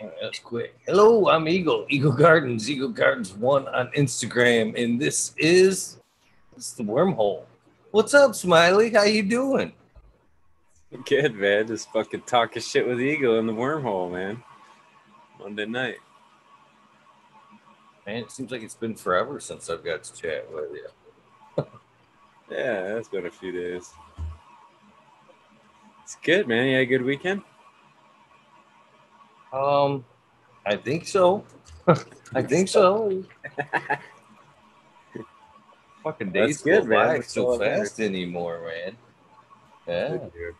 That's quick. Hello, I'm Eagle. Eagle Gardens. Eagle Gardens one on Instagram, and this is this is the wormhole. What's up, Smiley? How you doing? Good man, just fucking talking shit with Eagle in the wormhole, man. Monday night. Man, it seems like it's been forever since I've got to chat with you. Yeah, it's been a few days. It's good, man. You had a good weekend? Um, I think so. I think so. Fucking days That's good, go man. by so fast anymore, man. Yeah, Good,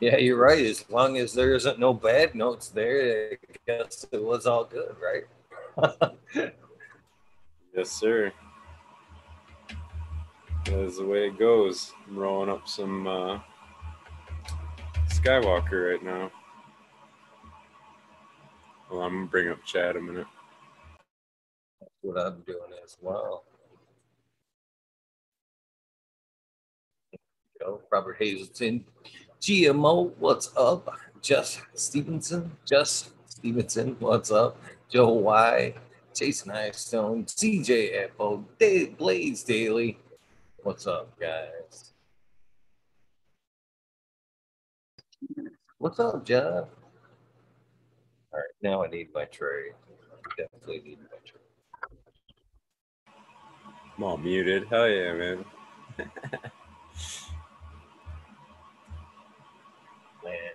yeah, you're right. As long as there isn't no bad notes there, I guess it was all good, right? Yes, sir. That's the way it goes. I'm rolling up some uh, Skywalker right now. Well, I'm gonna bring up chat a minute. That's what I'm doing as well. Yo, Robert Hazelton, GMO, what's up? Just Stevenson, Just Stevenson, what's up? Joe Y, Jason Stone, CJ Apple, Dave Blaze Daily, what's up, guys? What's up, Jeff? Now I need my tray. Definitely need my tray. I'm all muted. Hell yeah, man. Man,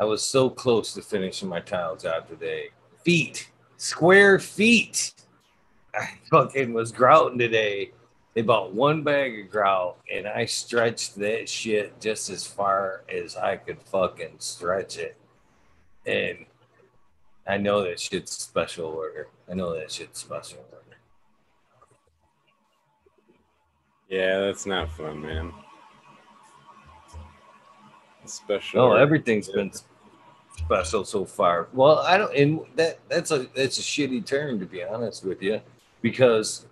I was so close to finishing my tile job today. Feet, square feet. I fucking was grouting today. They bought one bag of grout, and I stretched that shit just as far as I could fucking stretch it. And I know that shit's special order. I know that shit's special order. Yeah, that's not fun, man. Special. No, everything's been special so far. Well, I don't, and that that's a that's a shitty term to be honest with you, because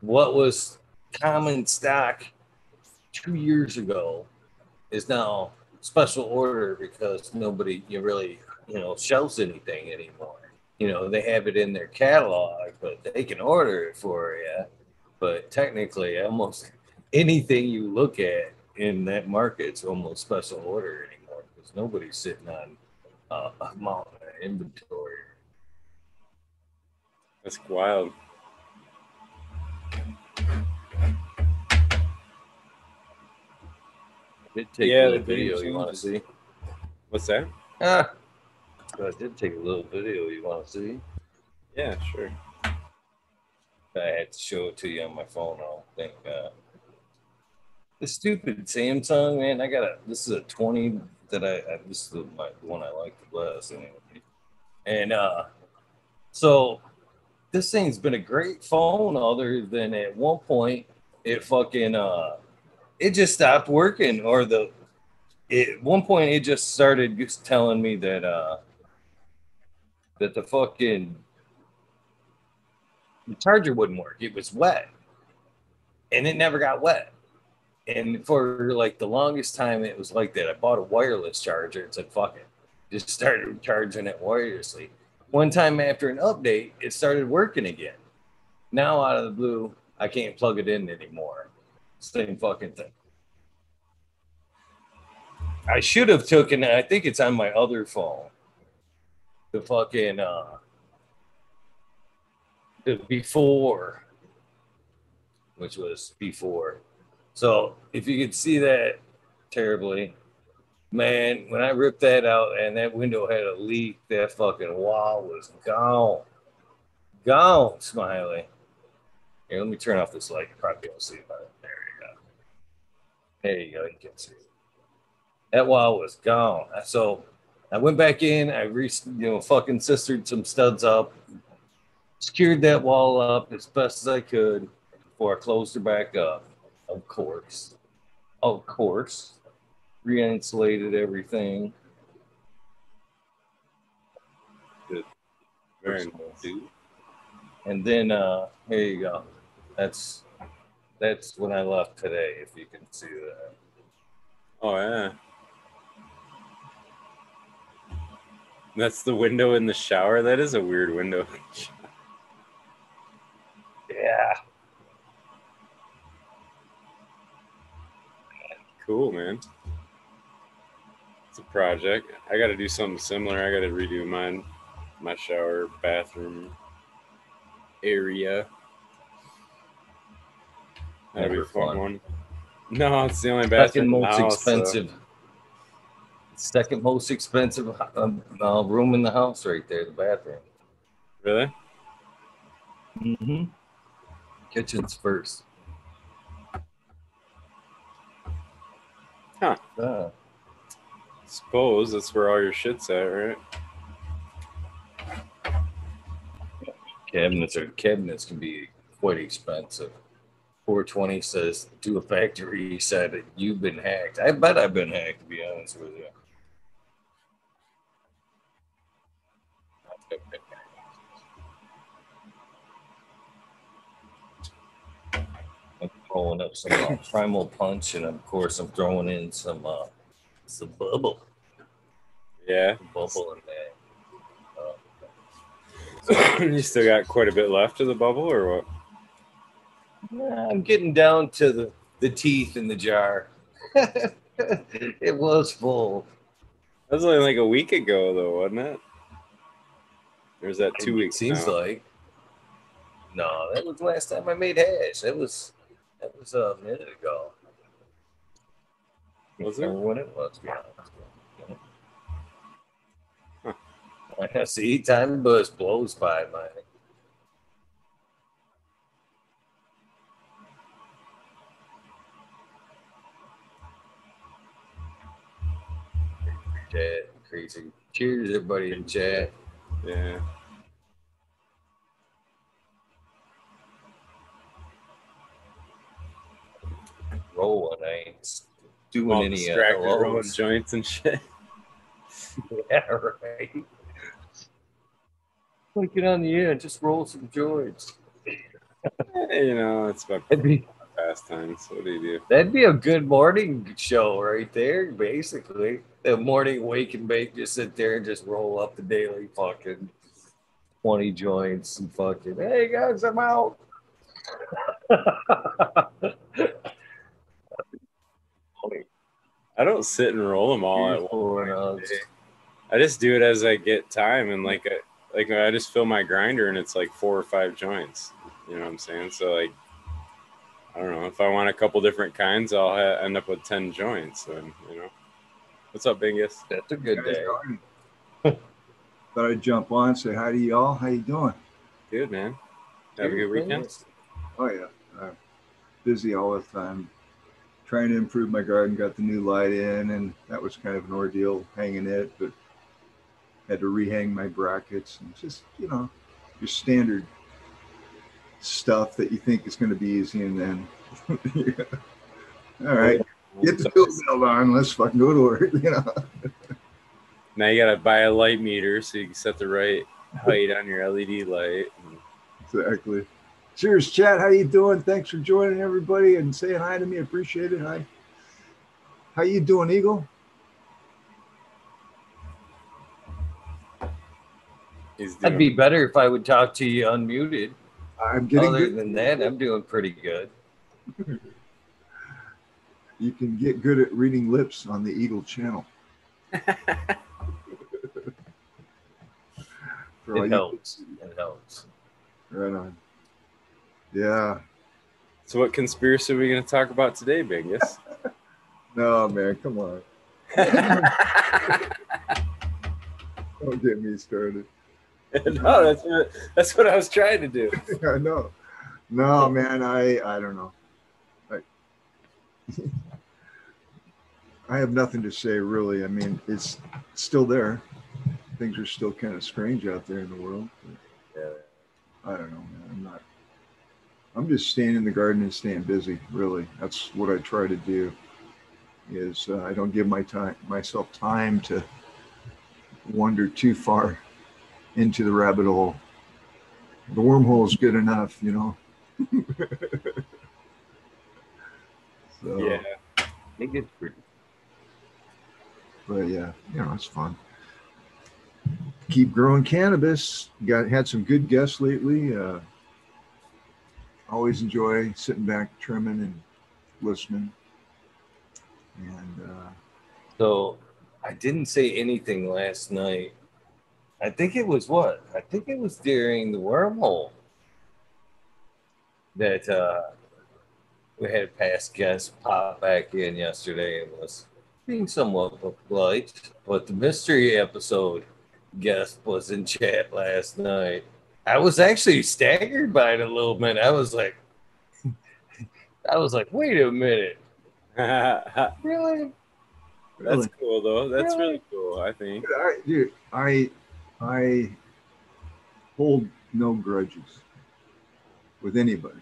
what was common stock two years ago is now special order because nobody you really you know shelves anything anymore. You know they have it in their catalog, but they can order it for you. But technically, almost anything you look at in that market market's almost special order anymore because nobody's sitting on uh, a mountain of inventory. That's wild. I did take Yeah, the video you want to see. What's that? Ah, I did take a little video you want to see. Yeah, sure. I had to show it to you on my phone. I don't think. Uh, the stupid Samsung, man. I got a. This is a 20 that I. I this is the, my, the one I like the best. Anyway. And uh, so this thing's been a great phone, other than at one point it fucking uh, it just stopped working, or the. At one point, it just started just telling me that uh, that the fucking the charger wouldn't work. It was wet, and it never got wet. And for like the longest time, it was like that. I bought a wireless charger and said, "Fuck it," just started charging it wirelessly. One time after an update, it started working again. Now out of the blue, I can't plug it in anymore. Same fucking thing. I should have taken. I think it's on my other phone. The fucking uh, the before, which was before. So if you could see that terribly, man, when I ripped that out and that window had a leak, that fucking wall was gone. Gone, Smiley. Here, let me turn off this light. Probably don't see it. There you go. There you go. You can see it. That wall was gone. So I went back in. I re, you know, fucking sistered some studs up, secured that wall up as best as I could before I closed her back up. Of course, of course, re-insulated everything. Good, Very nice. dude. And then uh here you go. That's that's when I left today, if you can see that. Oh yeah. That's the window in the shower. That is a weird window. Yeah. cool, man. It's a project. I got to do something similar. I got to redo mine, my shower, bathroom area. That'd be Never a fun fun. one. No, it's the only bathroom in the most house, so- expensive. Second most expensive um, uh, room in the house, right there, the bathroom. Really? Mm-hmm. Kitchen's first. Huh. Uh, Suppose that's where all your shit's at, right? cabinets or cabinets can be quite expensive. 420 says to a factory said you've been hacked. I bet I've been hacked to be honest with you. I'm throwing up some uh, primal punch, and of course I'm throwing in some uh, some bubble, Yeah. bubble in there. Uh, you still got quite a bit left of the bubble, or what? Nah, I'm getting down to the, the teeth in the jar. it was full. That was only like a week ago, though, wasn't it? Was that two It weeks? Seems now? like. No, that was the last time I made hash. That was that was uh, a minute ago. Was it? when it was, be honest. I see time bus blows by my chat. Crazy. Cheers, everybody in chat. Yeah. Rolling. I ain't doing All any uh, distracted, rolling joints and shit. Yeah, right. Like get on the end, just roll some joints. You know, it's my That'd be pastimes. What do you do? that'd be a good morning show right there, basically. The morning wake and bake, just sit there and just roll up the daily fucking twenty joints and fucking hey guys, I'm out. I don't sit and roll them all at once. I just do it as I get time, and like, I, like I just fill my grinder, and it's like four or five joints. You know what I'm saying? So like, I don't know if I want a couple different kinds, I'll ha- end up with ten joints. And you know, what's up, Bingus? That's a good day. how? Thought I'd jump on, say hi to y'all. How you doing? Good man. Have a good weekend. Oh yeah, uh, busy all the time. Trying to improve my garden. Got the new light in, and that was kind of an ordeal hanging it, but had to rehang my brackets and just you know your standard stuff that you think is going to be easy, and then all right, get the tool belt on. Let's fucking go to work. You know. Now you gotta buy a light meter so you can set the right height on your LED light. Exactly. Cheers, chat. How you doing? Thanks for joining everybody and saying hi to me. Appreciate it. Hi. How you doing, Eagle? He's doing That'd be better if I would talk to you unmuted. I'm getting Other good. than that, I'm doing pretty good. You can get good at reading lips on the Eagle channel. For It helps. It helps. Right on. Yeah. So what conspiracy are we gonna talk about today, Bingus? No, man. Come on. Don't get me started. no, that's what that's what I was trying to do. I know. No, man, I I don't know. I have nothing to say really. I mean, it's still there. Things are still kind of strange out there in the world. Yeah. I don't know, man. I'm not. I'm just staying in the garden and staying busy. Really, that's what I try to do. Is uh, I don't give my time myself time to wander too far into the rabbit hole. The wormhole is good enough, you know. so, Yeah. It gets pretty. but yeah, you know, it's fun. keep growing cannabis. Got had some good guests lately. Uh, always enjoy sitting back, trimming, and listening. And uh, So I didn't say anything last night. I think it was what? I think it was during the wormhole that uh, we had a past guest pop back in yesterday and was being somewhat polite. But the mystery episode guest was in chat last night. I was actually staggered by it a little bit. I was like, I was like, wait a minute, That's really? really, cool though. That's Really? really cool. I think. I, dude, I I hold no grudges with anybody.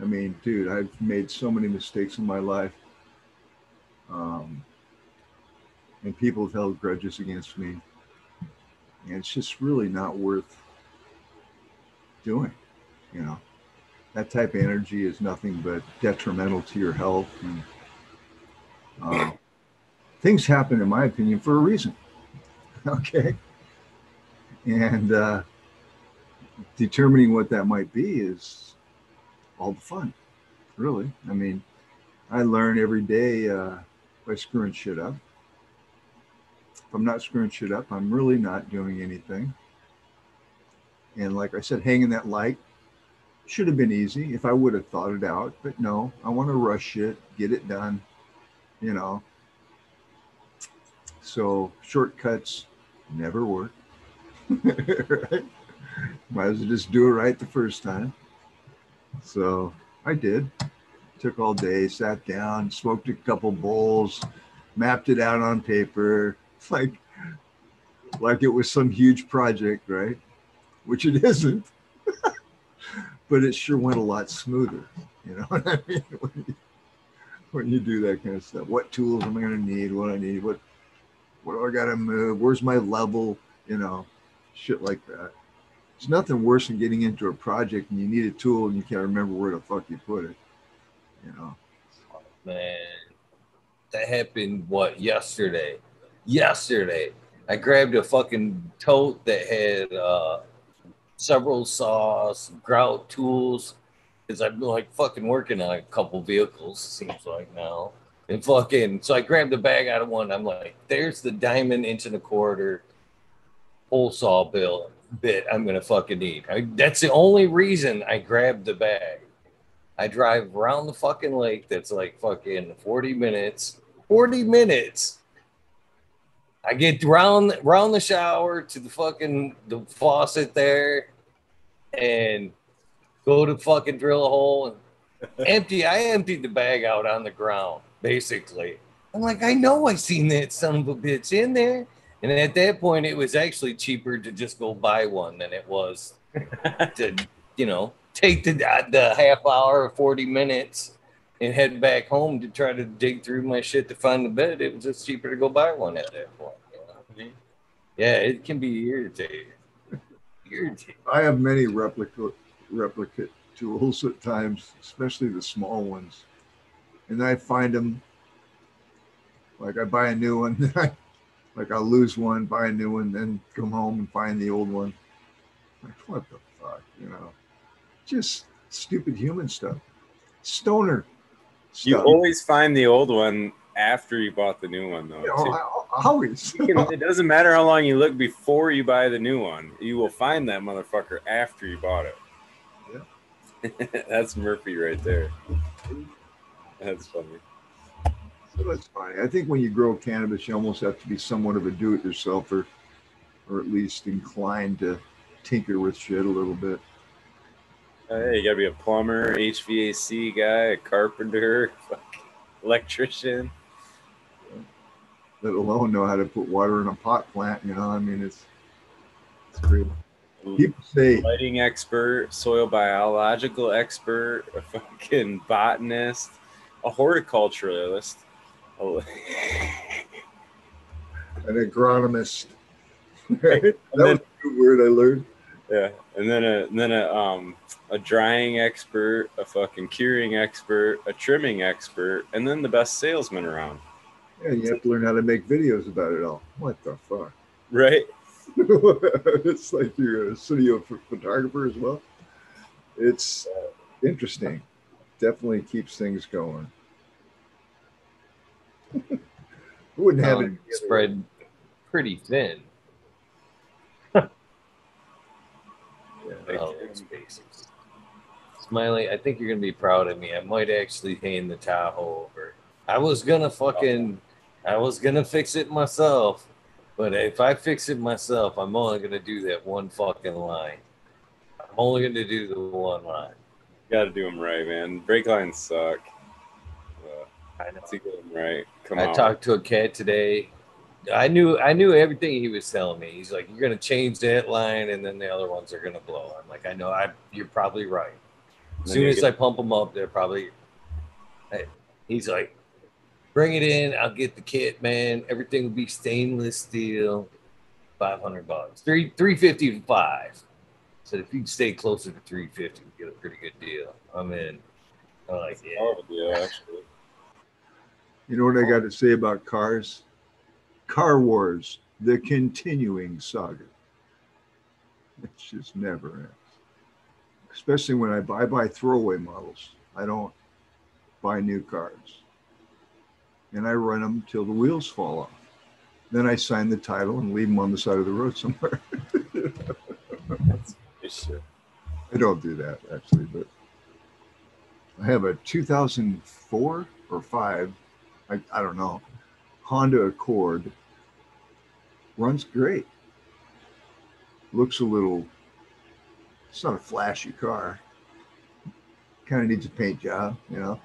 I mean, dude, I've made so many mistakes in my life. Um, and people have held grudges against me. And it's just really not worth doing, you know. That type of energy is nothing but detrimental to your health. And uh, things happen, in my opinion, for a reason. Okay. And uh, determining what that might be is all the fun, really. I mean, I learn every day uh, by screwing shit up. If I'm not screwing shit up, I'm really not doing anything. And like I said, hanging that light should have been easy if I would have thought it out. But no, I want to rush it, get it done, you know. So shortcuts never work. right? Might as well just do it right the first time. So I did. Took all day, sat down, smoked a couple bowls, mapped it out on paper, like like it was some huge project, right? Which it isn't. but it sure went a lot smoother. You know what I mean? When you, do that kind of stuff. What tools am I gonna need? What I need? What what do I gotta move? Where's my level? You know, shit like that. There's nothing worse than getting into a project and you need a tool and you can't remember where the fuck you put it. You know. Man, that happened what yesterday? Yesterday, I grabbed a fucking tote that had uh, several saws, grout tools, because I'm like fucking working on a couple vehicles. Seems like now, and fucking. So I grabbed the bag out of one. I'm like, "There's the diamond inch and a quarter hole saw bill bit I'm gonna fucking need." I, that's the only reason I grabbed the bag. I drive around the fucking lake that's like fucking 40 minutes. 40 minutes. I get round round the shower to the fucking the faucet there and go to fucking drill a hole and empty. I emptied the bag out on the ground, basically. I'm like, I know I seen that son of a bitch in there. And at that point, it was actually cheaper to just go buy one than it was to, you know, take the the half hour or 40 minutes and head back home to try to dig through my shit to find the bed. It was just cheaper to go buy one at that point. You know what I? Yeah, it can be irritating. Irritating. I have many replica replicate tools at times, especially the small ones. And I find them like I buy a new one, then I like I'll lose one, buy a new one, then come home and find the old one. Like what the fuck, you know? Just stupid human stuff. Stoner You always find the old one after you bought the new one, though. You know, too. I- I- always. it doesn't matter how long you look before you buy the new one. You will find that motherfucker after you bought it. Yeah. That's Murphy right there. That's funny. So that's fine. I think when you grow cannabis, you almost have to be somewhat of a do-it-yourselfer, or at least inclined to tinker with shit a little bit. Uh, hey, you gotta be a plumber, HVAC guy, a carpenter, electrician. Let alone know how to put water in a pot plant. You know, I mean, it's it's crazy. Mm. People say, lighting expert, soil biological expert, a fucking botanist, a horticulturalist. Oh, an agronomist. Right? That then- was a good word I learned. yeah, and then a and then a um a drying expert, a fucking curing expert, a trimming expert, and then the best salesman around. Yeah, you have to learn how to make videos about it all. What the fuck? Right? it's like you're a studio ph- photographer as well. It's interesting. Definitely keeps things going. Wouldn't have Oh, it any way. spread pretty thin. Yeah. Oh. Smiley, I think you're gonna be proud of me. I might actually hand the Tahoe over. I was gonna fucking, I was gonna fix it myself, but if I fix it myself, I'm only gonna do that one fucking line. I'm only gonna do the one line. Got to do them right, man. Brake lines suck. I know. get them right. Come I on. talked to a cat today. I knew I knew everything he was telling me. He's like, "You're gonna change that line, and then the other ones are gonna blow." I'm like, "I know. I you're probably right." As soon as I pump them up, they're probably. Hey, He's like, "Bring it in. I'll get the kit, man. Everything will be stainless steel. Five hundred bucks. Three three fifty to five." So if you stay closer to three fifty, you get a pretty good deal. I'm in. I'm like, yeah. Hell of deal, actually. You know what I oh. got to say about cars? Car Wars, the continuing saga. It just never ends. Especially when I buy, I buy throwaway models. I don't buy new cars. And I run them till the wheels fall off. Then I sign the title and leave them on the side of the road somewhere. That's. I don't do that actually, but I have a 2004 or five, I, I don't know, Honda Accord. Runs great. Looks a little, it's not a flashy car. Kind of needs a paint job, you know.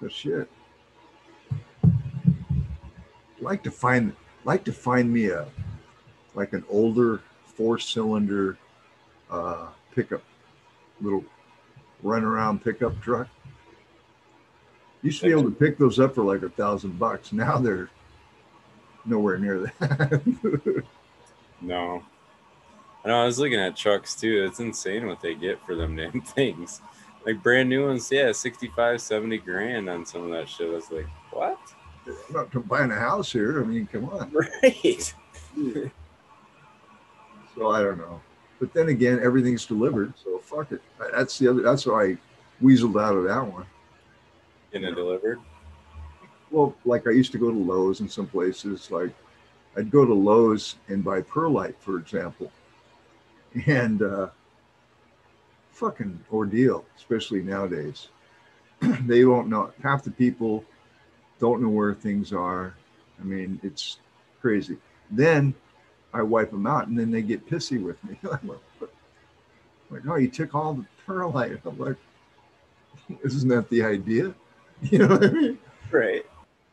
But shit. Like to find, like to find me a, like an older four cylinder uh, pickup, little run around pickup truck. Used to be able to pick those up for like a thousand bucks. Now they're nowhere near that. No. I know. I was looking at trucks too. It's insane what they get for them damn things. Like brand new ones, yeah, 65, 70 grand on some of that shit. I was like, what? I'm not buying a house here. I mean, come on. Right. So I don't know. But then again, everything's delivered. So fuck it. That's the other. That's why I weaseled out of that one. Getting it delivered. Well, like I used to go to Lowe's in some places. Like I'd go to Lowe's and buy perlite, for example, and uh, fucking ordeal, especially nowadays. they don't know. Half the people don't know where things are. I mean, it's crazy. Then I wipe them out, and then they get pissy with me. I'm like, oh, you took all the perlite. I'm like, isn't that the idea? You know what I mean? Right.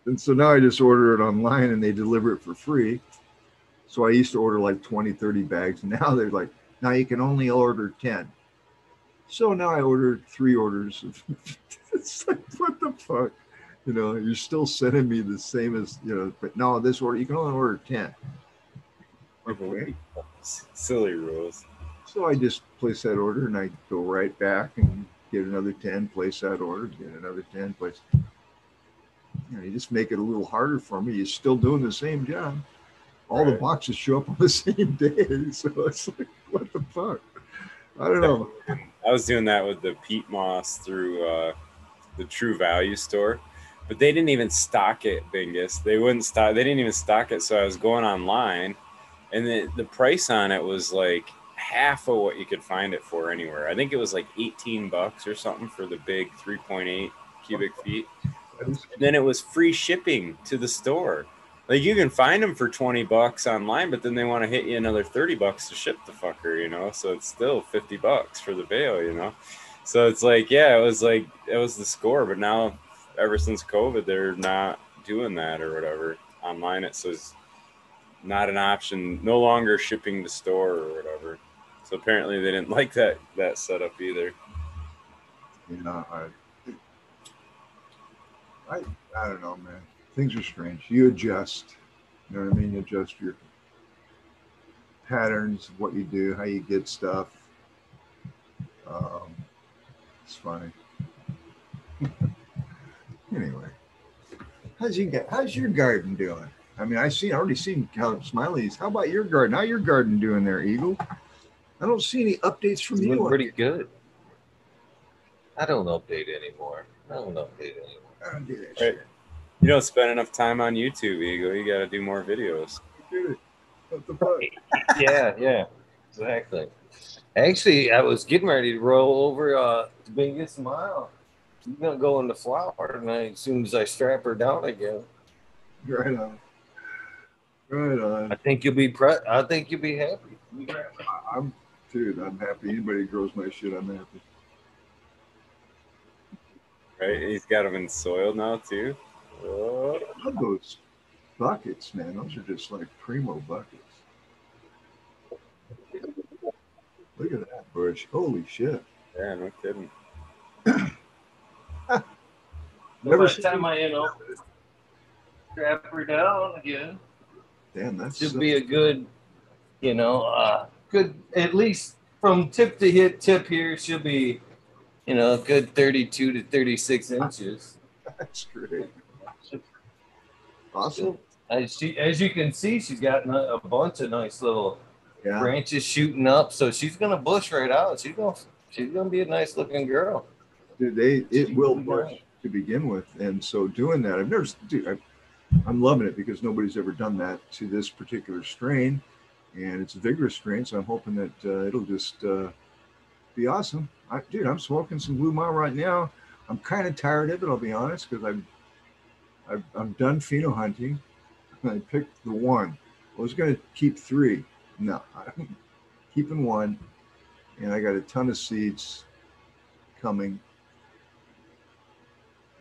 And so now I just order it online and they deliver it for free. So I used to order like 20, 30 bags. Now they're like, now you can only order 10. So now I ordered three orders of it's like what the fuck? You know, you're still sending me the same as you know, but no, this order you can only order 10. Okay. Silly rules. So I just place that order and I go right back and get another 10, place that order, get another 10, place. You know, you just make it a little harder for me. You're still doing the same job. All the boxes show up on the same day. So it's like, what the fuck? I don't know. I was doing that with the peat moss through uh, the True Value store, but they didn't even stock it, Bingus. They wouldn't stock. They didn't even stock it. So I was going online, and the the price on it was like half of what you could find it for anywhere. I think it was like eighteen bucks or something for the big three point eight cubic feet. And then it was free shipping to the store. Like you can find them for 20 bucks online, but then they want to hit you another 30 bucks to ship the fucker, you know? So it's still 50 bucks for the bale, you know? So it's like, yeah, it was like, it was the score, but now ever since COVID, they're not doing that or whatever. Online, it says not an option, no longer shipping to store or whatever. So apparently they didn't like that, that setup either. Know, I, I, I don't know, man. Things are strange. You adjust. You know what I mean? You adjust your patterns, what you do, how you get stuff. Um, it's funny. anyway, how's you? How's your garden doing? I mean, I see, I already seen Smiley's. How about your garden? How your garden doing there, Eagle? I don't see any updates from It's you. pretty it. good. I don't update anymore. I don't update anymore. I don't do that Right. shit. You don't spend enough time on YouTube, Eagle. You got to do more videos. Do it. What the fuck? yeah, yeah, exactly. Actually, I was getting ready to roll over uh, to Biggest Smile. She's gonna go in the flower tonight as soon as I strap her down again. Right on. Right on. I think you'll be pre- I think you'll be happy. I'm, dude, I'm happy. Anybody grows my shit, I'm happy. Right? He's got them in soil now too. Oh, I love those buckets, man. Those are just like primo buckets. Look at that bush. Holy shit. yeah, no kidding. Never Never By the seen- time I you know strap her down again, Damn, that's should be a good, you know, uh, good at least from tip to hit tip here should be, you know, a good thirty-two to thirty-six inches. that's great. Awesome. As she, as you can see, she's got a bunch of nice little Yeah. branches shooting up, so she's gonna bush right out. She's gonna, she's gonna be a nice looking girl. Dude, they it will bush great. to begin with, and so doing that, I've never, dude, I, I'm loving it because nobody's ever done that to this particular strain, and it's a vigorous strain. So I'm hoping that uh, it'll just uh, be awesome. I, dude, I'm smoking some Blue Mile right now. I'm kind of tired of it, I'll be honest, because I'm, I've, I'm done pheno hunting. I picked the one. I was going to keep three. No, I'm keeping one, and I got a ton of seeds coming.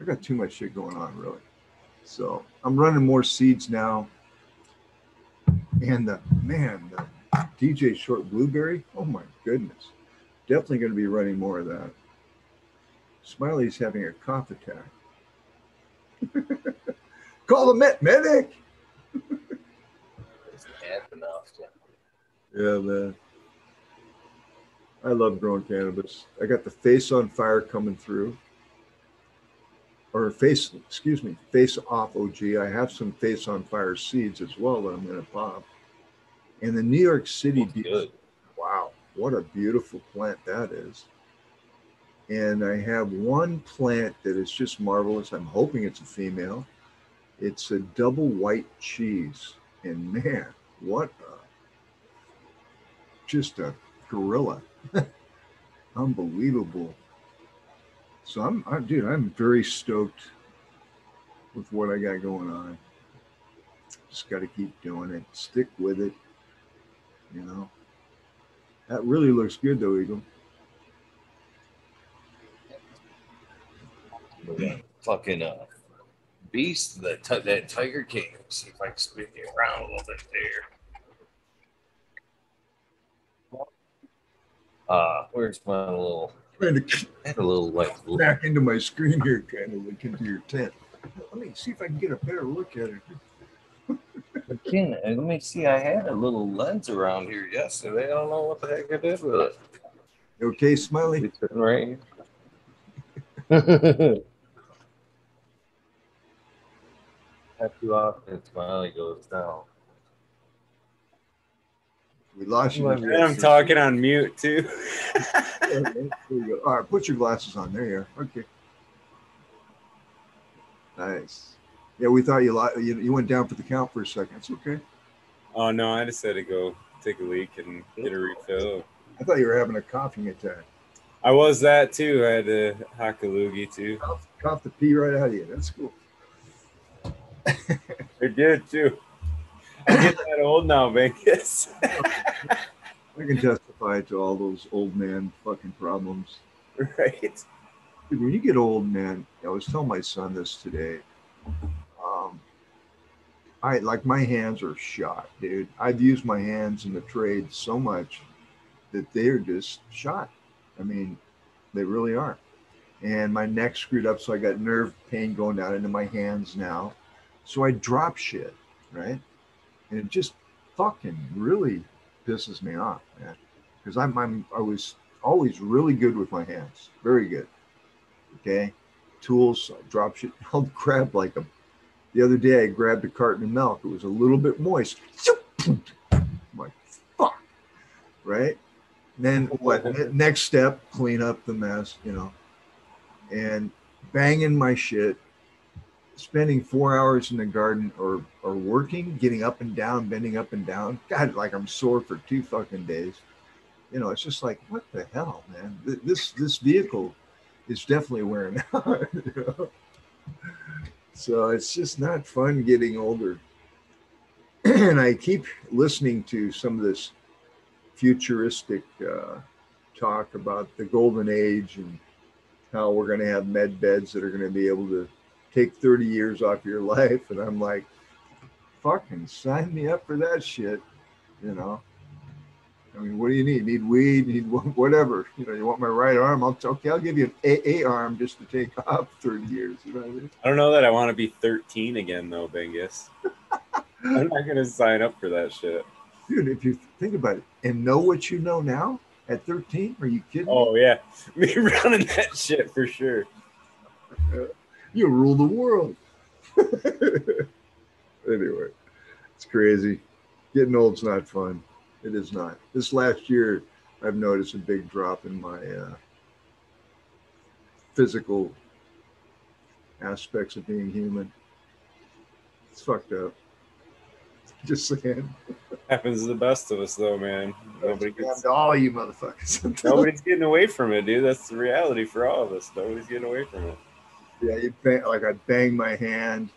I got too much shit going on, really. So I'm running more seeds now. And the man, the DJ Short Blueberry, oh my goodness. Definitely going to be running more of that. Smiley's having a cough attack. Call the med- medic. Yeah, man. I love growing cannabis. I got the face on fire coming through. Or face, excuse me, face off OG. I have some face on fire seeds as well that I'm going to pop. And the New York City, good. wow, what a beautiful plant that is. And I have one plant that is just marvelous. I'm hoping it's a female. It's a double white cheese. And man, what a just a gorilla. Unbelievable. So I'm, I'm, dude, I'm very stoked with what I got going on. Just got to keep doing it, stick with it. You know, that really looks good though, Eagle. Fucking uh, beast, that ti- that Tiger King. Let's see if I can spin you around a little bit there. Uh, where's my little? Trying to had a little like. back into my screen here, trying to look into your tent. Let me see if I can get a better look at it. Again, uh, let me see. I had a little lens around here yesterday. I don't know what the heck I did with it. Okay, Smiley. Right here. Have to off and smiley goes down. We lost you. Love And I'm talking on mute too. There. All right, put your glasses on. There you are. Okay. Nice. Yeah, we thought you li- you, you went down for the count for a second. It's okay. oh no, I just had to go take a leak and get a refill. I thought you were having a coughing attack. I was that too. I had a hock a loogie too. Cough, cough the pee right out of you. That's cool. I did too. I get that old now, Vegas. I can testify to all those old man fucking problems. right? Dude, when you get old, man, I was telling my son this today. Um, I like my hands are shot, dude. I've used my hands in the trade so much that they're just shot. I mean, they really are. And my neck screwed up, so I got nerve pain going down into my hands now. So I drop shit, right? And it just fucking really pisses me off, man. Because I'm, I'm I was always really good with my hands, very good. Okay, tools, drop shit. I'll grab like a the other day I grabbed a carton of milk. It was a little bit moist. I'm like, fuck. Right? then what? Next step, clean up the mess, you know, and banging my shit, spending four hours in the garden or or working, getting up and down, bending up and down. God, like I'm sore for two fucking days. You know, it's just like, what the hell, man? This this vehicle is definitely wearing out. You know? So it's just not fun getting older. and I keep listening to some of this futuristic uh, talk about the golden age and how we're going to have med beds that are going to be able to take 30 years off your life. And I'm like, fucking sign me up for that shit, you know. I mean, what do you need? Need weed? Need whatever? You know, you want my right arm? I'll okay. I'll give you an AA arm just to take off 30 years. You know what I mean? I don't know that I want to be 13 again, though, Bingus. I'm not gonna sign up for that shit, dude. If you think about it and know what you know now at 13, are you kidding? Oh me? yeah, me running that shit for sure. You rule the world. anyway, it's crazy. Getting old's not fun. It is not. This last year, I've noticed a big drop in my uh, physical aspects of being human. It's fucked up. Just saying. Happens to the best of us, though, man. Nobody gets to all you motherfuckers. nobody's getting away from it, dude. That's the reality for all of us. Nobody's getting away from it. Yeah, you bang, like I bang my hand.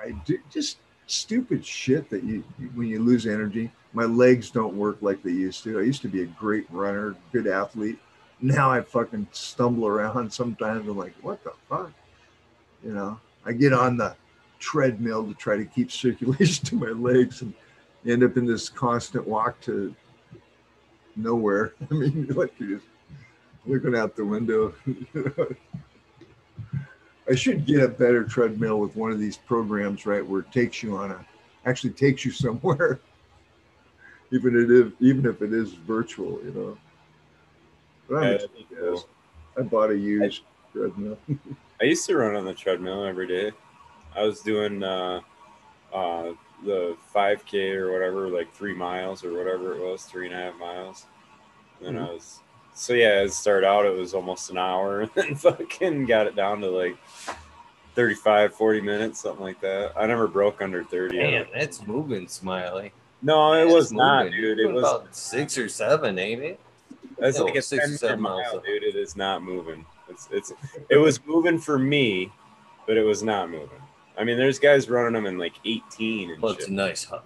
I do just stupid shit that you when you lose energy my legs don't work like they used to. I used to be a great runner, good athlete. Now I fucking stumble around sometimes. I'm like, what the fuck? You know, I get on the treadmill to try to keep circulation to my legs and end up in this constant walk to nowhere. I mean, like you're just looking out the window. I should get a better treadmill with one of these programs, right, where it takes you on a, actually takes you somewhere even it is even if it is virtual, you know. But I'm yeah, cool. I bought a used I, treadmill. I used to run on the treadmill every day. I was doing uh, uh, the 5K or whatever, like three miles or whatever it was, three and a half miles. And mm-hmm. I was so yeah, it started out it was almost an hour and then fucking got it down to like 35, 40 minutes, something like that. I never broke under 30. Man, that's moving, Smiley. No, it was moving. not, dude. It was about six or seven, ain't it? That's like a six or seven mile, miles, dude. It is not moving. It's it's it was moving for me, but it was not moving. I mean, there's guys running them in like 18 and well, shit. it's a nice hustle.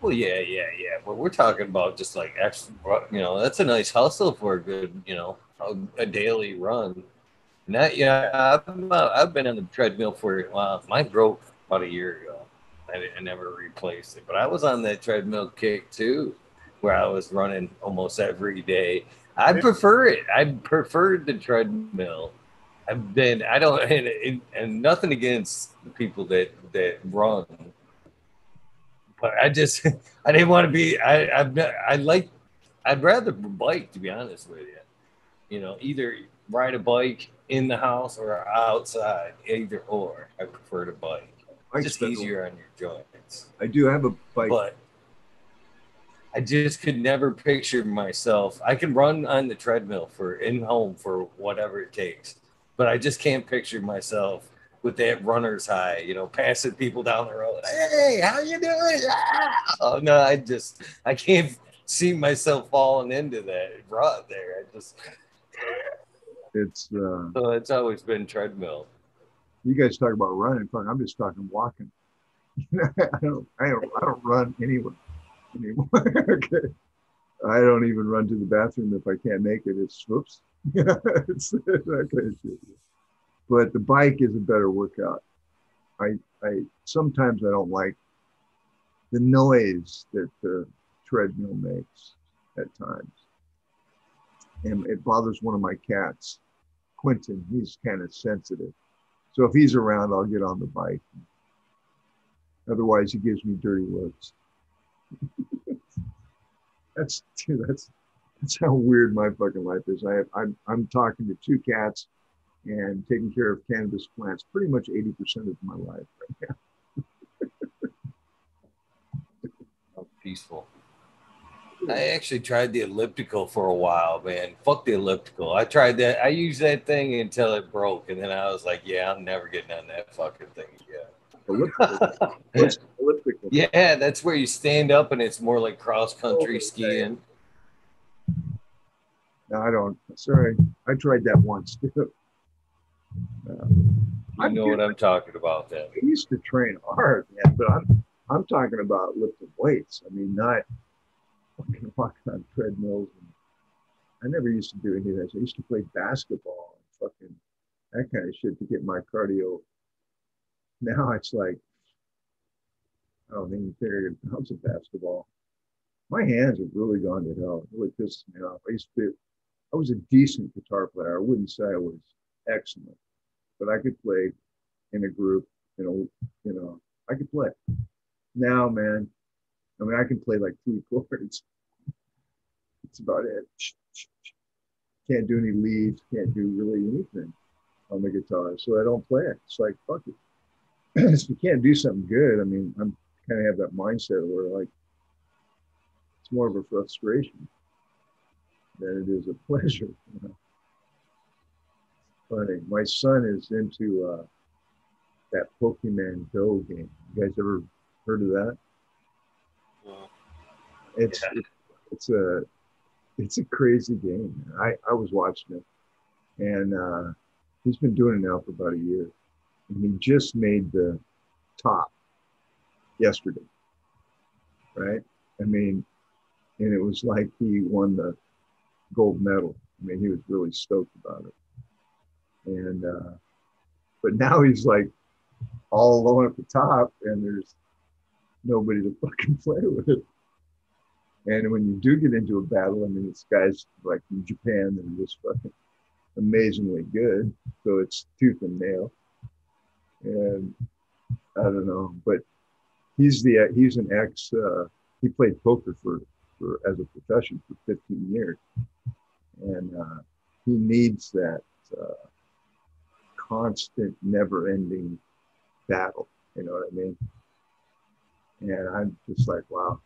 Well, yeah, yeah, yeah. But we're talking about just like extra, you know, that's a nice hustle for a good, you know, a, a daily run. That, yeah, I've, I've been on the treadmill for, well, mine broke about a year ago. I, I never replaced it. But I was on that treadmill kick too, where I was running almost every day. I prefer it. I preferred the treadmill. I've been. I don't. And, and nothing against the people that that run, but I just. I didn't want to be. I. I. I like. I'd rather bike, to be honest with you. You know, either ride a bike in the house or outside, either or. I prefer to bike just easier on your joints. I do have a bike, but I just could never picture myself. I can run on the treadmill for in home for whatever it takes, but I just can't picture myself with that runner's high, you know, passing people down the road. Hey, how you doing? Ah! Oh no, I just I can't see myself falling into that rut there. I just it's uh, so it's always been treadmill you guys talk about running. I'm just talking walking. I don't, I don't, I don't run anywhere anymore. okay. I don't even run to the bathroom if I can't make it. It's whoops. it's that kind of shit. But the bike is a better workout. I, I sometimes I don't like the noise that the treadmill makes at times, and it bothers one of my cats, Quentin. He's kind of sensitive so if he's around, I'll get on the bike. Otherwise, he gives me dirty looks. that's that's that's how weird my fucking life is. I have, I'm I'm talking to two cats and taking care of cannabis plants pretty much 80% of my life right now. oh, peaceful. Hmm. I actually tried the elliptical for a while, man. Fuck the elliptical. I tried that. I used that thing until it broke, and then I was like, "Yeah, I'm never getting on that fucking thing again." Elliptical. elliptical? Yeah, that's where you stand up, and it's more like cross country oh, skiing. No, I don't. Sorry, I tried that once too. You know what I'm talking about, then. I used to train hard, man, but I'm I'm talking about lifting weights. I mean, not fucking walking on treadmills. And I never used to do any of that. I used to play basketball and fucking that kind of shit to get my cardio. Now it's like I don't think you carry an ounce of basketball. My hands have really gone to hell. It really pisses me off. I used to. I was a decent guitar player. I wouldn't say I was excellent, but I could play in a group. You know, you know, I could play. Now, man, I mean, I can play like three chords. It's about it. Can't do any leads. Can't do really anything on the guitar, so I don't play it. It's like fuck it. if you can't do something good, I mean, I'm kind of have that mindset where like it's more of a frustration than it is a pleasure. You know? Funny. My son is into uh, that Pokemon Go game. You guys ever heard of that? Well, It's it's a it's a crazy game. I I was watching it, and uh, he's been doing it now for about a year, and he just made the top yesterday. Right? I mean, and it was like he won the gold medal. I mean, he was really stoked about it. And uh, but now he's like all alone at the top, and there's nobody to fucking play with. And when you do get into a battle, I mean, it's guys like from Japan that are just fucking amazingly good. So it's tooth and nail. And I don't know, but he's the he's an ex. Uh, he played poker for for as a profession for 15 years, and uh, he needs that uh, constant, never-ending battle. You know what I mean? And I'm just like, wow.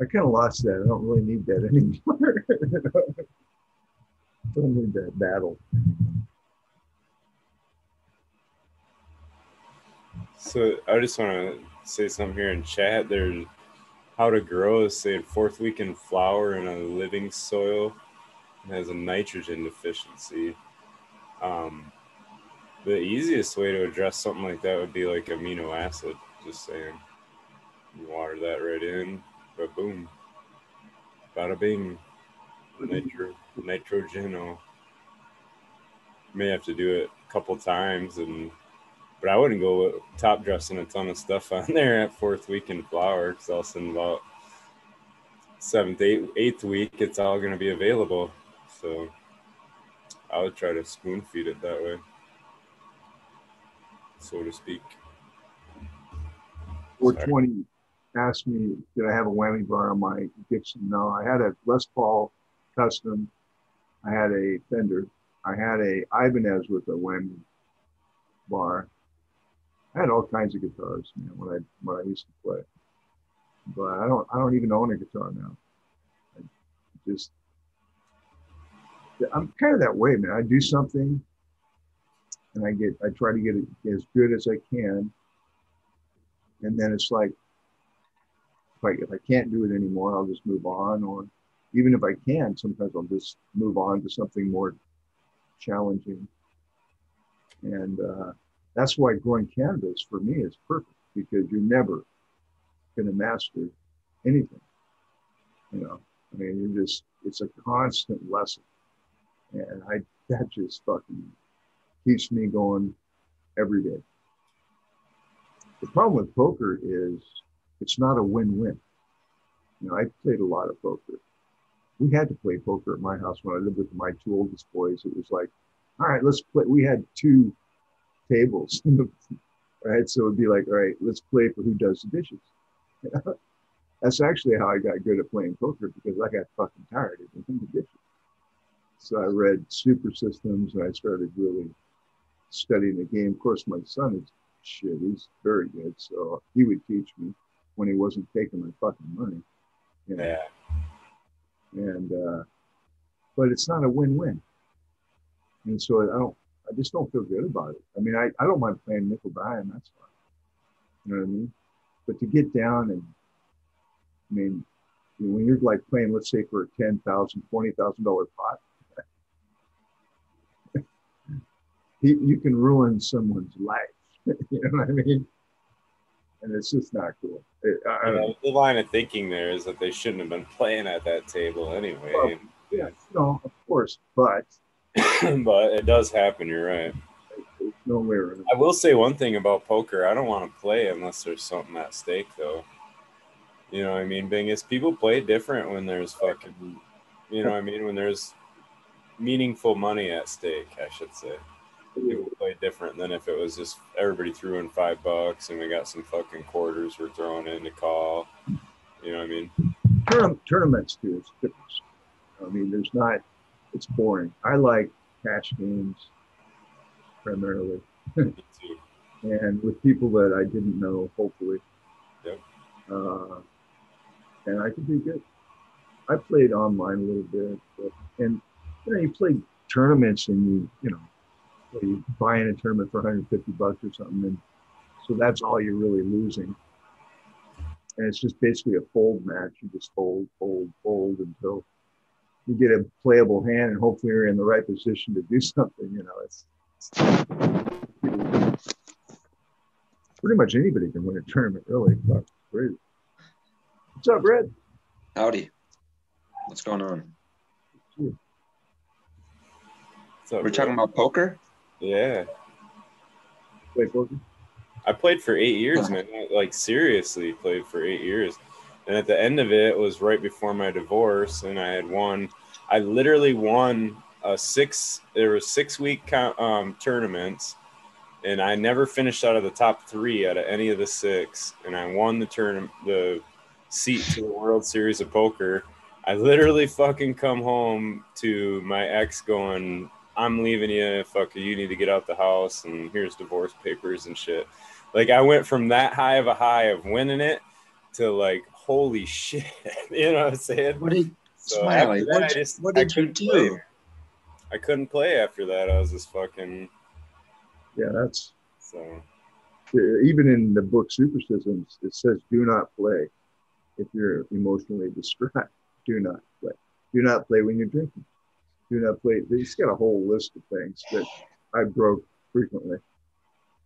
I kind of lost that. I don't really need that anymore. don't need that battle. So I just want to say something here in chat. There's how to grow is saying fourth week in flower in a living soil and has a nitrogen deficiency. Um, the easiest way to address something like that would be like amino acid. Just saying, you water that right in, but boom, bada bing, nitro nitrogeno. May have to do it a couple times and but I wouldn't go top dressing a ton of stuff on there at fourth week in flower because a sudden about seventh, eighth week, it's all going to be available. So I would try to spoon feed it that way, so to speak. 420 asked me, did I have a whammy bar on my Gibson? No, I had a Les Paul custom. I had a Fender. I had a Ibanez with a whammy bar. I had all kinds of guitars, man, when I when I used to play. But I don't I don't even own a guitar now. I just I'm kind of that way, man. I do something and I get I try to get it as good as I can. And then it's like if I if I can't do it anymore, I'll just move on. Or even if I can, sometimes I'll just move on to something more challenging. And uh, that's why growing cannabis for me is perfect because you're never going to master anything. You know, I mean, you're just, it's a constant lesson. And I, that just fucking keeps me going every day. The problem with poker is it's not a win win. You know, I played a lot of poker. We had to play poker at my house when I lived with my two oldest boys. It was like, all right, let's play. We had two tables, right? So it'd be like, all right, let's play for who does the dishes. That's actually how I got good at playing poker because I got fucking tired of doing the dishes. So I read super systems and I started really studying the game. Of course, my son is shit. He's very good. So he would teach me. when he wasn't taking my fucking money. You know? Yeah. And uh, but it's not a win-win. And so I don't I just don't feel good about it. I mean, I, I don't mind playing nickel dime, that's fine. You know what I mean? But to get down and I mean, when you're like playing, let's say for a ten thousand, twenty thousand dollar pot, you, you can ruin someone's life. you know what I mean? And it's just not cool. It, I, don't know. the line of thinking there is that they shouldn't have been playing at that table anyway. Well, Yeah, no, of course, but but it does happen. You're right. there's no way around. I will say one thing about poker. I don't want to play unless there's something at stake, though. You know what I mean? Being is people play different when there's fucking, you know what I mean? When there's meaningful money at stake, I should say. People play different than if it was just everybody threw in five bucks and we got some fucking quarters we're throwing in to call. You know what I mean? Tourna- tournaments do is different. I mean, there's not. It's boring. I like cash games primarily, and with people that I didn't know. Hopefully, Yep. uh, and I could be good. I played online a little bit, but, and you know, you play tournaments and you, you know, well, you buy in a tournament for 150 bucks or something, and so that's all you're really losing. And it's just basically a fold match. You just fold, fold, fold until you get a playable hand, and hopefully you're in the right position to do something. You know, it's, it's pretty much anybody can win a tournament, really. But. What's up, Red? Howdy. What's going on? What's up, We're talking about poker? Yeah. Wait? I played for eight years, man. Like seriously, played for eight years. And at the end of it, it was right before my divorce, and I had won. I literally won a six. There were six week um, tournaments, and I never finished out of the top three out of any of the six. And I won the turn, the seat to the World Series of Poker. I literally fucking come home to my ex going, "I'm leaving you. Fuck you. You need to get out the house, and here's divorce papers and shit." Like I went from that high of a high of winning it to like, holy shit. you know what I'm saying? What did So Smiley? What, I just- what I did you do? play. I couldn't play after that. I was just fucking Yeah, that's so even in the book Supersystems, it says do not play if you're emotionally distraught. Do not play. Do not play when you're drinking. Do not play. He's got a whole list of things that I broke frequently.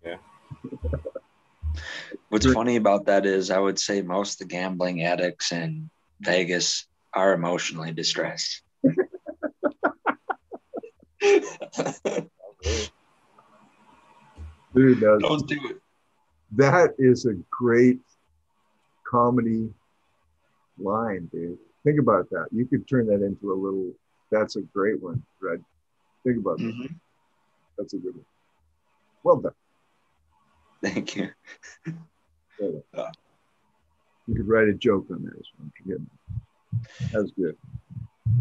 Yeah. What's funny about that is I would say most of the gambling addicts in Vegas are emotionally distressed. Dude, that, Don't do it. that is a great comedy line, dude. Think about that. You could turn that into a little. That's a great one, Red. Think about that. Mhm. That's a good one. Well done. Thank you. Well done. You could write a joke on that. What I'm forgetting. That's good.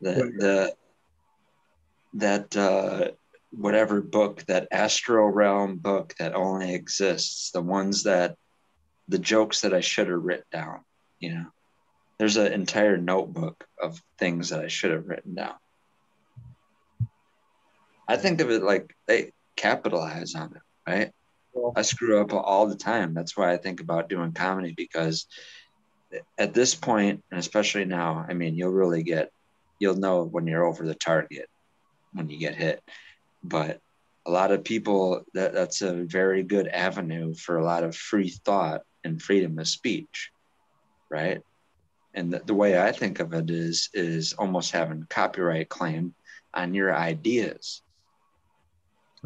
the the that uh whatever book that astral realm book that only exists the ones that the jokes that i should have written down you know there's an entire notebook of things that i should have written down i think of it like they capitalize on it right I screw up all the time. That's why I think about doing comedy because at this point, and especially now, I mean, you'll really get, you'll know when you're over the target when you get hit. But a lot of people, that, that's a very good avenue for a lot of free thought and freedom of speech, right? And the, the way I think of it is, is almost having copyright claim on your ideas.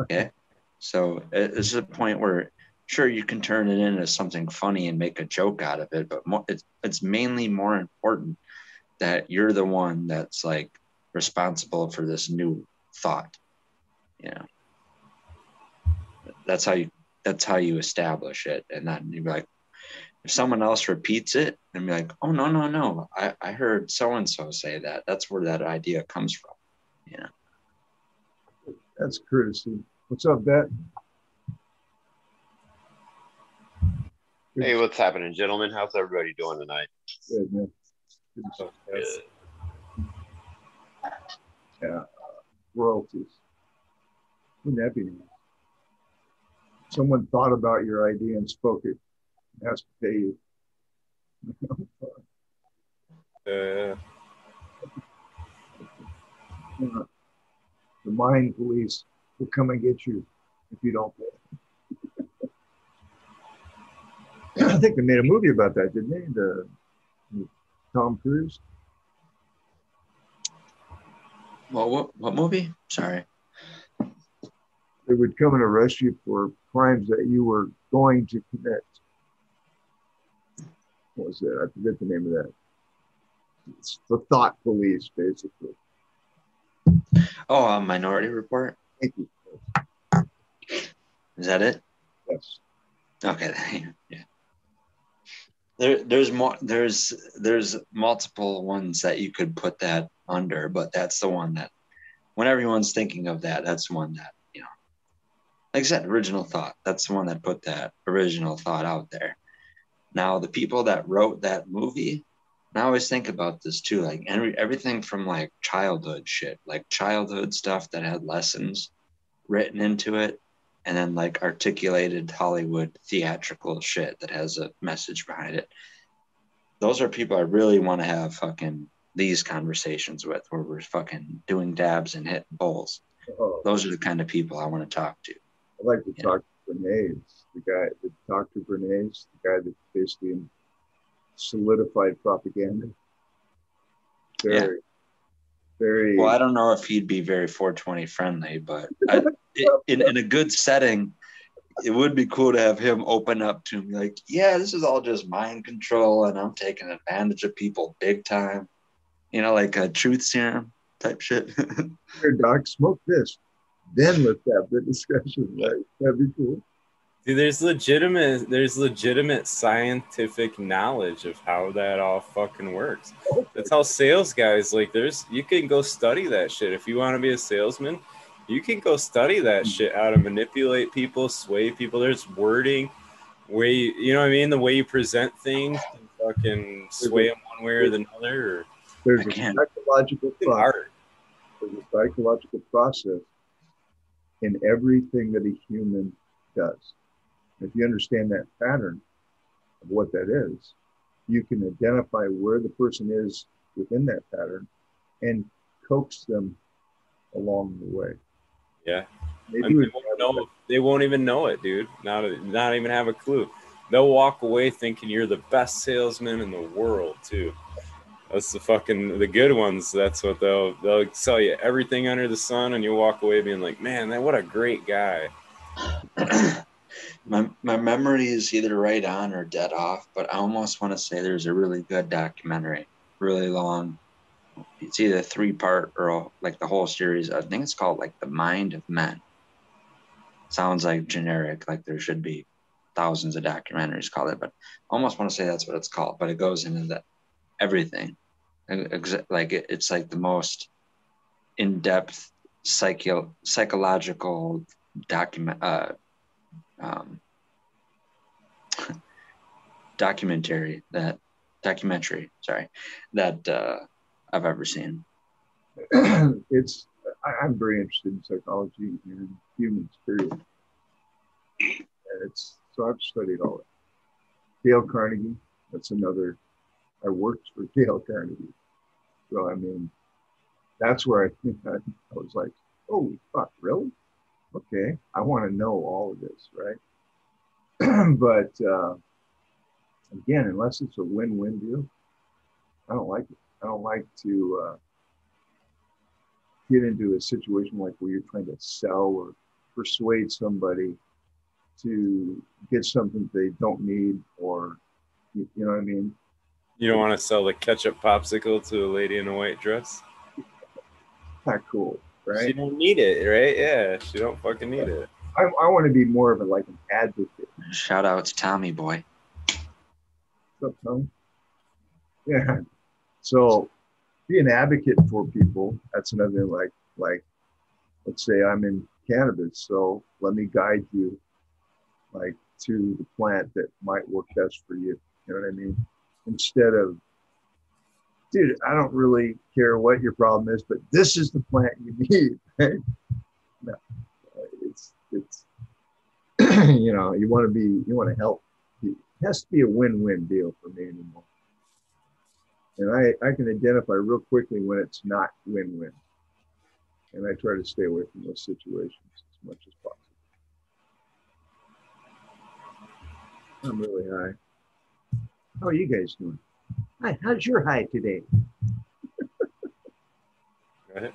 Okay. So uh, it- it's a point where sure you can turn it into something funny and make a joke out of it, but mo- it's it's mainly more important that you're the one that's like responsible for this new thought. Know, that's how you that's how you establish it, and then you're like, if someone else repeats it, and be like, oh no no no, I I heard so and so say that. That's where that idea comes from. You know. that's courtesy. What's up, Bet? Hey, what's happening, gentlemen? How's everybody doing tonight? Good, man. Good to see you. Yes. Yeah, royalties. Wouldn't that be nice? Someone thought about your idea and spoke it, has to pay you. Uh, Yeah. The mine police will come and get you if you don't pay. I think they made a movie about that, didn't they? The with Tom Cruise. Well, what what movie? Sorry. They would come and arrest you for crimes that you were going to commit. What was that? I forget the name of that. It's the thought police, basically. Oh, uh, Minority Report. Thank you. Is that it? Yes. Okay. Yeah. There, there's more. There's there's multiple ones that you could put that under, but that's the one that, when everyone's thinking of that, that's the one that you know. Like I said, original thought. That's the one that put that original thought out there. Now, the people that wrote that movie, and I always think about this too. Like every, everything from like childhood shit, like childhood stuff that had lessons written into it, and then like articulated Hollywood theatrical shit that has a message behind it. Those are people I really want to have fucking these conversations with, where we're fucking doing dabs and hitting bowls. Oh, Those are the kind of people I want to talk to. I'd like to talk to Bernays, the guy, the Dr. Bernays, the guy that basically solidified propaganda. Very, very. Well, I don't know if he'd be very 420 friendly, but I, in, in a good setting, it would be cool to have him open up to me like, yeah, this is all just mind control and I'm taking advantage of people big time. You know, like a truth serum type shit. Here, doc, smoke this. Then let's have the discussion. Right? That'd be cool. Dude, there's legitimate there's legitimate scientific knowledge of how that all fucking works. That's how sales guys like there's you can go study that shit. If you want to be a salesman, you can go study that hmm. shit, how to manipulate people, sway people. There's wording, way you, you know what I mean? The way you present things can fucking sway them one way or the other. Or There's a psychological process. There's a psychological process in everything that a human does. If you understand that pattern of what that is, you can identify where the person is within that pattern and coax them along the way. Yeah. They I mean, they, won't know, they won't even know it, dude. Not not even have a clue. They'll walk away thinking you're the best salesman in the world, too. That's the fucking the good ones. That's what they'll they'll sell you everything under the sun, and you walk away being like, man, that what a great guy. my, my memory is either right on or dead off, but I almost want to say there's a really good documentary, really long. It's either three part or like the whole series. I think it's called like The Mind of Men. Sounds like generic, like there should be thousands of documentaries called it, but I almost want to say that's what it's called. But it goes into the everything, like it, it's like the most in depth psycho psychological document. Uh, um, documentary that documentary sorry that uh, i've ever seen it's I, I'm very interested in psychology and humans, period. And it's so I've studied all that Dale Carnegie, that's another. I worked for Dale Carnegie, so I mean, that's where I think I, I was like, "Holy fuck, really? Okay, I want to know all of this, right?" but uh, again, unless it's a win-win deal, I don't like it. I don't like to. Uh, get into a situation like where you're trying to sell or persuade somebody to get something they don't need or you, you know what I mean? You don't want to sell the ketchup popsicle to a lady in a white dress. Not cool, She don't need it, right? Yeah, she don't fucking need it. I, I want to be more of a like an advocate. shout out to tommy boy What's up, Tom? Yeah. So be an advocate for people. That's another thing like like let's say I'm in cannabis, so let me guide you like to the plant that might work best for you. You know what I mean? Instead of, dude, I don't really care what your problem is, but this is the plant you need. No, it's it's you know you want to be you want to help. It has to be a win-win deal for me anymore. And I, I can identify real quickly when it's not win-win. And I try to stay away from those situations as much as possible. I'm really high. How are you guys doing? Hi, how's your high today? Go ahead.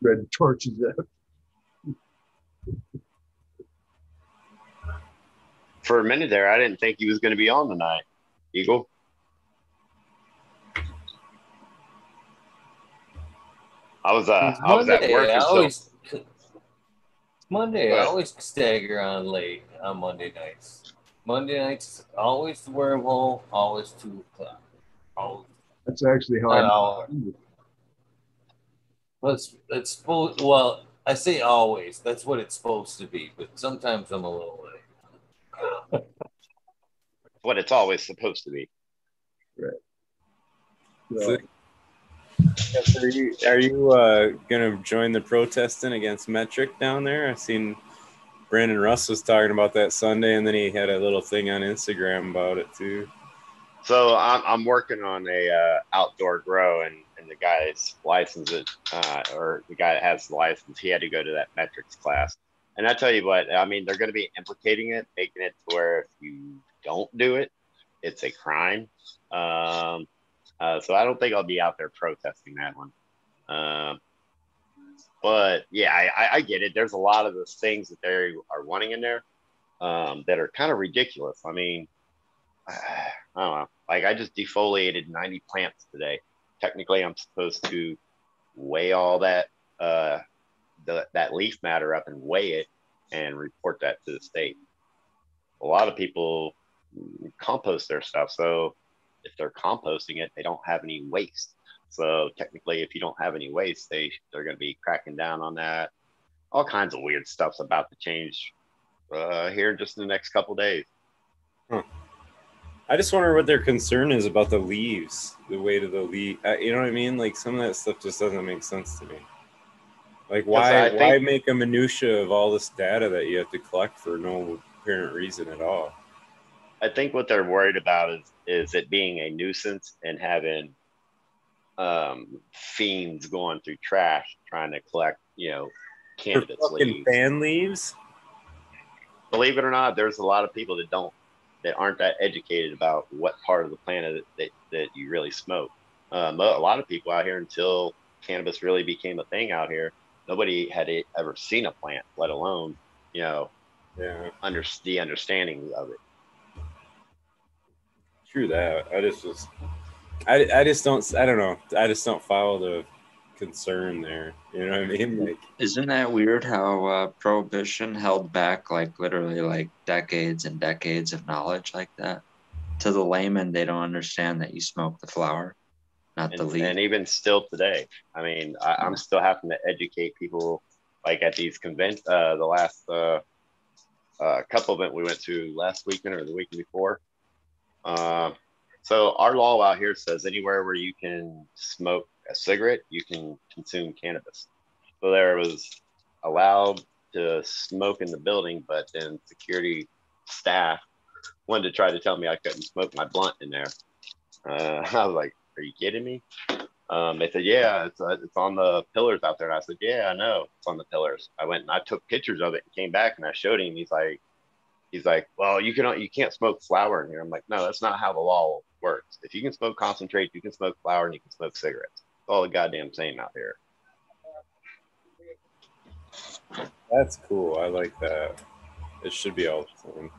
Red torches up. For a minute there, I didn't think he was going to be on tonight. Eagle. I was uh, I was at work. I until- always, Monday, I always stagger on late on Monday nights. Monday nights, always the wormhole, always two o'clock. Always That's actually how an I. hour. But it's, it's supposed, well, I say always, that's what it's supposed to be, but sometimes I'm a little late. what it's always supposed to be. So, Yes, Are you are you uh, gonna join the protesting against Metrc down there? I've seen Brandon Russ was talking about that Sunday, and then he had a little thing on Instagram about it too. So I'm, I'm working on a uh, outdoor grow, and, and the guy's license it, uh, or the guy that has the license, he had to go to that metrics class. And I tell you what, I mean, they're going to be implicating it, making it to where if you don't do it, it's a crime. Um, uh, so I don't think I'll be out there protesting that one. But yeah, I, I, I get it. There's a lot of those things that they are wanting in there um, that are kind of ridiculous. I mean, I don't know. Like I just defoliated 90 plants today. Technically, I'm supposed to weigh all that uh, the, that leaf matter up and weigh it and report that to the state. A lot of people compost their stuff, so if they're composting it, they don't have any waste. So technically, if you don't have any waste, they they're going to be cracking down on that. All kinds of weird stuff's about to change uh, here just in the next couple days. I just wonder what their concern is about the leaves, the weight of the leaf. Uh, you know what I mean? Like some of that stuff just doesn't make sense to me. Like why think- why make a minutia of all this data that you have to collect for no apparent reason at all? I think what they're worried about is is it being a nuisance and having um, fiends going through trash trying to collect, you know, cannabis fucking leaves. fan leaves? Believe it or not, there's a lot of people that don't that aren't that educated about what part of the plant that that, you really smoke. Um, a lot of people out here until cannabis really became a thing out here, nobody had ever seen a plant, let alone you know Yeah, under the understanding of it. true that. I just was I, I just don't I don't know. I just don't follow the concern there. You know what I mean? Like Isn't that weird how uh, prohibition held back like literally like decades and decades of knowledge like that? To the layman, they don't understand that you smoke the flower, not the and, leaf. and even still today i mean I, i'm still having to educate people like at these convent uh the last uh, uh couple event we went to last weekend or the weekend before um so our law out here says anywhere where you can smoke a cigarette you can consume cannabis so there was allowed to smoke in the building but then security staff wanted to try to tell me i couldn't smoke my blunt in there uh, i was like are you kidding me? Um, they said, yeah, it's, uh, it's on the pillars out there. And I said, yeah, I know it's on the pillars. I went and I took pictures of it and came back and I showed him. He's like, he's like, well, you can you can't smoke flower in here. I'm like, no, that's not how the law works. If you can smoke concentrate, you can smoke flower and you can smoke cigarettes. It's all the goddamn same out here. that's cool. I like that. It should be all the same.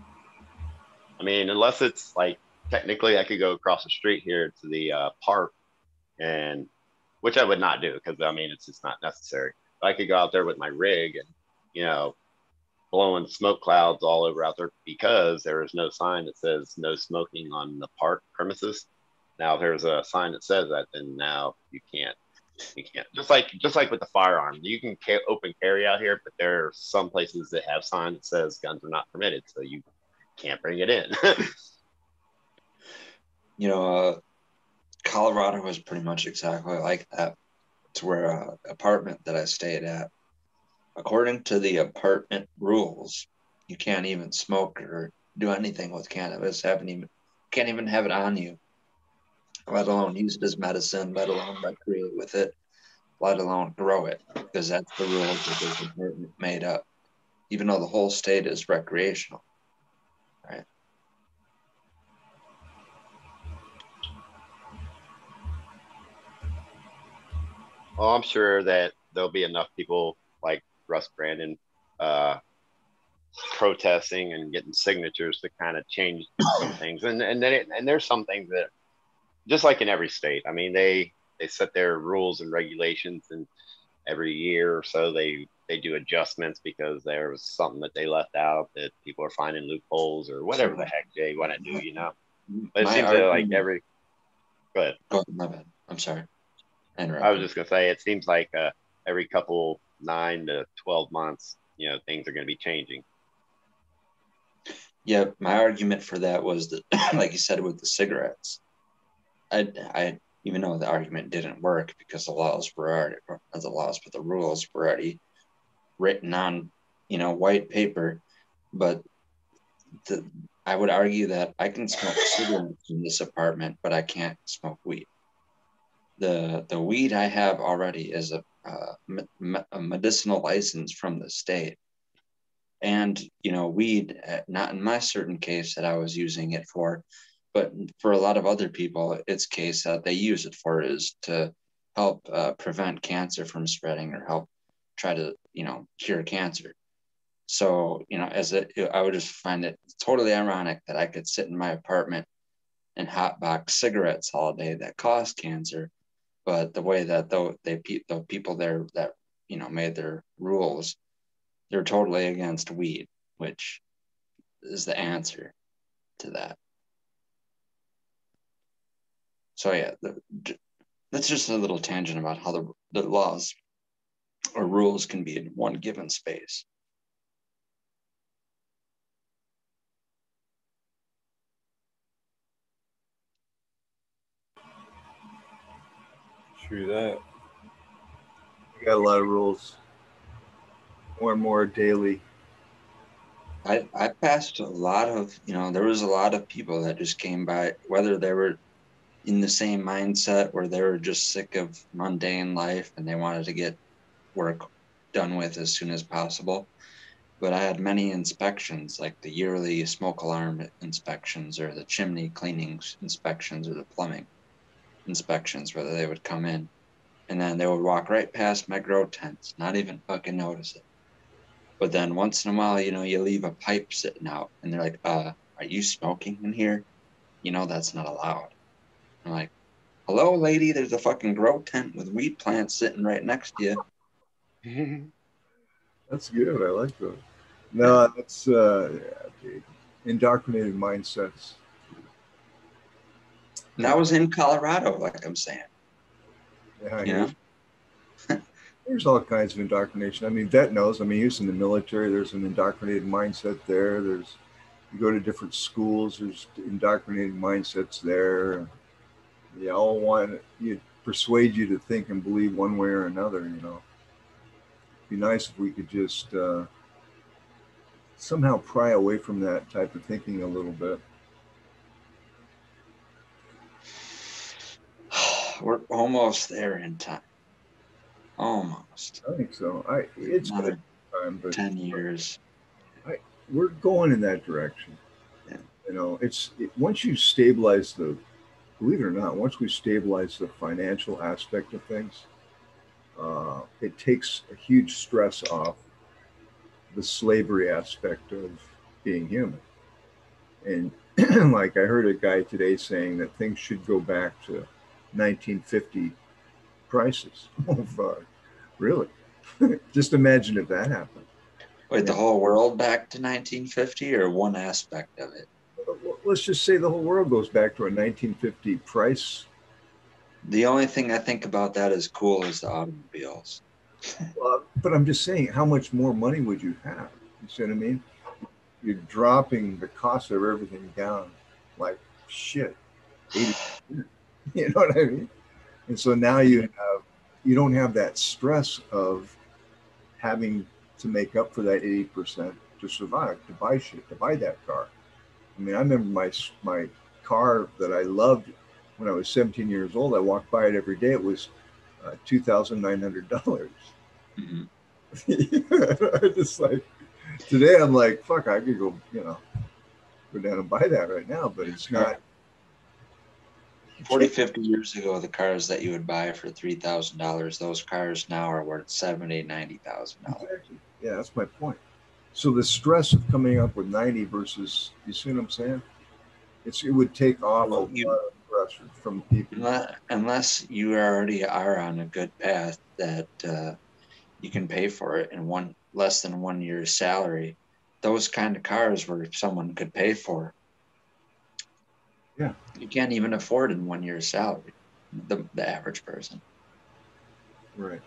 I mean, unless it's like technically I could go across the street here to the uh, park and which I would not do because I mean it's just not necessary. But I could go out there with my rig and you know blowing smoke clouds all over out there because there is no sign that says no smoking on the park premises. Now there's a sign that says that, then now you can't. You can't just like just like with the firearm. You can ca- open carry out here, but there are some places that have signs that says guns are not permitted, so you can't bring it in. You know, uh, Colorado was pretty much exactly like that. To where a apartment that I stayed at, according to the apartment rules, you can't even smoke or do anything with cannabis. Haven't even can't even have it on you, let alone use it as medicine, let alone recreate with it, let alone grow it, because that's the rules that this apartment made up. Even though the whole state is recreational, right? well, I'm sure that there'll be enough people Russ Brandon uh, protesting and getting signatures to kind of change some things. And and then it, and there's some things that just like in every state. I mean, they they set their rules and regulations, and every year or so they they do adjustments because there was something that they left out that people are finding loopholes or whatever the heck they want to do, you know. But it My seems that like every. Go ahead. Go ahead, my bad. I'm sorry. I was just gonna say, it seems like uh, every couple nine to twelve months, you know, things are gonna be changing. Yeah, my argument for that was that, like you said, with the cigarettes, I, I, even though the argument didn't work because the laws were already, the laws, but the rules were already written on, you know, white paper. But the, I would argue that I can smoke cigarettes in this apartment, but I can't smoke weed. The the weed I have already is a, uh, me- medicinal license from the state. And you know weed uh, not in my certain case that i was using it for but for a lot of other people its case that they use it for is to help uh, prevent cancer from spreading or help try to you know cure cancer. So you know as a i would just find it totally ironic that i could sit in my apartment and hotbox cigarettes all day that cause cancer but the way that though they the people there that you know made their rules they're totally against weed, which is the answer to that. So yeah, the, that's just a little tangent about how the, the laws or rules can be in one given space. True that. We got a lot of rules. More and more daily. I, I passed a lot of, you know, there was a lot of people that just came by, whether they were in the same mindset where they were just sick of mundane life and they wanted to get work done with as soon as possible. But I had many inspections, like the yearly smoke alarm inspections or the chimney cleaning inspections or the plumbing inspections, whether they would come in and then they would walk right past my grow tents, not even fucking notice it. But then once in a while, you know, you leave a pipe sitting out and they're like, uh, are you smoking in here? You know, that's not allowed. I'm like, hello, lady, there's a fucking grow tent with weed plants sitting right next to you. That's good. I like that. No, that's uh, yeah, indoctrinated mindsets. And that was in Colorado, like I'm saying. Yeah, You know? there's all kinds of indoctrination. I mean, vet knows. I mean, he was in the military. There's an indoctrinated mindset there. There's you go to different schools. There's indoctrinated mindsets there. They all want you persuade you to think and believe one way or another. You know, It'd be nice if we could just uh, somehow pry away from that type of thinking a little bit. We're almost there in time. Almost. I think so. I it's Another time, but 10 years. we're going in that direction. Yeah. You know, it's it, once you stabilize the, believe it or not, once we stabilize the financial aspect of things, uh, it takes a huge stress off the slavery aspect of being human. And like I heard a guy today saying that things should go back to 1950 prices. Oh fuck, really? Just imagine if that happened. Wait, the whole world back to 1950 or one aspect of it? let's just say the whole world goes back to a 1950 price The only thing I think about that is cool is the automobiles. Well, but I'm just saying, how much more money would you have? You see what I mean? You're dropping the cost of everything down like shit. 80%. You know what I mean? And so now you have you don't have that stress of having to make up for that 80% to survive, to buy shit, to buy that car. I mean, I remember my my car that I loved when I was 17 years old. I walked by it every day. It was uh, two thousand nine hundred dollars. Mhm. I just like today, I'm like, fuck, I could go, you know, go down and buy that right now, but it's not. 40, 50 years ago, the cars that you would buy for $3,000, those cars now are worth $70,000, $90,000. Exactly. Yeah, that's my point. So the stress of coming up with 90 versus, you see what I'm saying? It's it would take off Well, a lot of pressure from people. Unless, unless you already are on a good path that uh, you can pay for it in one less than one year's salary, those kind of cars where someone could pay for. Yeah. You can't even afford in one year's salary, the, the average person. Right.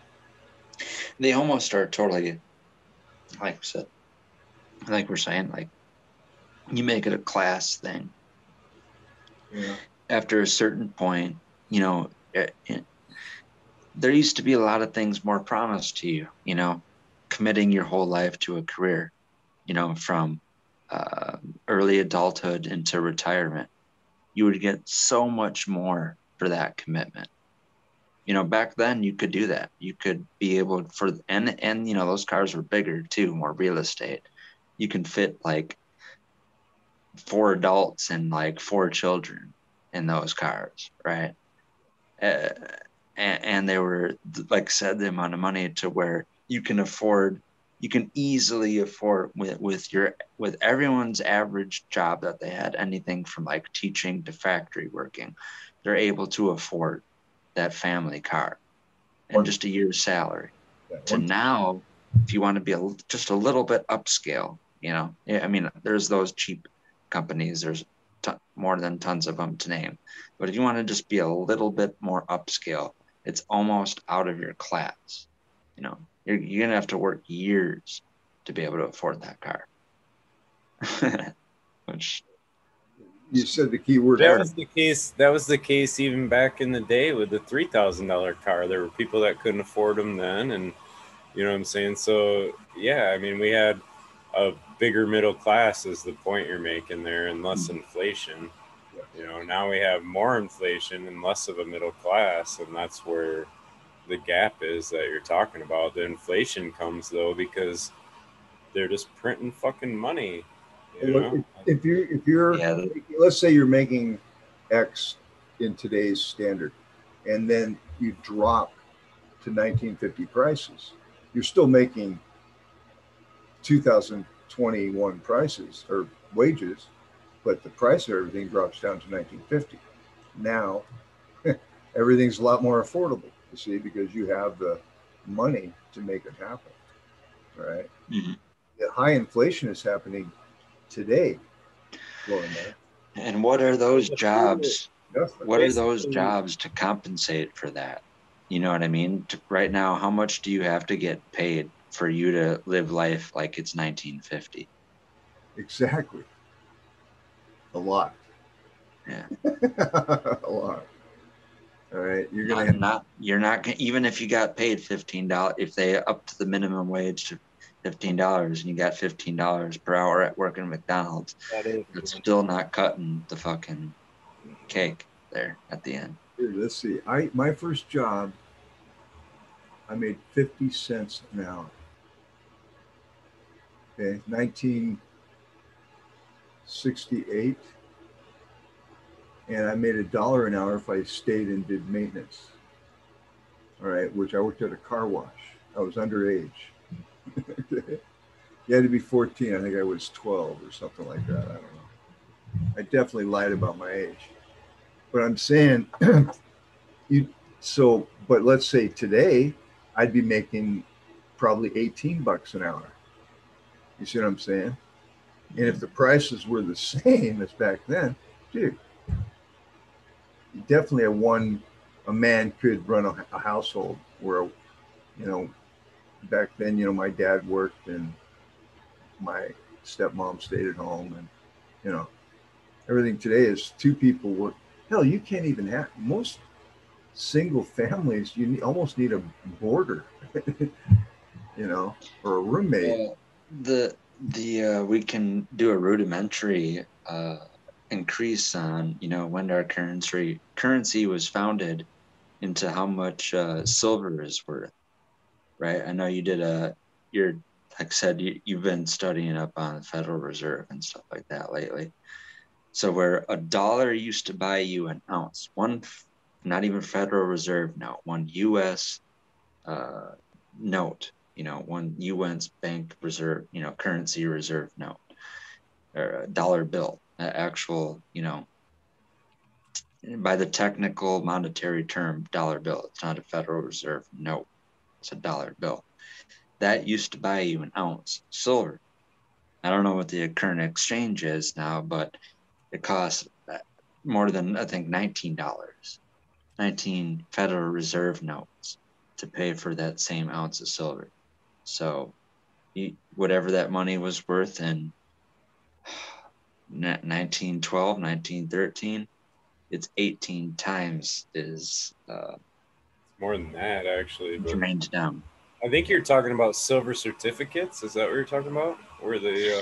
They almost are totally, like I said, like we're saying, like you make it a class thing. Yeah. after a certain point, you know, it, it- there used to be a lot of things more promised to you, you know, committing your whole life to a career, you know, from uh, early adulthood into retirement. You would get so much more for that commitment. You know, back then you could do that. You could be able for and and you know those cars were bigger too, more real estate. You can fit like four adults and like four children in those cars, right? Uh, and, and they were, like said, the amount of money to where you can afford, you can easily afford with, with your, with everyone's average job that they had, anything from like teaching to factory working, they're able to afford that family car and just a year's salary. Yeah, to now if you want to be a, just a little bit upscale you know i mean there's those cheap companies there's ton more than tons of them to name but if you want to just be a little bit more upscale it's almost out of your class you know you're, you're gonna have to work years to be able to afford that car which You said the key word. That was the case. That was the case even back in the day with the three thousand dollar car. There were people that couldn't afford them then, and you know what I'm saying. So yeah, I mean, we had a bigger middle class, is the point you're making there, and less hmm. inflation. You know, now we have more inflation and less of a middle class, and that's where the gap is that you're talking about. The inflation comes though because they're just printing fucking money. You Look, know? if you if you're Yeah, let's say you're making X in today's standard, and then you drop to 1950 prices, you're still making 2021 prices or wages, but the price of everything drops down to 1950. Now, everything's a lot more affordable. You see, because you have the money to make it happen, right? Mhm. The high inflation is happening today, Florida. and what are those jobs what are those jobs to compensate for that you know what i mean to, right now how much do you have to get paid for you to live life like it's 1950 Exactly. A lot. Yeah. a lot. All right. You're gonna not, have not you're not even if you got paid $15 if they up to the minimum wage to $15 and you got $15 per hour at working at mcdonald's That is it's still not cutting the fucking cake there at the end here, let's see. I my first job I made 50 cents an hour. Okay, 1968. And I made a dollar an hour if I stayed and did maintenance. All right, which I worked at a car wash. I was underage. You had to be 14. I think I was 12 or something like that. I don't know. I definitely lied about my age. But I'm saying you so but let's say today I'd be making probably 18 bucks an hour. You see what I'm saying? And if the prices were the same as back then, dude, definitely a one a man could run a, a household where, you know, back then, you know, my dad worked and my stepmom stayed at home and, you know, everything today is two people work. Hell, you can't even have most single families. You almost need a boarder, you know, or a roommate. Uh, the the uh, we can do a rudimentary uh, increase on you know when our currency currency was founded into how much uh, silver is worth, right? I know you did a you're like I said you, you've been studying up on the Federal Reserve and stuff like that lately. So where a dollar used to buy you an ounce, one not even Federal Reserve note, one U.S. Uh, note, you know, one U.S. bank reserve, you know, currency reserve note, or a dollar bill, actual, you know, by the technical monetary term, dollar bill. It's not a Federal Reserve note. It's a dollar bill. That used to buy you an ounce silver. I don't know what the current exchange is now, but it costs uh, more than I think nineteen dollars, nineteen Federal Reserve notes to pay for that same ounce of silver. So, whatever that money was worth in 1912, 1913, it's 18 times is uh, More than that, actually. But drained down. I think you're talking about silver certificates. Is that what you're talking about? Where the uh,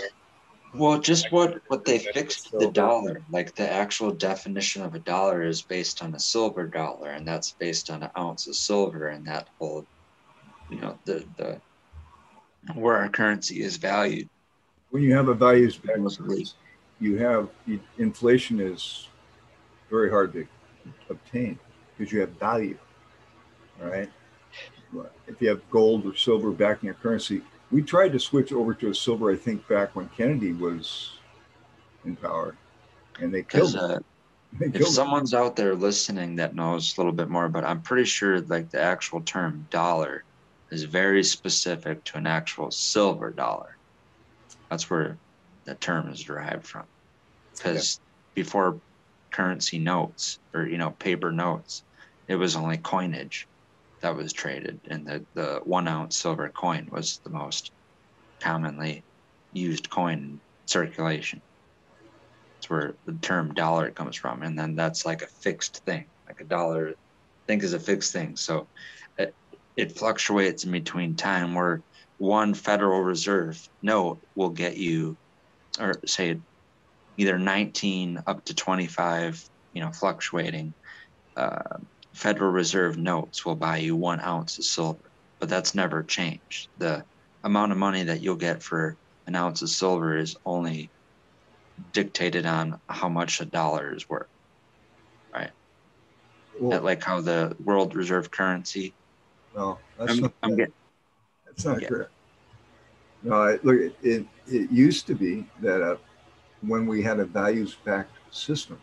Well, just what what they fixed the dollar, like the actual definition of a dollar is based on a silver dollar, and that's based on an ounce of silver, and that whole, you know, the the where our currency is valued. When you have a values Supposedly. You have inflation is very hard to obtain because you have value. All right. If you have gold or silver backing a currency, we tried to switch over to a silver, I think, back when Kennedy was in power, and they killed it. uh, They if killed someone's out there listening that knows a little bit more, but I'm pretty sure like the actual term dollar is very specific to an actual silver dollar. That's where the term is derived from. Because before currency notes or you know paper notes, it was only coinage that was traded, and the the one ounce silver coin was the most commonly used coin in circulation. That's where the term dollar comes from. And then that's like a fixed thing, like a dollar, I think is a fixed thing. So it, it fluctuates in between time where one Federal Reserve note will get you, or say either 19 up to 25, you know, fluctuating. Uh, Federal Reserve notes will buy you one ounce of silver, but that's never changed. The amount of money that you'll get for an ounce of silver is only dictated on how much a dollar is worth. Well, like how the world reserve currency. no, that's I'm, not, I'm getting that's not Yeah. correct. No, I, look, it, it, it used to be that uh, when we had a values backed system,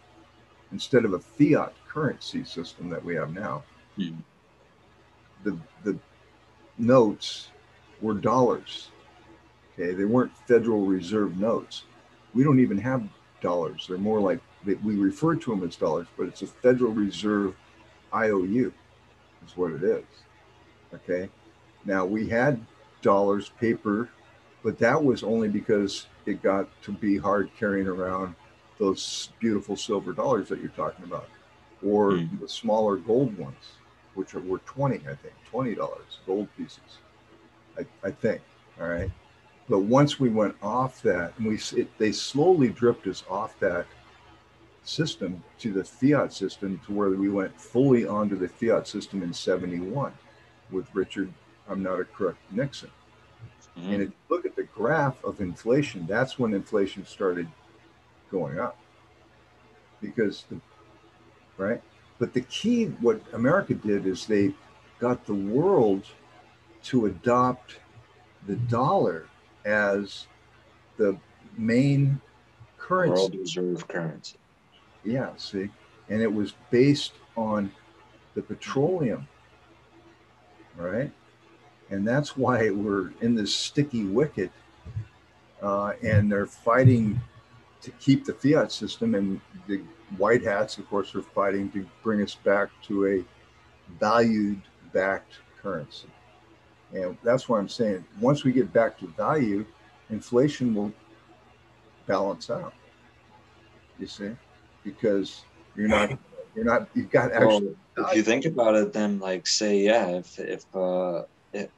instead of a fiat currency system that we have now, Hmm. the, the notes were dollars. Okay, they weren't Federal Reserve notes. We don't even have dollars. They're more like they, we refer to them as dollars, but it's a Federal Reserve IOU, is what it is. Okay, now we had dollars paper, but that was only because it got to be hard carrying around those beautiful silver dollars that you're talking about, or Hmm. the smaller gold ones, which are, were 20, I think, $20 gold pieces. I, I think. All right. But once we went off that, and we it, they slowly dripped us off that system to the fiat system to where we went fully onto the fiat system in 71 with Richard, I'm not a correct Nixon. Mhm. And if you look at the graph of inflation, that's when inflation started going up. Because the right? But the key what America did is they got the world to adopt the dollar as the main currency. world reserve currency. Yeah, see, and it was based on the petroleum, right? And that's why we're in this sticky wicket, uh, and they're fighting to keep the fiat system, and the white hats, of course, are fighting to bring us back to a valued backed currency. And that's why I'm saying once we get back to value, inflation will balance out. You see? Because you're not you're not you've got actually well, if you think about it then like say yeah if if uh it,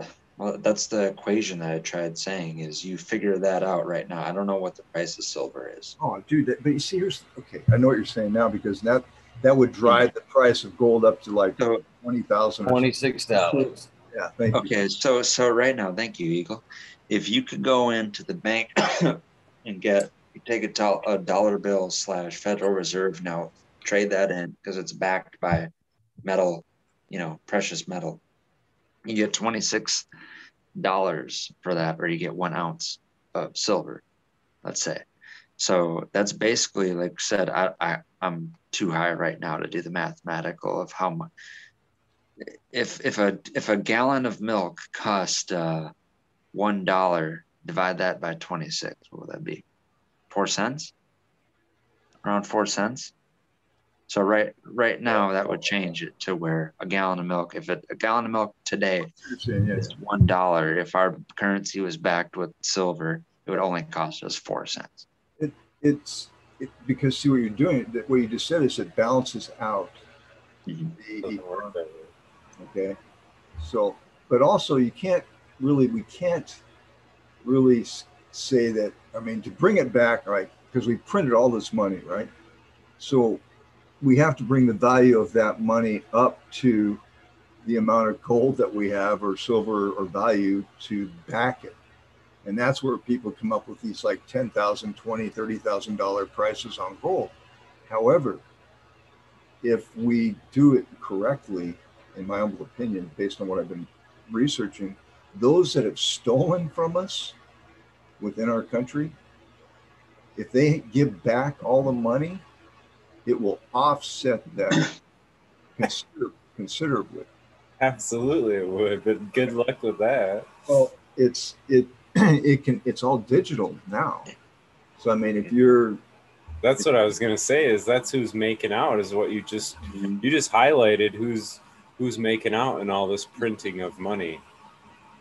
well that's the equation that i tried saying is you figure that out right now. I don't know what the price of silver is. Oh dude that, but you see here's okay i know what you're saying now because that that would drive the price of gold up to like So- 20000 Twenty-six dollars. yeah thank you. Okay so so right now thank you eagle. If you could go into the bank and get take a, dol- a dollar bill slash federal reserve note trade that in because it's backed by metal you know precious metal. You get 26 dollars for that or you get one ounce of silver let's say. So that's basically like said I, I i'm too high right now to do the mathematical of how much if if a if a gallon of milk cost uh one dollar divide that by 26 what would that be? Four cents? Around four cents so right right now that would change it to where a gallon of milk if it, a gallon of milk today saying, yeah, is one dollar. If our currency was backed with silver it would only cost us four cents. It's it, because see what you're doing that what you just said is it balances out Mhm. the Doesn't work that way. okay? So but also you can't really we can't really say that i mean to bring it back right because we printed all this money right? So we have to bring the value of that money up to the amount of gold that we have or silver or value to back it. And that's where people come up with these like 10,000 20 30,000 dollar prices on gold. However if we do it correctly in my humble opinion, based on what I've been researching, those that have stolen from us within our country, if they give back all the money, it will offset that consider- considerably. Absolutely, it would. But good luck with that. Well, it's it it can it's all digital now. So I mean, if you're That's what I was gonna say. Is that's who's making out? Is what you just you just highlighted who's who's making out in all this printing of money.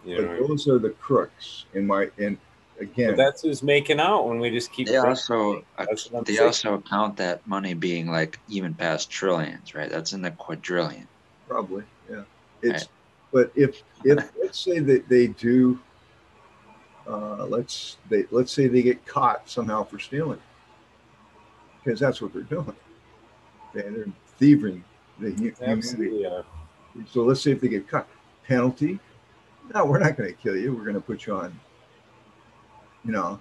You but know, those are the crooks in my and again but that's who's making out when we just keep. they printing. also That's what I'm they saying. also count that money being like even past trillions right that's in the quadrillion Probably, yeah. It's Right. but if if let's say that they do, uh, let's they let's say they get caught somehow for stealing, because that's what they're doing. They, they're thieving the hu- humanity. Absolutely, yeah. So let's say if they get caught, penalty. No, we're not going to kill you. We're going to put you on. You know,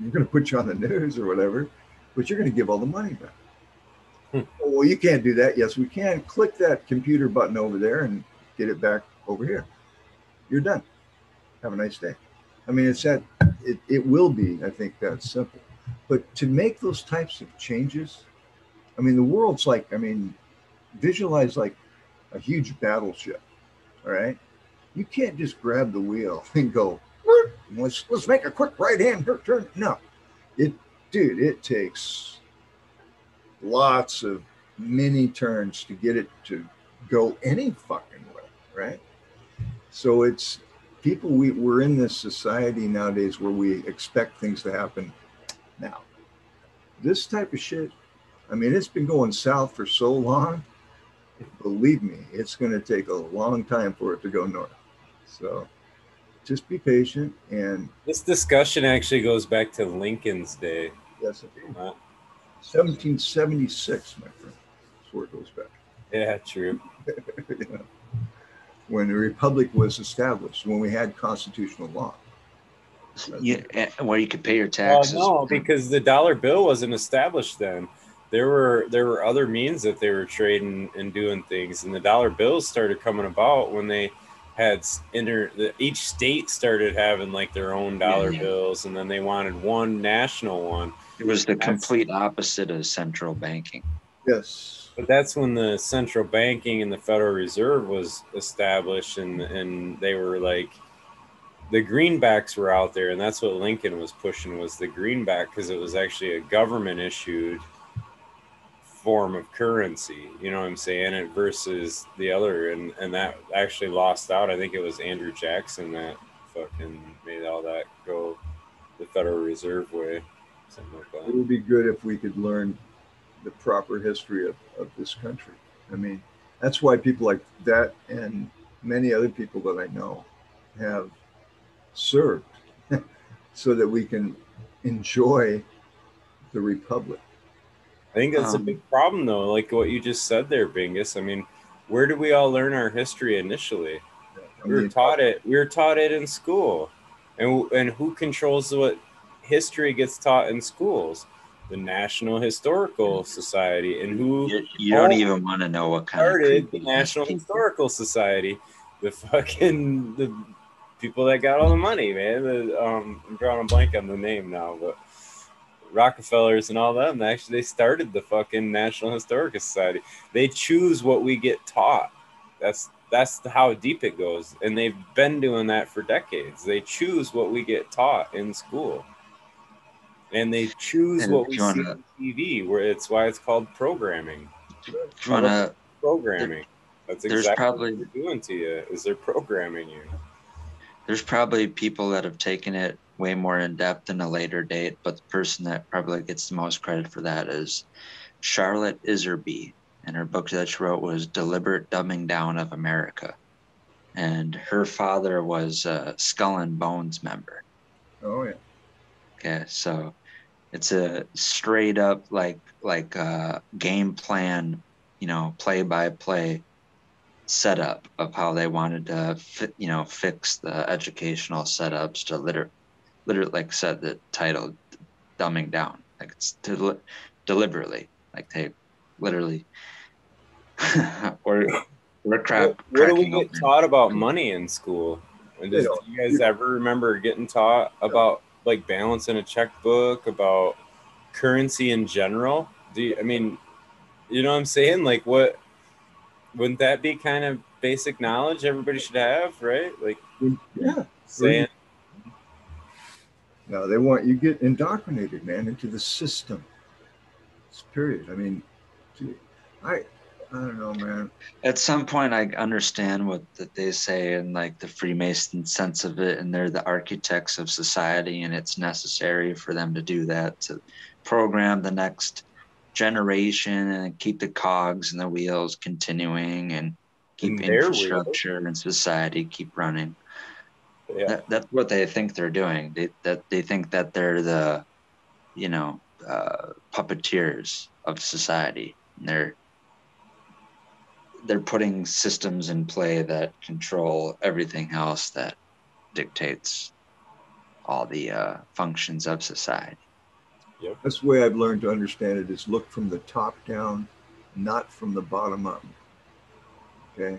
we're going to put you on the news or whatever, but you're going to give all the money back. Hmm. Oh, well, you can't do that. Yes, we can. Click that computer button over there and get it back over here. You're done. Have a nice day. I mean, it's that. It, it will be. I think that simple. But to make those types of changes, I mean, the world's like. I mean, visualize like a huge battleship. All right, you can't just grab the wheel and go. "Whoop, Let's let's make a quick right hand turn. No, it, dude, it takes lots of mini turns to get it to go any fucking way, right? So it's people. We we're in this society nowadays where we expect things to happen now. This type of shit. I mean, it's been going south for so long believe me, it's going to take a long time for it to go north. So just be patient. And This discussion actually goes back to Lincoln's day. yes, it Uh, 1776, my friend. That's where it goes back. yeah, true. You know, when the republic was established, when we had constitutional law. yeah, eh, where you could pay your Well, taxes. no, because the dollar bill wasn't established then. There were there were other means that they were trading and doing things, and the dollar bills started coming about when they had inter. The, each state started having like their own dollar yeah. bills, and then they wanted one national one. it was the That's- complete opposite of central banking. Yes. But that's when the central banking and the Federal Reserve was established, and and they were like, the greenbacks were out there, and that's what Lincoln was pushing was the greenback because it was actually a government issued form of currency. You know what I'm saying? It versus the other, and and that actually lost out. I think it was Andrew Jackson that fucking made all that go the Federal Reserve way, something like It would be good if we could learn the proper history of, of this country. I mean, that's why people like that and many other people that I know have served so that we can enjoy the republic. I think that's a Um, big problem, though. Like what you just said there, Bingus. I mean, where did we all learn our history initially? I We were taught it. We were taught it in school, and and who controls what history gets taught in schools? The National Historical Society, and who You, you don't even want to know what kind of started the National Historical Society? The fucking the people that got all the money, man. The, um, I'm drawing a blank on the name now, but Rockefellers and all them. Actually, they started the fucking National Historical Society. They choose what we get taught. That's that's how deep it goes, and they've been doing that for decades. They choose what we get taught in school, and they choose And what we see wanna- on TV. Where it's why it's called programming. Wanna, Programming. That's exactly probably- what they're doing to you. Is they're programming you. there's probably people that have taken it way more in depth in a later date, but the person that probably gets the most credit for that is Charlotte Iserbyt. And her book that she wrote was Deliberate Dumbing Down of America. And her father was a Skull and Bones member. oh yeah, Okay, so it's a straight up like like uh, game plan, you know, play by play setup of how they wanted to fit, you know, fix the educational setups to liter, literally like said the title, dumbing down, like it's del- deliberately, like they literally, or we're crap. what, what do we get open- taught about money in school? And does, don't. you guys ever remember getting taught about like balance in a checkbook, about currency in general? Do you, I mean, you know what I'm saying? Like, what wouldn't that be kind of basic knowledge everybody should have, right? Like yeah. saying, No, they want you get indoctrinated, man, into the system. It's period. I mean, gee, I, I don't know, man. at some point i understand what that they say in like the freemason sense of it and they're the architects of society and it's necessary for them to do that to program the next generation and keep the cogs and the wheels continuing and keep In their wheels? infrastructure and society keep running yeah, that, that's what they think they're doing. They that they think that they're the you know uh, puppeteers of society. And they're they're putting systems in play that control everything else that dictates all the uh, functions of society. That's the way I've learned to understand it is look from the top down, not from the bottom up. Okay.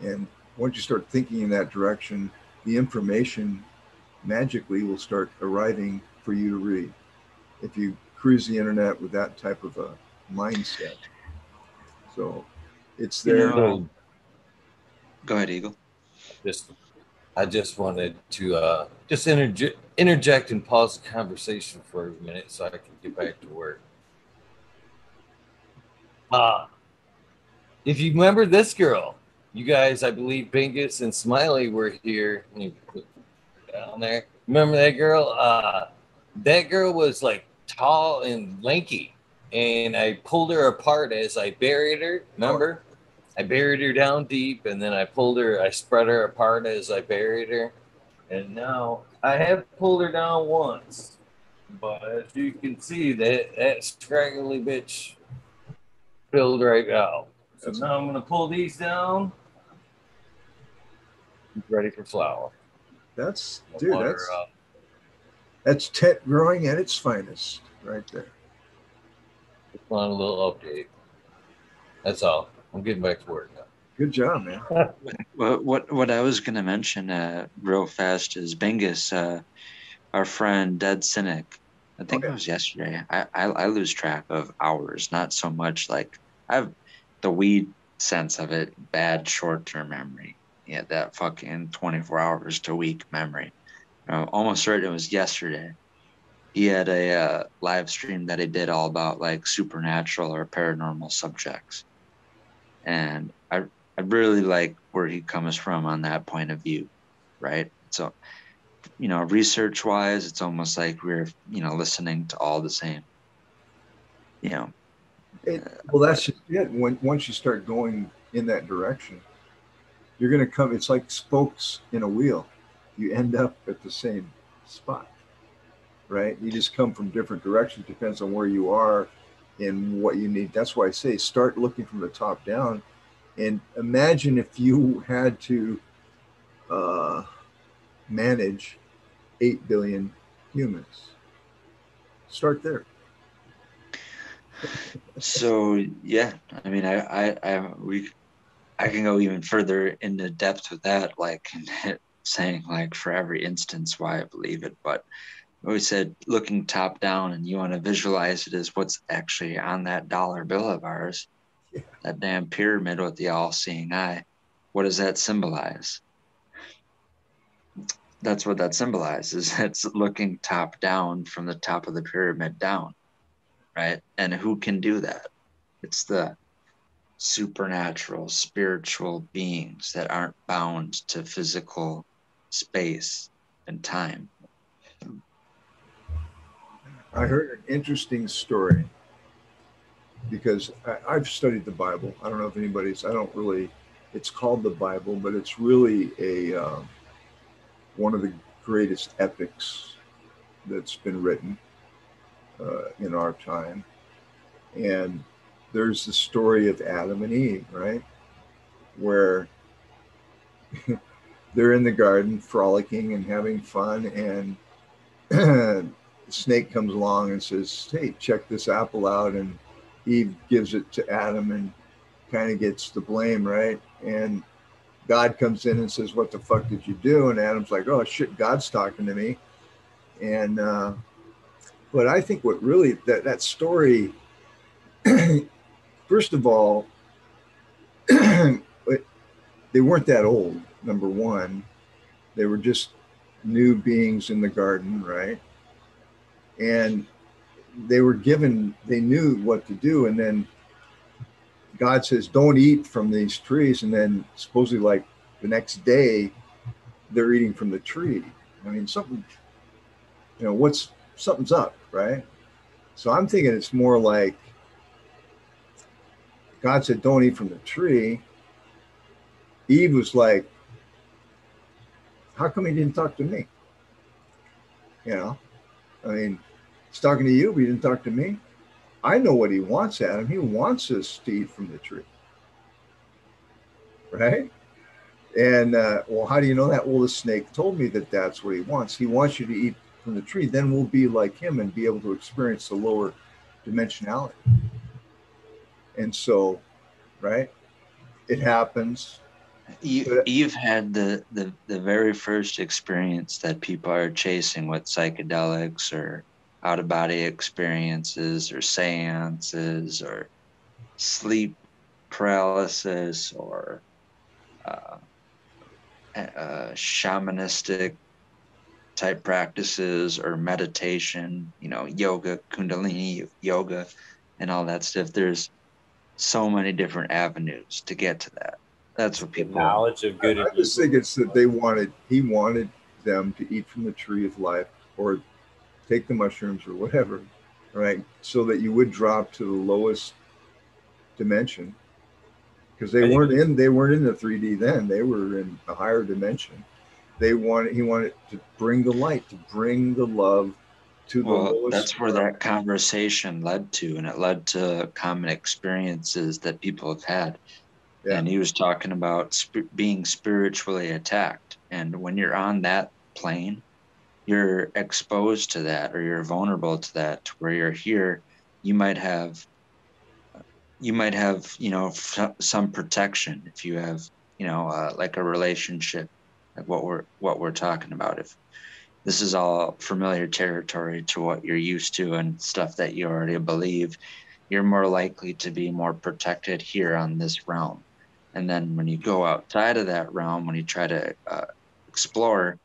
And once you start thinking in that direction, the information magically will start arriving for you to read. If you cruise the internet with that type of a mindset. So it's You there. know- go ahead eagle just I just wanted to uh, just interje- interject and pause the conversation for a minute so I can get back to work. Uh, if you remember this girl, you guys, I believe Bingus and Smiley were here down there. Remember that girl? Uh, that girl was like tall and lanky, and I pulled her apart as I buried her. Remember? I buried her down deep and then I pulled her, I spread her apart as I buried her. And now I have pulled her down once. But as you can see, that, that scraggly bitch filled right out. So now I'm to pull these down. Ready for flower. That's I'll dude, water that's up. that's tet growing at its finest right there. Just want a little update. That's all. I'm getting back to work now. Good job, man. What what what I was gonna mention uh, real fast is Bingus, uh, our friend Dead Cynic. I think Okay. it was yesterday. I, I I lose track of hours, not so much like I have the weed sense of it, bad short term memory. Yeah, that fucking twenty four hours to week memory. Uh, almost certain it was yesterday. he had a uh, live stream that he did all about like supernatural or paranormal subjects, and I I really like where he comes from on that point of view, right? So, you know, research wise, it's almost like we're you know listening to all the same, you know. It, well, that's just it. When once you start going in that direction, you're going to come. It's like spokes in a wheel. You end up at the same spot, right? You just come from different directions. Depends on where you are and what you need. That's why I say start looking from the top down, and imagine if you had to uh, manage eight billion humans. Start there so yeah i mean I, I i we i can go even further into depth with that like saying like for every instance why i believe it but we said looking top down and you want to visualize it as what's actually on that dollar bill of ours yeah. that damn pyramid with the all-seeing eye what does that symbolize that's what that symbolizes it's looking top down from the top of the pyramid down right? And who can do that? It's the supernatural, spiritual beings that aren't bound to physical space and time. I heard an interesting story because I, have studied the Bible. I don't know if anybody's, I don't really, it's called the Bible, but it's really a uh, one of the greatest epics that's been written uh, in our time. And there's the story of Adam and Eve, right? Where they're in the garden frolicking and having fun, and snake comes along and says, Hey, check this apple out. And Eve gives it to Adam and kind of gets the blame, right? And God comes in and says, What the fuck did you do? And Adam's like, Oh shit, God's talking to me. And uh, but I think what really that that story, first of all, they weren't that old. Number one, they were just new beings in the garden, right? And they were given, they knew what to do, and then God says, "Don't eat from these trees," and then supposedly, like the next day, they're eating from the tree. I mean, something, you know, what's something's up, right? So I'm thinking it's more like God said, don't eat from the tree. Eve was like, how come he didn't talk to me? You know, I mean, he's talking to you, but he didn't talk to me. I know what he wants, Adam. He wants us to eat from the tree. Right? And, uh, well, how do you know that? Well, the snake told me that that's what he wants. He wants you to eat from the tree, then we'll be like him and be able to experience the lower dimensionality. And so, right, it happens. You, you've had the, the the very first experience that people are chasing with psychedelics or out of body experiences or seances or sleep paralysis or uh, uh, shamanistic type practices or meditation, you know, yoga, kundalini yoga, and all that stuff. There's so many different avenues to get to that. That's what people knowledge of good. I, I just think it's that they wanted he wanted them to eat from the tree of life or take the mushrooms or whatever, right? So that you would drop to the lowest dimension because they weren't in they weren't in the 3D then. They were in a higher dimension they wanted he wanted to bring the light to bring the love to the well, that's where that conversation led to and it led to common experiences that people have had yeah. and he was talking about sp- being spiritually attacked and when you're on that plane you're exposed to that or you're vulnerable to that where you're here you might have you might have you know f- some protection if you have you know uh, like a relationship like what we're what we're talking about if this is all familiar territory to what you're used to and stuff that you already believe you're more likely to be more protected here on this realm and then when you go outside of that realm when you try to uh, explore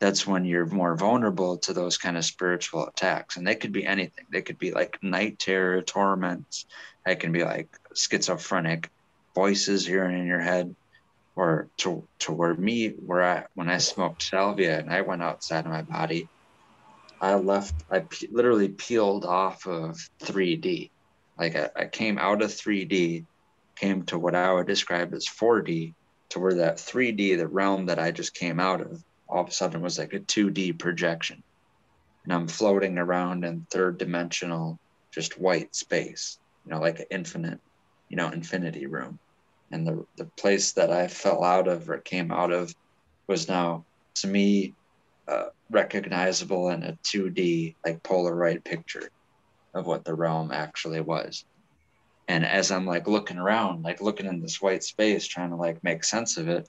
that's when you're more vulnerable to those kind of spiritual attacks. And they could be anything. They could be like night terror, torments. It can be like schizophrenic voices hearing in your head. Or to to where me, where I when I smoked salvia and I went outside of my body, I left. I pe- literally peeled off of 3D. Like I, I came out of 3D, came to what I would describe as 4D, to where that 3D, the realm that I just came out of, all of a sudden was like a 2D projection. And I'm floating around in third dimensional, just white space, you know, like an infinite, you know, infinity room. And the, the place that I fell out of or came out of was now, to me, uh, recognizable in a 2D, like Polaroid picture of what the realm actually was. And as I'm like looking around, like looking in this white space, trying to like make sense of it,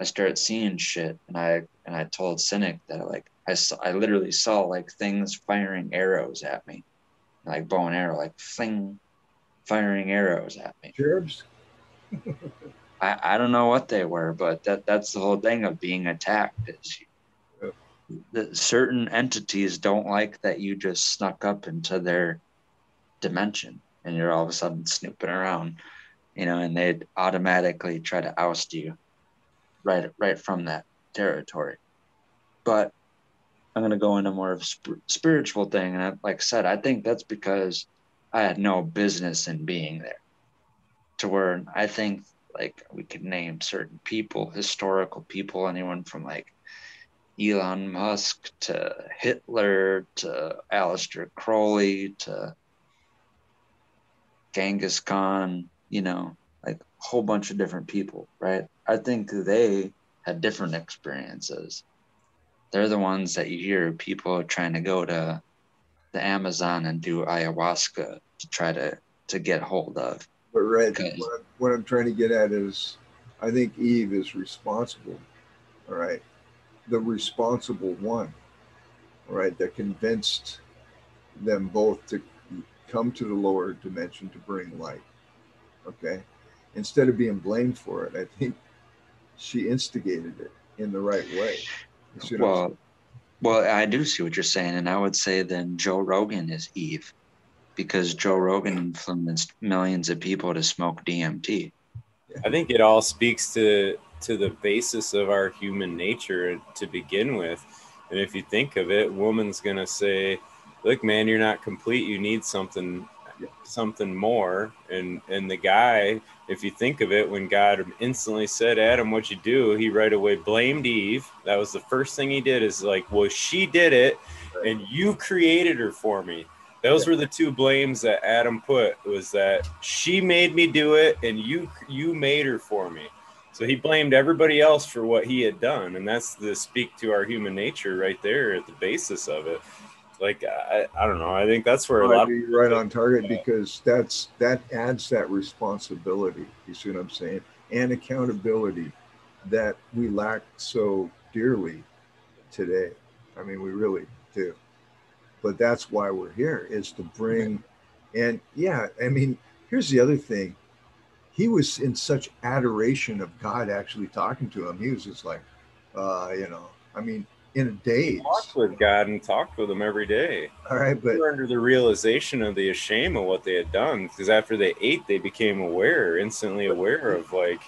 I started seeing shit, and I and I told Cynic that like I saw, I literally saw like things firing arrows at me, like bow and arrow, like fling, firing arrows at me. Cherubs? I, I don't know what they were, but that that's the whole thing of being attacked is that certain entities don't like that you just snuck up into their dimension and you're all of a sudden snooping around, you know, and they'd automatically try to oust you right right from that territory. But I'm going to go into more of a sp- spiritual thing, and I, like I said, I think that's because I had no business in being there. To where I think like we could name certain people, historical people, anyone from like Elon Musk to Hitler to Aleister Crowley to Genghis Khan, you know, like a whole bunch of different people, right? I think they had different experiences. They're the ones that you hear people trying to go to the Amazon and do ayahuasca to try to to get hold of. But right, Okay. what, I'm, what I'm trying to get at is, I think Eve is responsible. All right, the responsible one. All right, that convinced them both to come to the lower dimension to bring light. Okay, instead of being blamed for it, I think she instigated it in the right way. You see what I'm Well, well, I do see what you're saying, and I would say then Joe Rogan is Eve, because Joe Rogan influenced millions of people to smoke DMT. I think it all speaks to to the basis of our human nature to begin with. And if you think of it, woman's gonna say, "Look, man, you're not complete. You need something, something more." And and the guy, if you think of it, when God instantly said, "Adam, what you do?" He right away blamed Eve. That was the first thing he did. Is like, "Well, she did it, and you created her for me." Those were the two blames that Adam put. Was that she made me do it, and you you made her for me. So he blamed everybody else for what he had done, and that's the speak to our human nature right there at the basis of it. Like I, I don't know. I think that's where a lot. Of, right on target because that's that adds that responsibility. You see what I'm saying? And accountability that we lack so dearly today. I mean, we really do. But that's why we're here is to bring. And yeah, I mean, here's the other thing. He was in such adoration of God actually talking to him. He was just like, uh, you know, I mean, in a day talked with God and talked with him every day. All right, but were under the realization of the shame of what they had done, because after they ate, they became aware, instantly aware of like,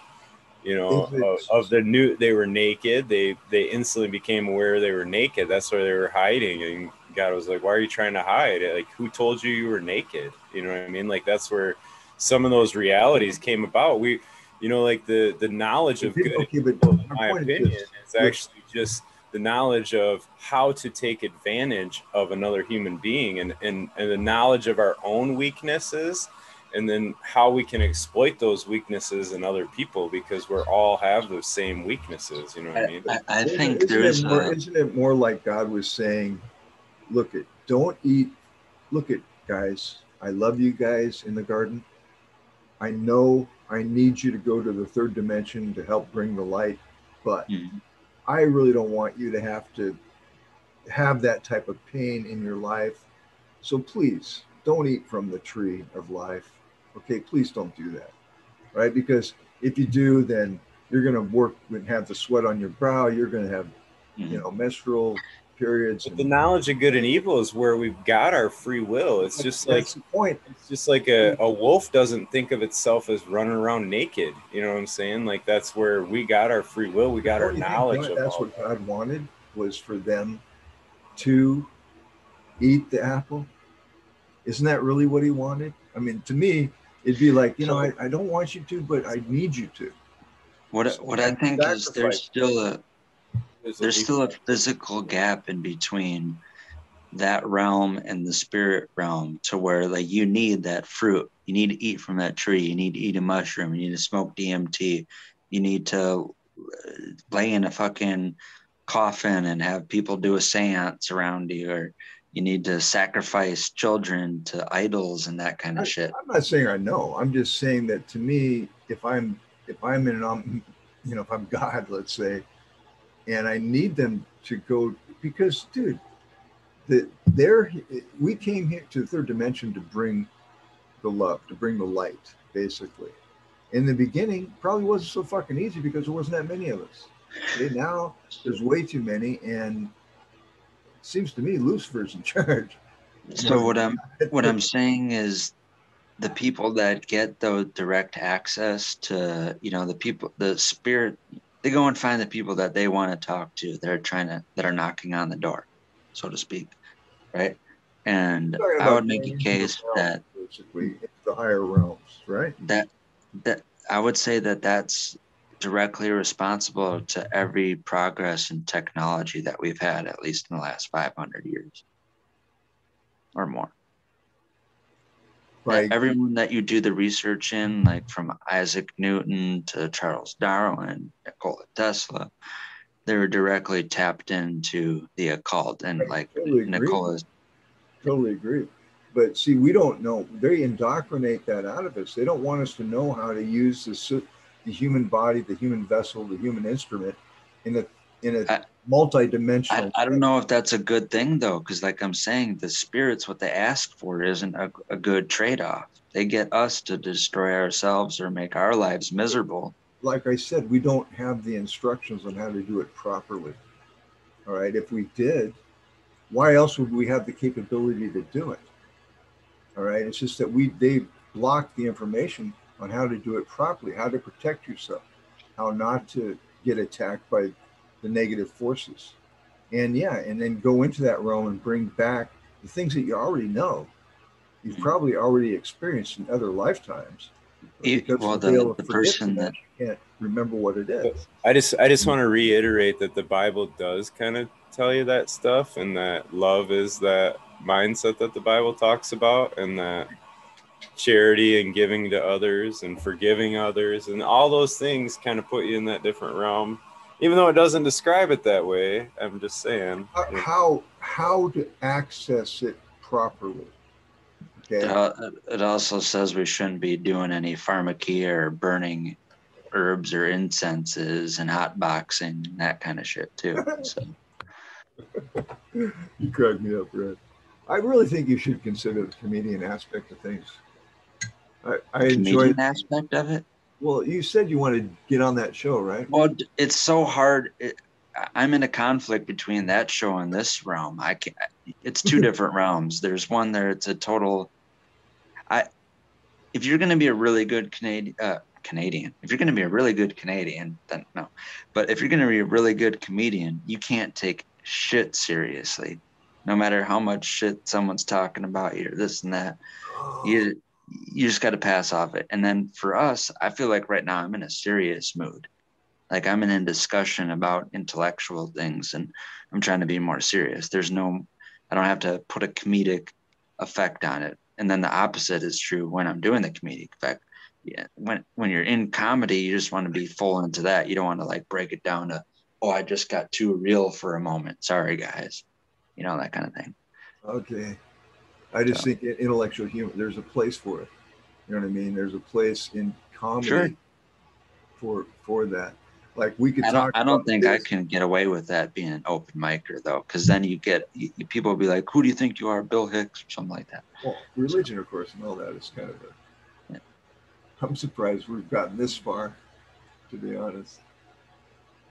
you know, of, of the new. They were naked. They they instantly became aware they were naked. That's why they were hiding, and God was like, "Why are you trying to hide? Like, who told you you were naked? You know what I mean? Like that's where some of those realities came about. We, you know, like the the knowledge of good okay, but in my my point is opinion, is actually just the knowledge of how to take advantage of another human being and, and, and the knowledge of our own weaknesses and then how we can exploit those weaknesses in other people because we're all have those same weaknesses you know what i mean I, I Isn't think there isn't is it more, a, isn't it more like God was saying, look at don't eat look at guys, I love you guys in the garden. I know I need you to go to the third dimension to help bring the light, but Mhm. I really don't want you to have to have that type of pain in your life. So please don't eat from the tree of life. Okay, please don't do that. Right? Because if you do, then you're going to work and have the sweat on your brow. You're going to have you know, menstrual periods. But the knowledge of good and evil is where we've got our free will. It's just like That's the point. it's just like a, a wolf doesn't think of itself as running around naked. You know what I'm saying? Like that's where we got our free will. We got our Don't think knowledge God- of That's all what God wanted was for them to eat the apple. Isn't that really what He wanted? I mean, to me, it'd be like, you know, I, I don't want you to, but I need you to. What So what I think is there's still a There's there's still a physical gap in between that realm and the spirit realm to where like you need that fruit. You need to eat from that tree. You need to eat a mushroom. You need to smoke dmt you need to uh, lay in a fucking coffin and have people do a seance around you or you need to sacrifice children to idols and that kind of shit. I'm not saying I know. I'm just saying that to me, if I'm if I'm in an um, you know, if I'm God, let's say, and I need them to go because, dude, the there we came here to the third dimension to bring the love, to bring the light, basically. In the beginning, probably wasn't so fucking easy because there wasn't that many of us. Okay, now there's way too many, and it seems to me Lucifer's in charge. so what i'm what I'm saying is the people that get the direct access to, you know, the people, the spirit, they go and find the people that they want to talk to. They're trying to, that are knocking on the door, so to speak. Right. And I would make a case realms, that, basically the higher realms, right? that, that I would say that that's directly responsible to every progress in technology that we've had, at least in the last 500 years or more. By everyone that you do the research in, like from Isaac Newton to Charles Darwin, Nikola Tesla, they were directly tapped into the occult. And I like totally. Nicola's, totally agree. But see, we don't know. They indoctrinate that out of us. They don't want us to know how to use the the human body, the human vessel, the human instrument in a in a I- multi-dimensional. I, I don't know if that's a good thing though, because like I'm saying, the spirits, what they ask for isn't a, a good trade off. They get us to destroy ourselves or make our lives miserable. Like I said, we don't have the instructions on how to do it properly. All right. If we did, why else would we have the capability to do it? All right. It's just that we they block the information on how to do it properly, how to protect yourself, how not to get attacked by the negative forces. And yeah, and then go into that realm and bring back the things that you already know. You've Mhm. probably already experienced in other lifetimes. Because well, the veil the, of the person that forgetfulness, you can't remember what it is. I just I just want to reiterate that the Bible does kind of tell you that stuff and that love is that mindset that the Bible talks about and that charity and giving to others and forgiving others and all those things kind of put you in that different realm. Even though it doesn't describe it that way, I'm just saying. How- how how to access it properly. It, Okay. al- it also says we shouldn't be doing any pharmakeia or burning herbs or incenses and hot boxing and that kind of shit too. So You crack me up, Red. I really think you should consider the comedian aspect of things. I, I enjoy. comedian aspect of it. Well, you said you want to get on that show, right? Well, it's so hard. It, I'm in a conflict between that show and this realm. I can't. It's two different realms. There's one there. It's a total. I. If you're going to be a really good Canadian, uh, Canadian, if you're going to be a really good Canadian, then no. But if you're going to be a really good comedian, you can't take shit seriously, no matter how much shit someone's talking about you or this and that you you just got to pass off it. And then for us i feel like right now i'm in a serious mood. Like i'm in a discussion about intellectual things and i'm trying to be more serious. There's no i don't have to put a comedic effect on it. And then the opposite is true when i'm doing the comedic effect. Yeah when when you're in comedy you just want to be full into that. You don't want to like break it down to oh i just got too real for a moment. Sorry guys. You know that kind of thing. Okay. I just So- think intellectual humor, there's a place for it. You know what I mean? There's a place in comedy Sure. for for that. Like we could I talk. don't, I don't about think I can get away with that being an open micer though, because then you get you, people will be like, "Who do you think you are, Bill Hicks?" or something like that. Well, religion, of course, and all that is kind of a. Yeah. I'm surprised we've gotten this far, to be honest,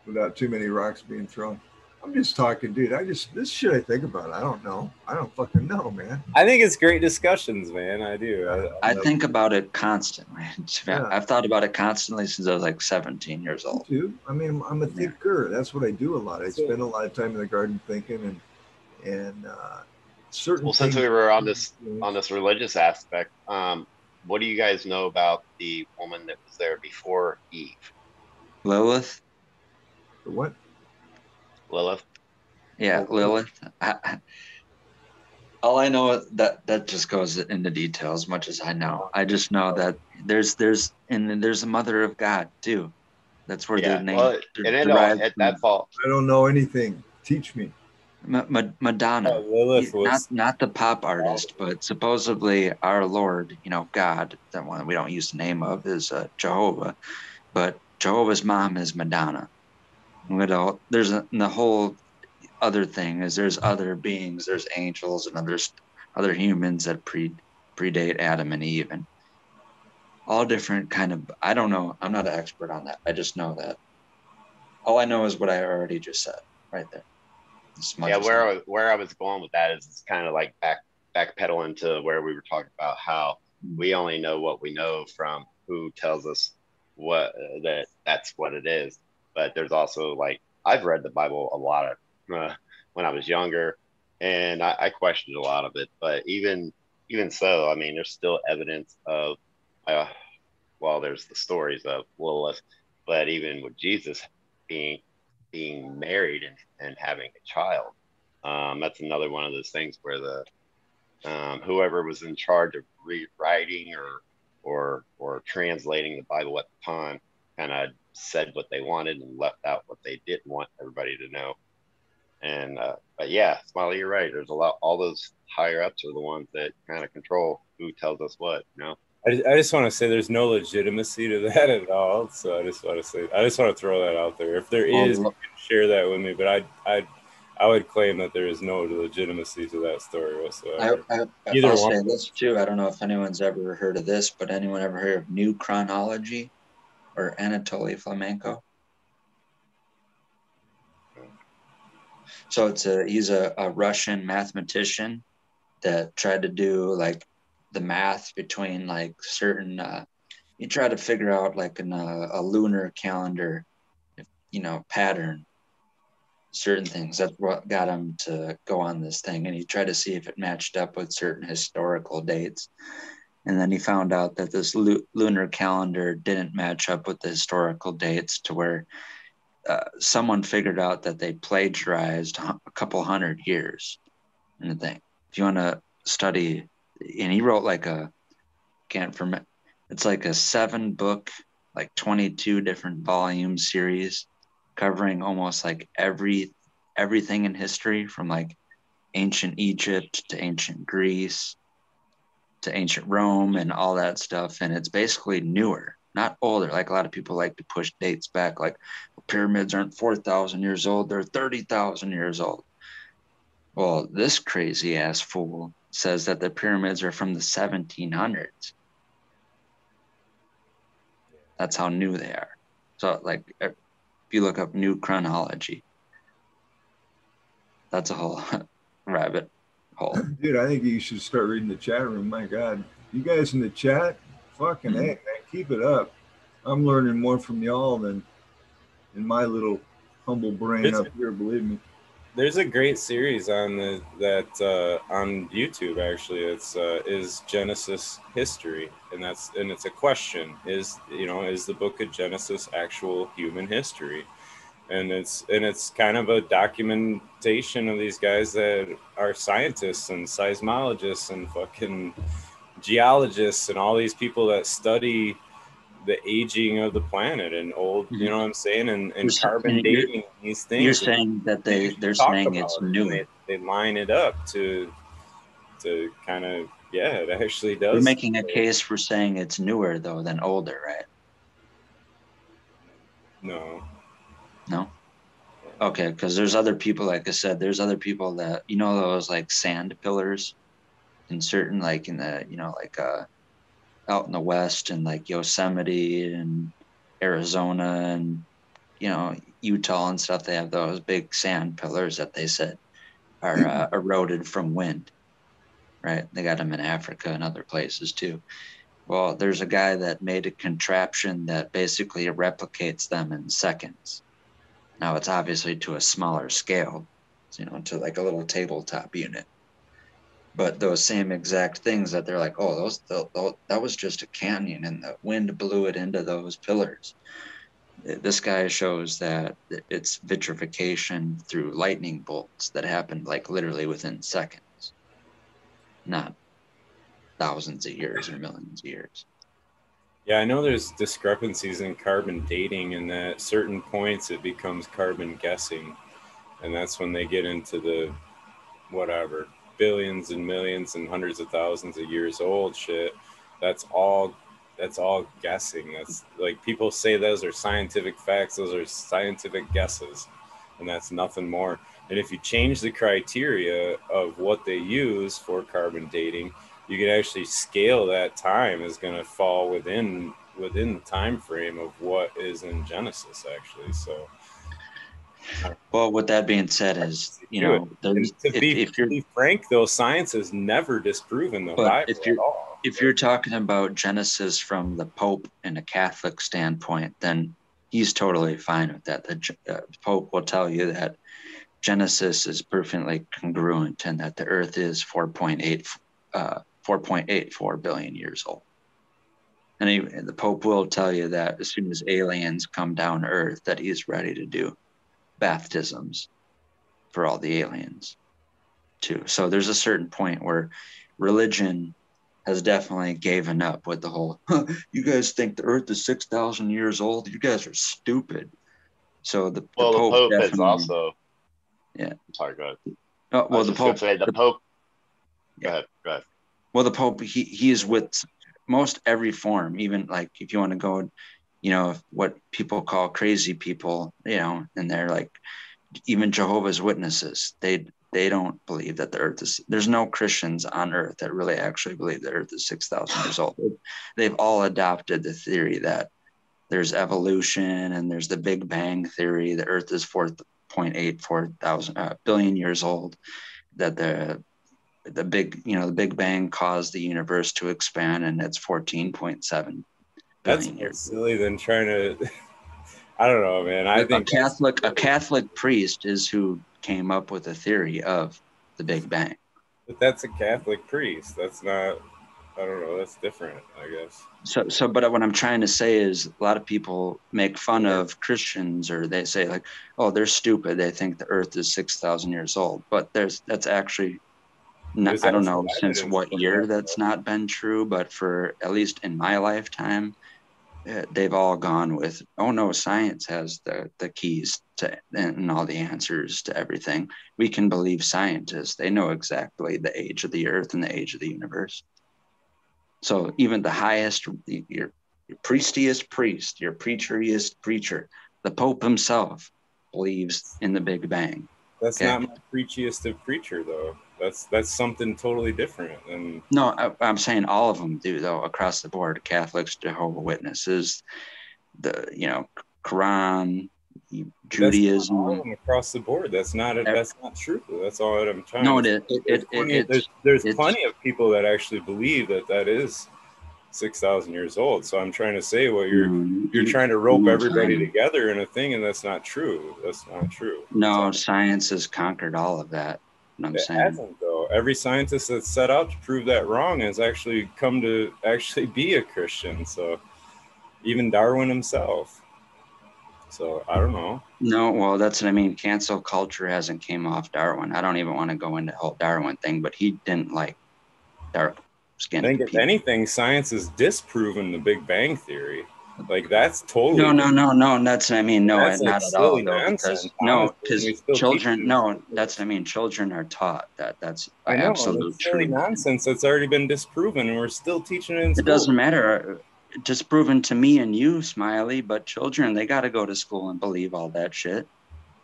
without too many rocks being thrown. I'm just talking, dude. I just this shit I think about. I don't know. I don't fucking know, man. I think it's great discussions, man. I do. I, I think about it constantly. Yeah. I've thought about it constantly since I was like 17 years old. Too. I mean, I'm a Yeah. thinker. That's what I do a lot. I So- spend a lot of time in the garden thinking and and uh, certain. Well, since we were on this on this religious aspect, um, what do you guys know about the woman that was there before Eve, Lilith, what? Lilith? yeah, Lilith. I, I- all I know that that just goes into detail as much as I know. I just know that there's there's and then there's a mother of God too. That's where Yeah, the name well, der- and it all, derives from. that's. I don't know anything. Teach me. Ma- Ma- Madonna. Uh, Lilith not was not the pop artist, but supposedly our Lord, you know, God, that one we don't use the name of is uh, Jehovah, but Jehovah's mom is Madonna. You know, there's a, the whole other thing is there's other beings, there's angels and others, other humans that pre predate Adam and Eve, and all different kind of. I don't know. I'm not an expert on that. I just know that. All I know is what I already just said right there. Yeah, where. I, was- where I was going with that is it's kind of like back backpedaling to where we were talking about how we only know what we know from who tells us what uh, that that's what it is. But there's also like I've read the Bible a lot of uh, when I was younger, and I, I questioned a lot of it. But even even so, I mean, there's still evidence of uh, well, there's the stories of Lilith, but even with Jesus being being married and, and having a child. Um, that's another one of those things where the um, whoever was in charge of rewriting or or or translating the Bible at the time kind of said what they wanted and left out what they didn't want everybody to know. And uh, but yeah, Smiley, you're right. There's a lot. All those higher ups are the ones that kind of control who tells us what. You know. I, I just want to say there's no legitimacy to that at all. So I just want to say I just want to throw that out there. If there Well, is, you can share that with me. But I I I would claim that there is no legitimacy to that story I, whatsoever. I, Either I'll one. say this too. I don't know if anyone's ever heard of this, but anyone ever heard of New Chronology or Anatoly Fomenko? So it's a he's a, a Russian mathematician that tried to do like the math between like certain. Uh, he tried to figure out like an, uh, a lunar calendar, you know, pattern certain things. That's what got him to go on this thing. And he tried to see if it matched up with certain historical dates. And then he found out that this lu- lunar calendar didn't match up with the historical dates to where uh, someone figured out that they plagiarized a couple hundred years in the thing. If you want to study, and he wrote like a, can't forget, it's like a seven book, like 22 different volume series covering almost like every everything in history from like ancient Egypt to ancient Greece to ancient Rome and all that stuff and it's basically newer not older like a lot of people like to push dates back like pyramids aren't 4000 years old they're 30,000 years old. Well this crazy ass fool says that the pyramids are from the 1700s that's how new they are. So like if you look up new chronology that's a whole rabbit hole Dude, I think you should start reading the chat room. My God, you guys in the chat, fucking Mhm. hey, man, keep it up. I'm learning more from y'all than in my little humble brain It's- up here. Believe me. There's a great series on the that uh, on YouTube actually. It's uh, is Genesis history, and that's and it's a question: is you know is the Book of Genesis actual human history? And it's and it's kind of a documentation of these guys that are scientists and seismologists and fucking geologists and all these people that study the aging of the planet and old, you know mhm. what I'm saying, and, and You're carbon you're- dating these things. you're saying that they they're saying it's it, new They, they line it up to to kind of yeah, it actually does. you're making a case for saying it's newer though than older right no okay because there's other people like i said there's other people that you know those like sand pillars in certain like in the you know like uh out in the west and like yosemite and arizona and you know, Utah and stuff, they have those big sand pillars that they said are uh, eroded from wind, right? They got them in Africa and other places too. Well, there's a guy that made a contraption that basically replicates them in seconds. Now it's obviously to a smaller scale, you know, to like a little tabletop unit. But those same exact things that they're like, oh, those, those that was just a canyon, and the wind blew it into those pillars. This guy shows that it's vitrification through lightning bolts that happened like literally within seconds, not thousands of years or millions of years. Yeah, I know there's discrepancies in carbon dating, and at certain points it becomes carbon guessing, and that's when they get into the whatever billions and millions and hundreds of thousands of years old shit. That's all. That's all guessing. That's like people say those are scientific facts. Those are scientific guesses, and that's nothing more. And if you change the criteria of what they use for carbon dating, you can actually scale that time is going to fall within within the time frame of what is in Genesis actually. So well, with that being said, is you know, to if, be, if you're be frank, though, science has never disproven the Bible if you're, If you're talking about Genesis from the Pope and a Catholic standpoint, then he's totally fine with that. The uh, Pope will tell you that Genesis is perfectly congruent and that the Earth is 4.8 uh, 4.84 billion years old. And he, the Pope will tell you that as soon as aliens come down Earth, that he's ready to do baptisms for all the aliens too. So there's a certain point where religion has definitely given up with the whole huh, you guys think the earth is 6000 years old? You guys are stupid. So the, well the pope, the pope is also yeah. Sorry go ahead. Oh, well the pope say, the, the pope go ahead go ahead well the pope he he is with most every form even like if you want to go you know what people call crazy people you know and they're like even jehovah's witnesses they they don't believe that the earth is there's no christians on earth that really actually believe the earth is 6000 years old. They've all adopted the theory that there's evolution and there's the big bang theory the earth is 4.84 thousand uh, billion years old that the the big you know the big bang caused the universe to expand and it's 14.7 that's more silly than trying to i don't know man. I a, think a catholic a catholic priest is who came up with the theory of the big bang. But that's a catholic priest. That's not i don't know that's different i guess. So so but what i'm trying to say is a lot of people make fun of christians or they say like oh they're stupid. They think the earth is 6000 years old. But there's that's actually I don't know since what year that's not been true, but for at least in my lifetime, uh, they've all gone with, oh no, science has the, the keys to and all the answers to everything. We can believe scientists. They know exactly the age of the earth and the age of the universe. So even the highest, your, your priestiest priest, your preacheriest preacher, the Pope himself believes in the Big Bang. That's okay? not my preachiest of preacher though. That's that's something totally different. And no, I, am saying all of them do though across the board. Catholics, Jehovah Witnesses, the you know Quran, Judaism across the board. That's not a, that's not true. That's all that I'm trying. No, it, it, it, it, there's there's plenty of people that actually believe that that is six thousand years old. So I'm trying to say, well, you're mm-hmm. you're trying to rope everybody together in a thing, and that's not true. That's not true. No, science has conquered all of that. I'm it saying. hasn't though. Every scientist that's set out to prove that wrong has actually come to actually be a Christian. So even Darwin himself. So I don't know. No, well, that's what I mean. Cancel culture hasn't came off Darwin. I don't even want to go into the whole Darwin thing, but he didn't like dark skin. I think if anything, science has disproven the Big Bang theory. Like that's totally no, no, no, no. That's what I mean. No, not like at all. Though, because no, because children. No, that's what I mean. Children are taught that. That's I know, absolute truth. Nonsense. That's already been disproven, and we're still teaching it. In it doesn't matter. Disproven to me and you, Smiley. But children, they got to go to school and believe all that shit.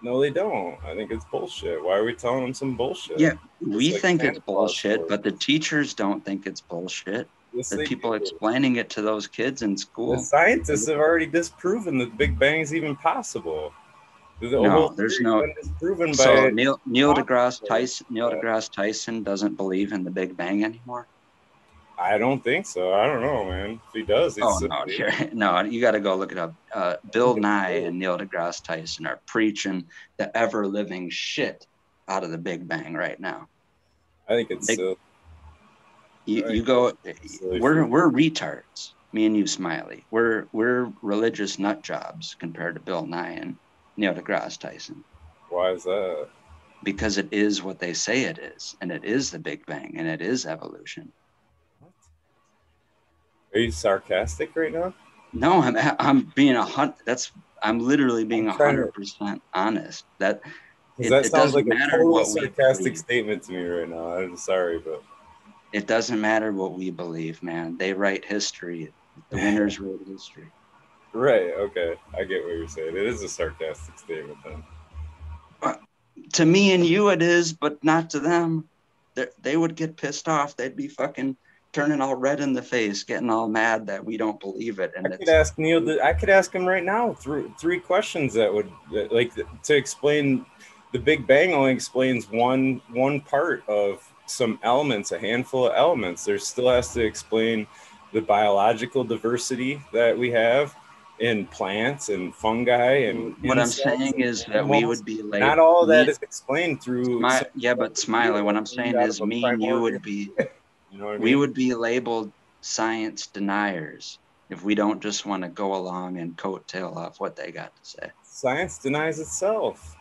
No, they don't. I think it's bullshit. Why are we telling them some bullshit? Yeah, we think it's bullshit, but the teachers don't think it's bullshit The people explaining it to those kids in school. The scientists have already disproven that the Big Bang is even possible. The No, there's no- by So Neil Neil deGrasse Tyson Neil deGrasse Tyson doesn't believe in the Big Bang anymore. I don't think so. I don't know, man. If he does, he's Oh no, no, you got to go look it up. Uh, Bill Nye and Neil deGrasse Tyson are preaching the ever living shit out of the Big Bang right now. I think it's Big- You, Right. you go. We're we're retards. Me and you, Smiley. We're we're religious nut jobs compared to Bill Nye and Neil deGrasse Tyson why is that? because it is what they say it is, and it is the Big Bang, and it is evolution. Are you sarcastic right now? No, I'm I'm being a hunt. That's I'm literally being hundred percent honest. That It- that sounds like a total sarcastic believe. statement to me right now. I'm sorry, but it doesn't matter what we believe, man. They write history. The winners wrote history. right, okay, I get what you're saying. It is a sarcastic statement then. To me and you, it is, but not to them. They they would get pissed off. They'd be fucking turning all red in the face, getting all mad that we don't believe it. And I could ask Neil. The, I could ask him right now three three questions that would like to explain the Big Bang. Only explains one one part of some elements, a handful of elements. There still has to explain the biological diversity that we have in plants and fungi and what I'm saying is that we would be like Not all that me- is explained through. My, yeah, but Smiley, what I'm saying is me and you would be You know I mean? we would be labeled science deniers if we don't just want to go along and coattail off what they got to say. Science denies itself.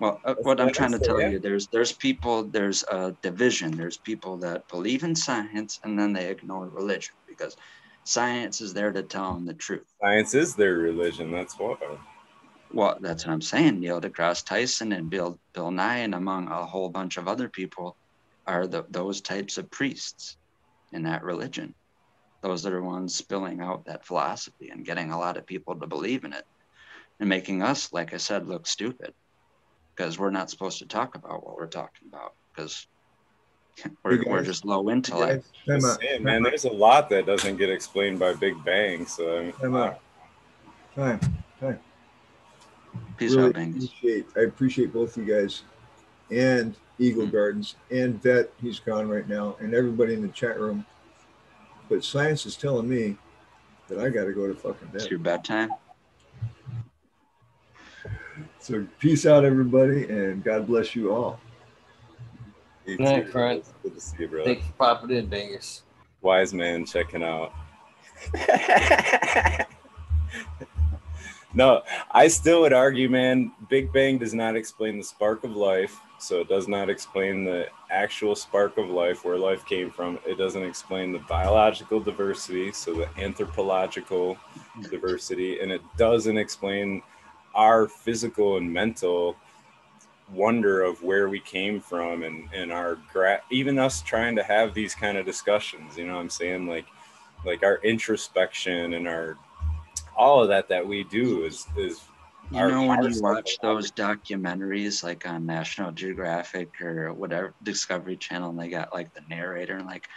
Well, uh, what I'm trying to tell you, there's there's people, there's a division. There's people that believe in science and then they ignore religion because science is there to tell them the truth. Science is their religion. That's why. Well, that's what I'm saying. Neil deGrasse Tyson and Bill Bill Nye and among a whole bunch of other people are the, those types of priests in that religion. Those that are ones spilling out that philosophy and getting a lot of people to believe in it and making us, like I said, look stupid because we're not supposed to talk about what we're talking about because we're, Hey, we're just low intellect. Time Just out, saying, time man, out, there's a lot that doesn't get explained by Big Bang. So I mean, Time time. Peace really out, Bingus. appreciate I appreciate both you guys and Eagle Mhm. Gardens and Vet, he's gone right now, and everybody in the chat room. But science is telling me that I gotta go to fucking bed. It's bed. your bedtime. So peace out everybody and God bless you all. you Good night, too. friend. Good to see you, brother. Thank you for popping in, Dingus. Wise man checking out. no, I still would argue, man, Big Bang does not explain the spark of life. So it does not explain the actual spark of life, where life came from. It doesn't explain the biological diversity, so the anthropological diversity, and it doesn't explain our physical and mental wonder of where we came from and and our gra- even us trying to have these kind of discussions you know what i'm saying? Like like our introspection and our all of that that we do is is You know, when you watch those documentaries like on National Geographic or whatever Discovery Channel, and they got like the narrator and like,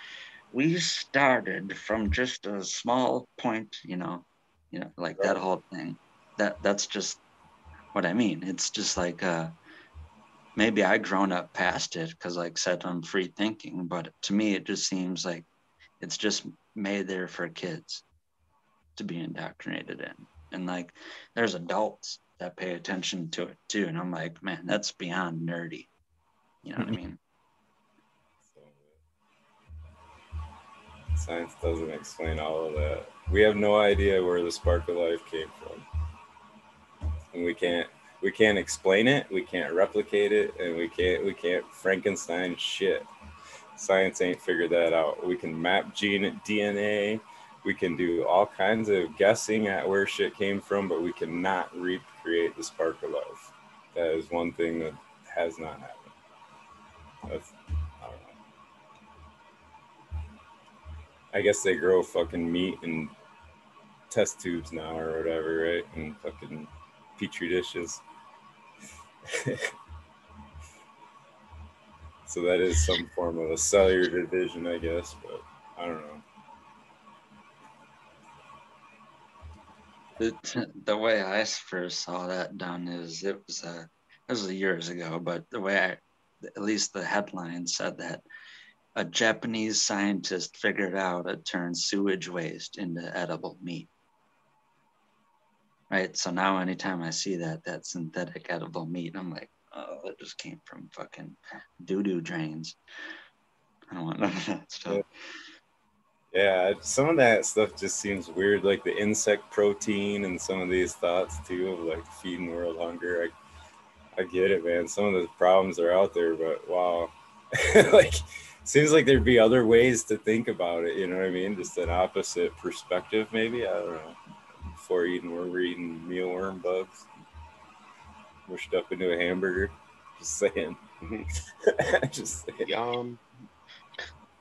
we started from just a small point, you know, you know, like that whole thing. That that's just what I mean. It's just like uh maybe I grown up past it because like I said I'm free thinking, but to me it just seems like it's just made there for kids to be indoctrinated in. And like there's adults that pay attention to it too. And I'm like, man, that's beyond nerdy. You know what I mean? science doesn't explain all of that we have no idea where the spark of life came from and we can't we can't explain it we can't replicate it and we can't we can't frankenstein shit. Science ain't figured that out. We can map gene dna we can do all kinds of guessing at where shit came from but we cannot recreate the spark of life that is one thing that has not happened. That's i I guess they grow fucking meat in test tubes now or whatever, right? And fucking petri dishes. So that is some form of a cellular division, I guess, but I don't know. The, the way I first saw that done is it was uh, it was years ago, but the way I, at least the headline said that a Japanese scientist figured out to turn sewage waste into edible meat. Right. So now anytime I see that, that synthetic edible meat, I'm like, oh, it just came from fucking doo doo drains. I don't want none of that stuff. Yeah, some of that stuff just seems weird, like the insect protein and some of these thoughts too of like feeding world hunger. I, I get it, man. Some of the problems are out there, but wow, like seems like there'd be other ways to think about it. You know what I mean? Just an opposite perspective, maybe. I don't know. Before eating, we're eating mealworm bugs, mushed up into a hamburger. Just saying. just saying. Yum.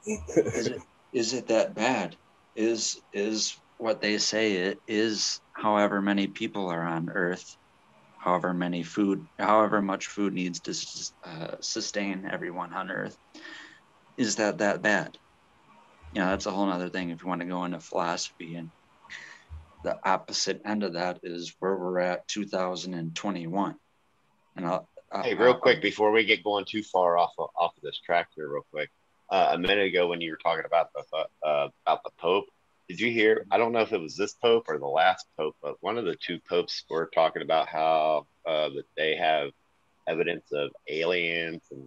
Is it, is it that bad? Is is what they say it is however many people are on earth however many food however much food needs to uh, sustain everyone on earth is that that bad you know that's a whole other thing if you want to go into philosophy and the opposite end of that is where we're at 2021 and I'll, I'll Hey, real quick before we get going too far off of, off of this track here, real quick. Uh, a minute ago, when you were talking about the uh, about the Pope, did you hear? I don't know if it was this Pope or the last Pope, but one of the two popes were talking about how uh, that they have evidence of aliens, and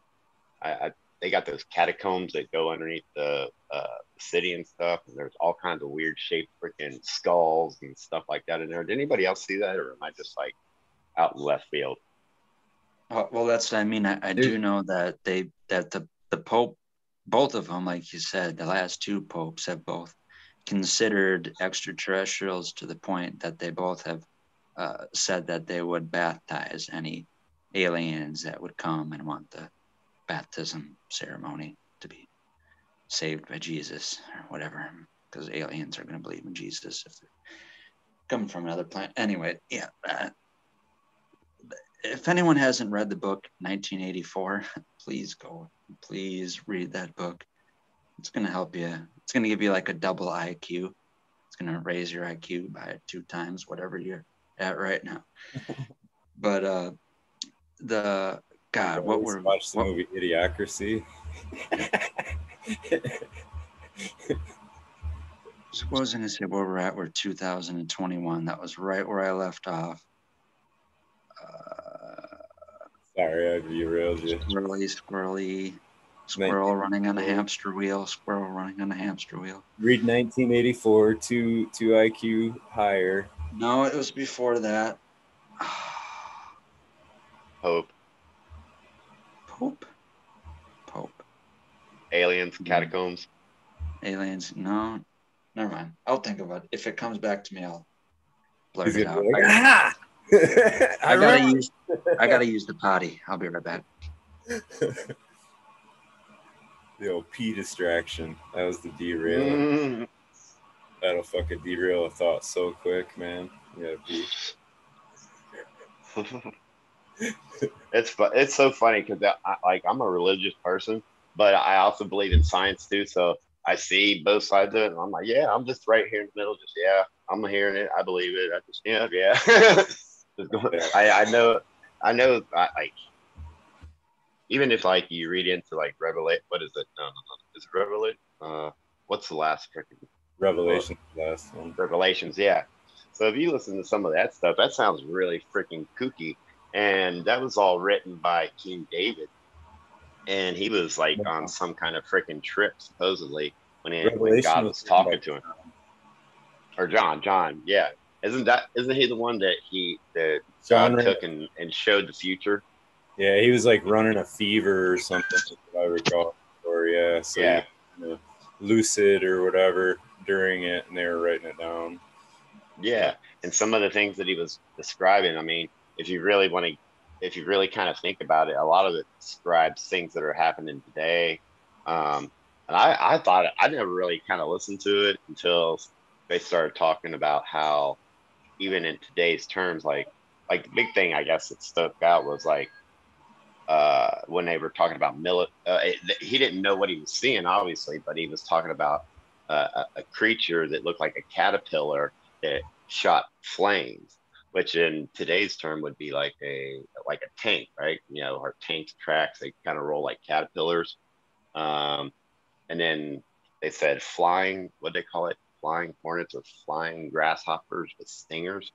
I, I, they got those catacombs that go underneath the uh, city and stuff, and there's all kinds of weird shaped freaking skulls and stuff like that in there. Did anybody else see that, or am I just like out in left field? Uh, well, that's what I mean. I, I do know that they that the the Pope, both of them, like you said, the last two popes have both considered extraterrestrials to the point that they both have uh, said that they would baptize any aliens that would come and want the baptism ceremony to be saved by Jesus or whatever, because aliens are going to believe in Jesus if they're coming from another planet. Anyway, yeah. Uh, if anyone hasn't read the book 1984, please go, please read that book. It's going to help you. It's going to give you like a double IQ. It's going to raise your IQ by two times whatever you're at right now. but uh, the God, what were watch the what, movie Idiocracy? what was I going to say? Where we're at? We're 2021. That was right where I left off. Uh, Sorry, I derailed you. squirrely, squirrely, squirrel running on a hamster wheel. Squirrel running on a hamster wheel. Read 1984, two two IQ higher. No, it was before that. Pope, Pope. Pope. aliens, Mhm. catacombs. Aliens. No, never mind. I'll think about it. If it comes back to me, I'll blurt He's it out. like, I, "Ah!" I gotta use. I gotta use the potty. I'll be right back. the old P distraction. That was the derail. Mm. That'll fucking derail a thought so quick, man. Yeah, pee. it's fu- it's so funny because like I'm a religious person, but I also believe in science too. So I see both sides of it, and I'm like, yeah, I'm just right here in the middle. Just yeah, I'm hearing it. I believe it. I just yeah, yeah. Just I I know I know I, like even if like you read into like revelate what is it? No, no, no. Is it revelate? Uh, what's the last freaking Revelation, last one. Revelations, yeah. So if you listen to some of that stuff, that sounds really freaking kooky. And that was all written by King David. And he was like on some kind of freaking trip, supposedly, when, he, when God was talking to him. Or John, John, yeah. Isn't that isn't he the one that he that John, God took and, and showed the future? yeah, he was like running a fever or something, if I recall. Or yeah, so Yeah. you know, lucid or whatever during it, and they were writing it down. Yeah, and some of the things that he was describing, I mean, if you really want to, if you really kind of think about it, a lot of it describes things that are happening today. Um, and I, I thought I never really kind of listened to it until they started talking about how, even in today's terms, like, like the big thing I guess that stuck out was like, uh, when they were talking about mili- uh, he didn't know what he was seeing, obviously, but he was talking about uh, a, a creature that looked like a caterpillar that shot flames, which in today's term would be like a like a tank, right? You know, our tanks tracks they kind of roll like caterpillars, um, and then they said flying what they call it flying hornets or flying grasshoppers with stingers.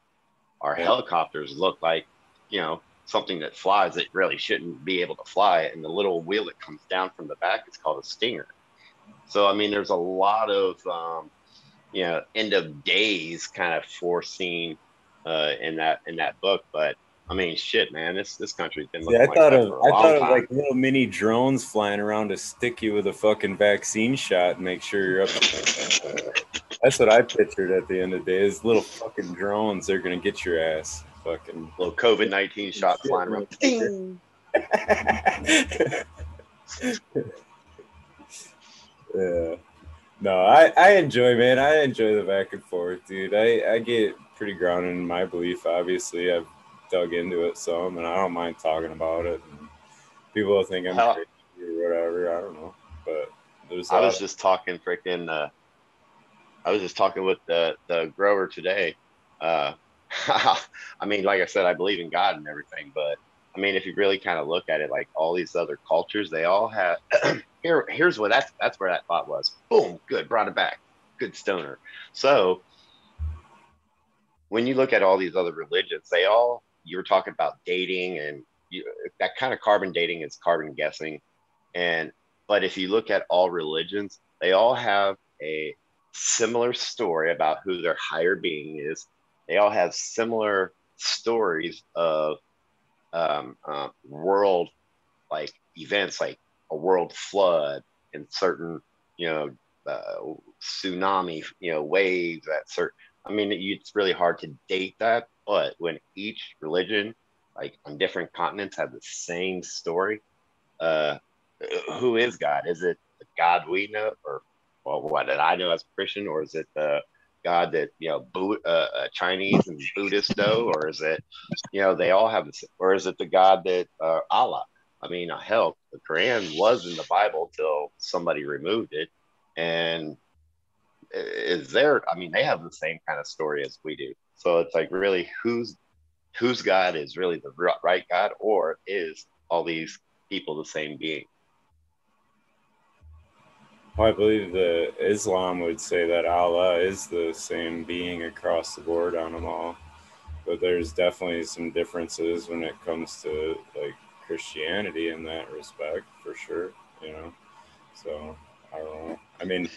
Our Yeah. helicopters look like you know something that flies that really shouldn't be able to fly, and the little wheel that comes down from the back is called a stinger. So I mean, there's a lot of um, you know end of days kind of foreseen uh, in that in that book. But I mean, shit, man, this this country's been looking Yeah, I like thought of I thought of like little mini drones flying around to stick you with a fucking vaccine shot and make sure you're up. That's what I pictured at the end of the day. Is little fucking drones. They're gonna get your ass. Fucking. little COVID nineteen shot flying around. yeah. No, I, I enjoy, man. I enjoy the back and forth, dude. I, I get pretty grounded in my belief. Obviously, I've dug into it some, and I don't mind talking about it. And people will think I'm crazy or whatever. I don't know, but there's. I was just talking freaking. Uh, I was just talking with the the grower today. Uh, I mean, like I said, I believe in God and everything, but I mean, if you really kind of look at it, like all these other cultures, they all have. here, here's what that's that's where that thought was. Boom, good, brought it back. Good stoner. So when you look at all these other religions, they all you were talking about dating and you, that kind of carbon dating is carbon guessing, and but if you look at all religions, they all have a similar story about who their higher being is. They all have similar stories of um, uh, world like events, like a world flood and certain, you know, uh, tsunami, you know, waves at certain. I mean, it's really hard to date that, but when each religion, like on different continents, have the same story, uh, who is God? Is it the God we know, or well, what did I know as a Christian, or is it the God that you know, Bu- uh, uh, Chinese and Buddhists know, or is it, you know, they all have the, s- or is it the God that uh, Allah? I mean, hell, the Quran was in the Bible till somebody removed it, and is there? I mean, they have the same kind of story as we do. So it's like, really, who's whose God is really the right God, or is all these people the same being? Well, I believe the Islam would say that Allah is the same being across the board on them all, but there's definitely some differences when it comes to like Christianity in that respect, for sure. You know, so I don't know. I mean,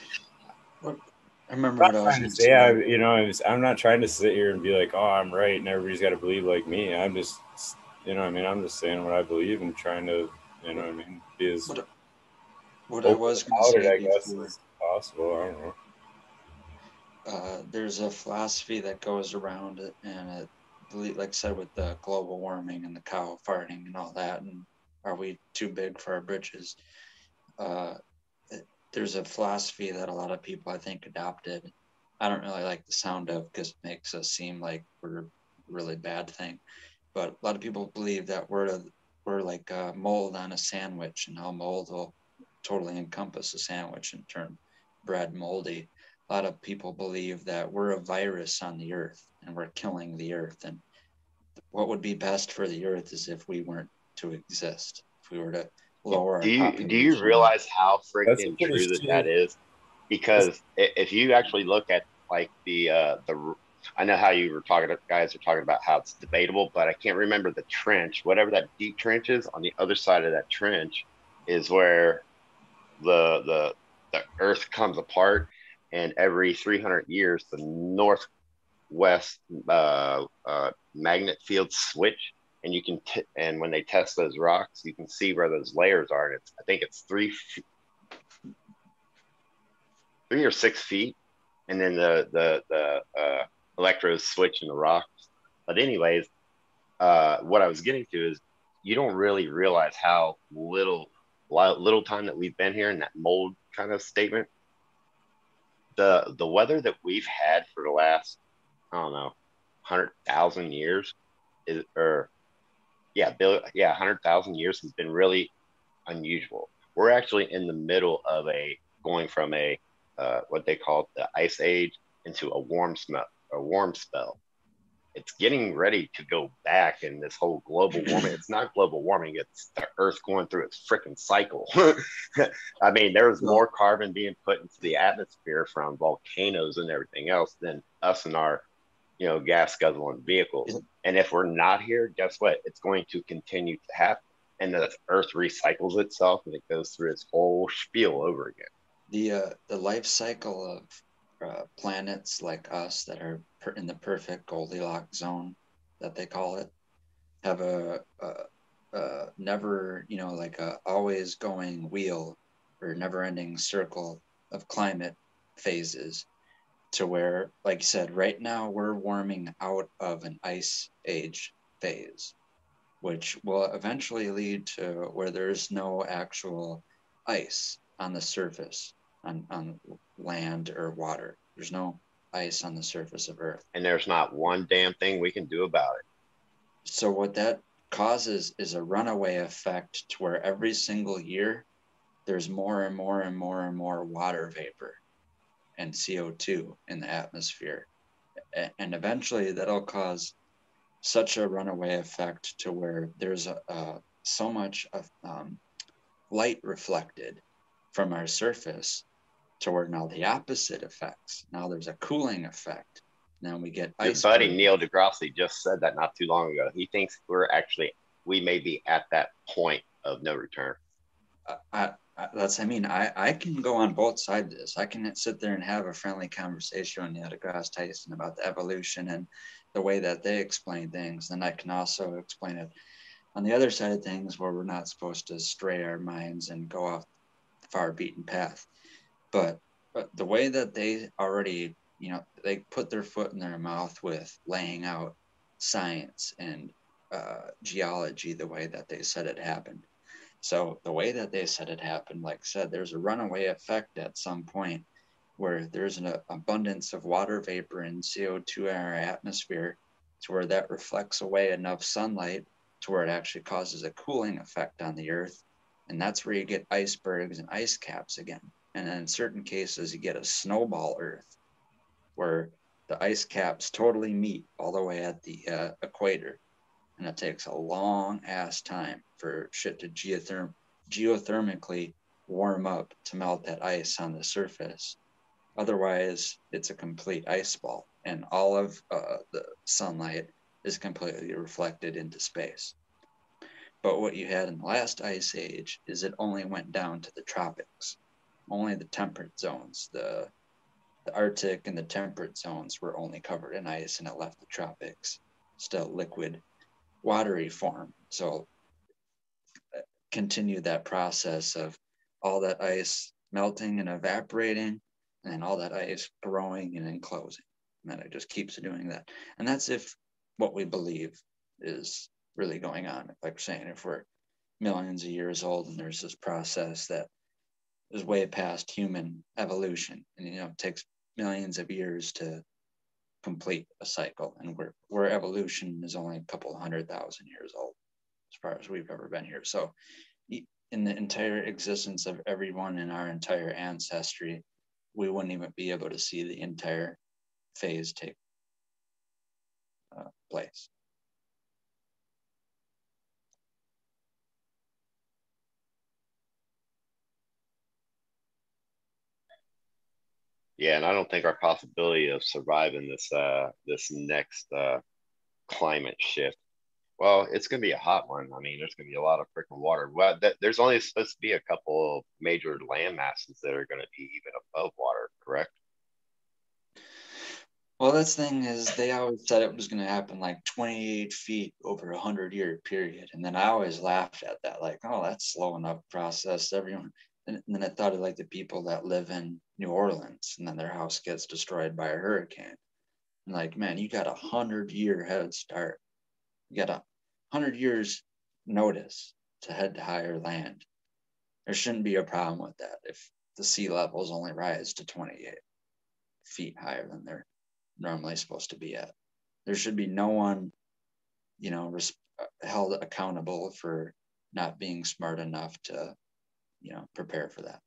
I remember I'm what I was trying to say, I, you know, I'm, I'm not trying to sit here and be like, oh, I'm right and everybody's got to believe like me. I'm just, you know, I mean, I'm just saying what I believe and trying to, you know, what I mean, be as What, what I was going to say I guess, before, possible. I don't know. uh, there's a philosophy that goes around it, and it, like I said, with the global warming and the cow farting and all that, and are we too big for our britches? Uh, there's a philosophy that a lot of people, I think, adopted. I don't really like the sound of because it makes us seem like we're a really bad thing. But a lot of people believe that we're a, we're like a mold on a sandwich, and how mold will totally encompass a sandwich and turn bread moldy a lot of people believe that we're a virus on the earth and we're killing the earth and what would be best for the earth is if we weren't to exist if we were to lower do you do you realize how freaking true that shitty- that is? Because i- if you actually look at like the uh, the I know how you were talking guys are talking about how it's debatable, but I can't remember the trench, whatever that deep trench is. On the other side of that trench is where the the the Earth comes apart, and every 300 years the northwest uh, uh, magnet field switch and you can t- and when they test those rocks you can see where those layers are and it's i think it's three three or six feet and then the the the uh, electrodes switch in the rocks. But anyways uh, what i was getting to is you don't really realize how little little time that we've been here in that mold kind of statement. The the weather that we've had for the last i don't know 100000 years is or yeah, bill, yeah, hundred thousand years has been really unusual. We're actually in the middle of a going from a uh, what they call the ice age into a warm smell, a warm spell. It's getting ready to go back in this whole global warming. It's not global warming; it's the Earth going through its freaking cycle. I mean, there's more carbon being put into the atmosphere from volcanoes and everything else than us and our, you know, gas guzzling vehicles. And if we're not here, guess what? It's going to continue to happen. And the Earth recycles itself, and it goes through its whole spiel over again the uh, the life cycle of uh, planets like us that are per- in the perfect Goldilocks zone that they call it have a, a, a never you know like a always going wheel or never ending circle of climate phases to where like you said right now we're warming out of an ice age phase which will eventually lead to where there's no actual ice on the surface on, on land or water. There's no ice on the surface of Earth. And there's not one damn thing we can do about it. So, what that causes is a runaway effect to where every single year there's more and more and more and more water vapor and CO2 in the atmosphere. And eventually that'll cause such a runaway effect to where there's a, so much of um, light reflected from our surface toward now the opposite effects. Now there's a cooling effect. Now we get Your ice. buddy Neil deGrasse just said that not too long ago. He thinks we're actually we may be at that point of no return. I, that's I mean I I can go on both sides of this. I can sit there and have a friendly conversation with Neil deGrasse Tyson about the evolution and the way that they explain things. Then I can also explain it on the other side of things where we're not supposed to stray our minds and go off the far beaten path but but the way that they already you know they put their foot in their mouth with laying out science and uh, geology the way that they said it happened so the way that they said it happened like I said there's a runaway effect at some point where there's an abundance of water vapor and co2 in our atmosphere to where that reflects away enough sunlight to where it actually causes a cooling effect on the earth and that's where you get icebergs and ice caps again and in certain cases, you get a snowball Earth where the ice caps totally meet all the way at the uh, equator. And it takes a long ass time for shit to geotherm- geothermically warm up to melt that ice on the surface. Otherwise, it's a complete ice ball, and all of uh, the sunlight is completely reflected into space. But what you had in the last ice age is it only went down to the tropics only the temperate zones, the the Arctic and the temperate zones were only covered in ice and it left the tropics still liquid, watery form. So uh, continue that process of all that ice melting and evaporating and all that ice growing and enclosing. And then it just keeps doing that. And that's if what we believe is really going on. Like we're saying, if we're millions of years old and there's this process that is way past human evolution and you know it takes millions of years to complete a cycle and where where evolution is only a couple hundred thousand years old as far as we've ever been here. So in the entire existence of everyone in our entire ancestry we wouldn't even be able to see the entire phase take uh, place Yeah, and I don't think our possibility of surviving this uh, this next uh, climate shift. Well, it's going to be a hot one. I mean, there's going to be a lot of freaking water. Well, th- there's only supposed to be a couple of major land masses that are going to be even above water, correct? Well, that's thing is they always said it was going to happen like 28 feet over a hundred year period, and then I always laughed at that, like, oh, that's slow enough process. Everyone, and then I thought of like the people that live in New Orleans and then their house gets destroyed by a hurricane. And like, man, you got a hundred year head start. You got a hundred years notice to head to higher land. There shouldn't be a problem with that if the sea levels only rise to 28 feet higher than they're normally supposed to be at. There should be no one, you know, held accountable for not being smart enough to, you know, prepare for that.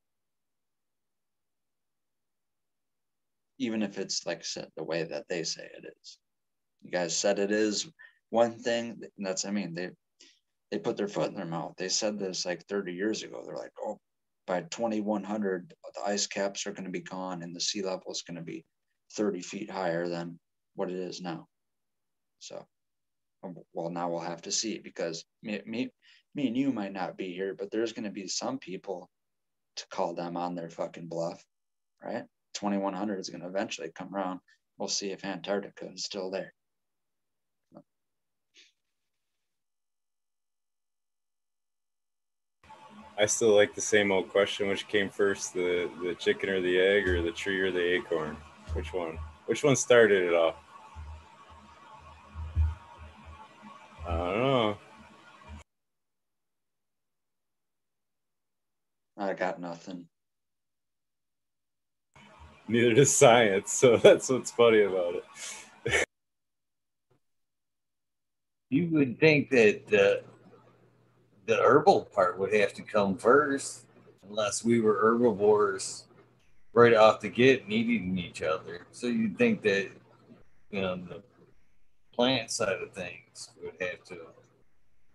Even if it's like said the way that they say it is. You guys said it is one thing. That's I mean they they put their foot in their mouth. They said this like 30 years ago. They're like, oh, by 2100, the ice caps are going to be gone and the sea level is going to be 30 feet higher than what it is now. So, um, well, now we'll have to see because me, me, me and you might not be here, but there's going to be some people to call them on their fucking bluff, right? 2100 is going to eventually come around. We'll see if Antarctica is still there. I still like the same old question: which came first, the the chicken or the egg, or the tree or the acorn? Which one? Which one started it all? I don't know. I got nothing. Neither does science, so that's what's funny about it. you would think that the the herbal part would have to come first, unless we were herbivores right off the get, eating each other. So you'd think that you know the plant side of things would have to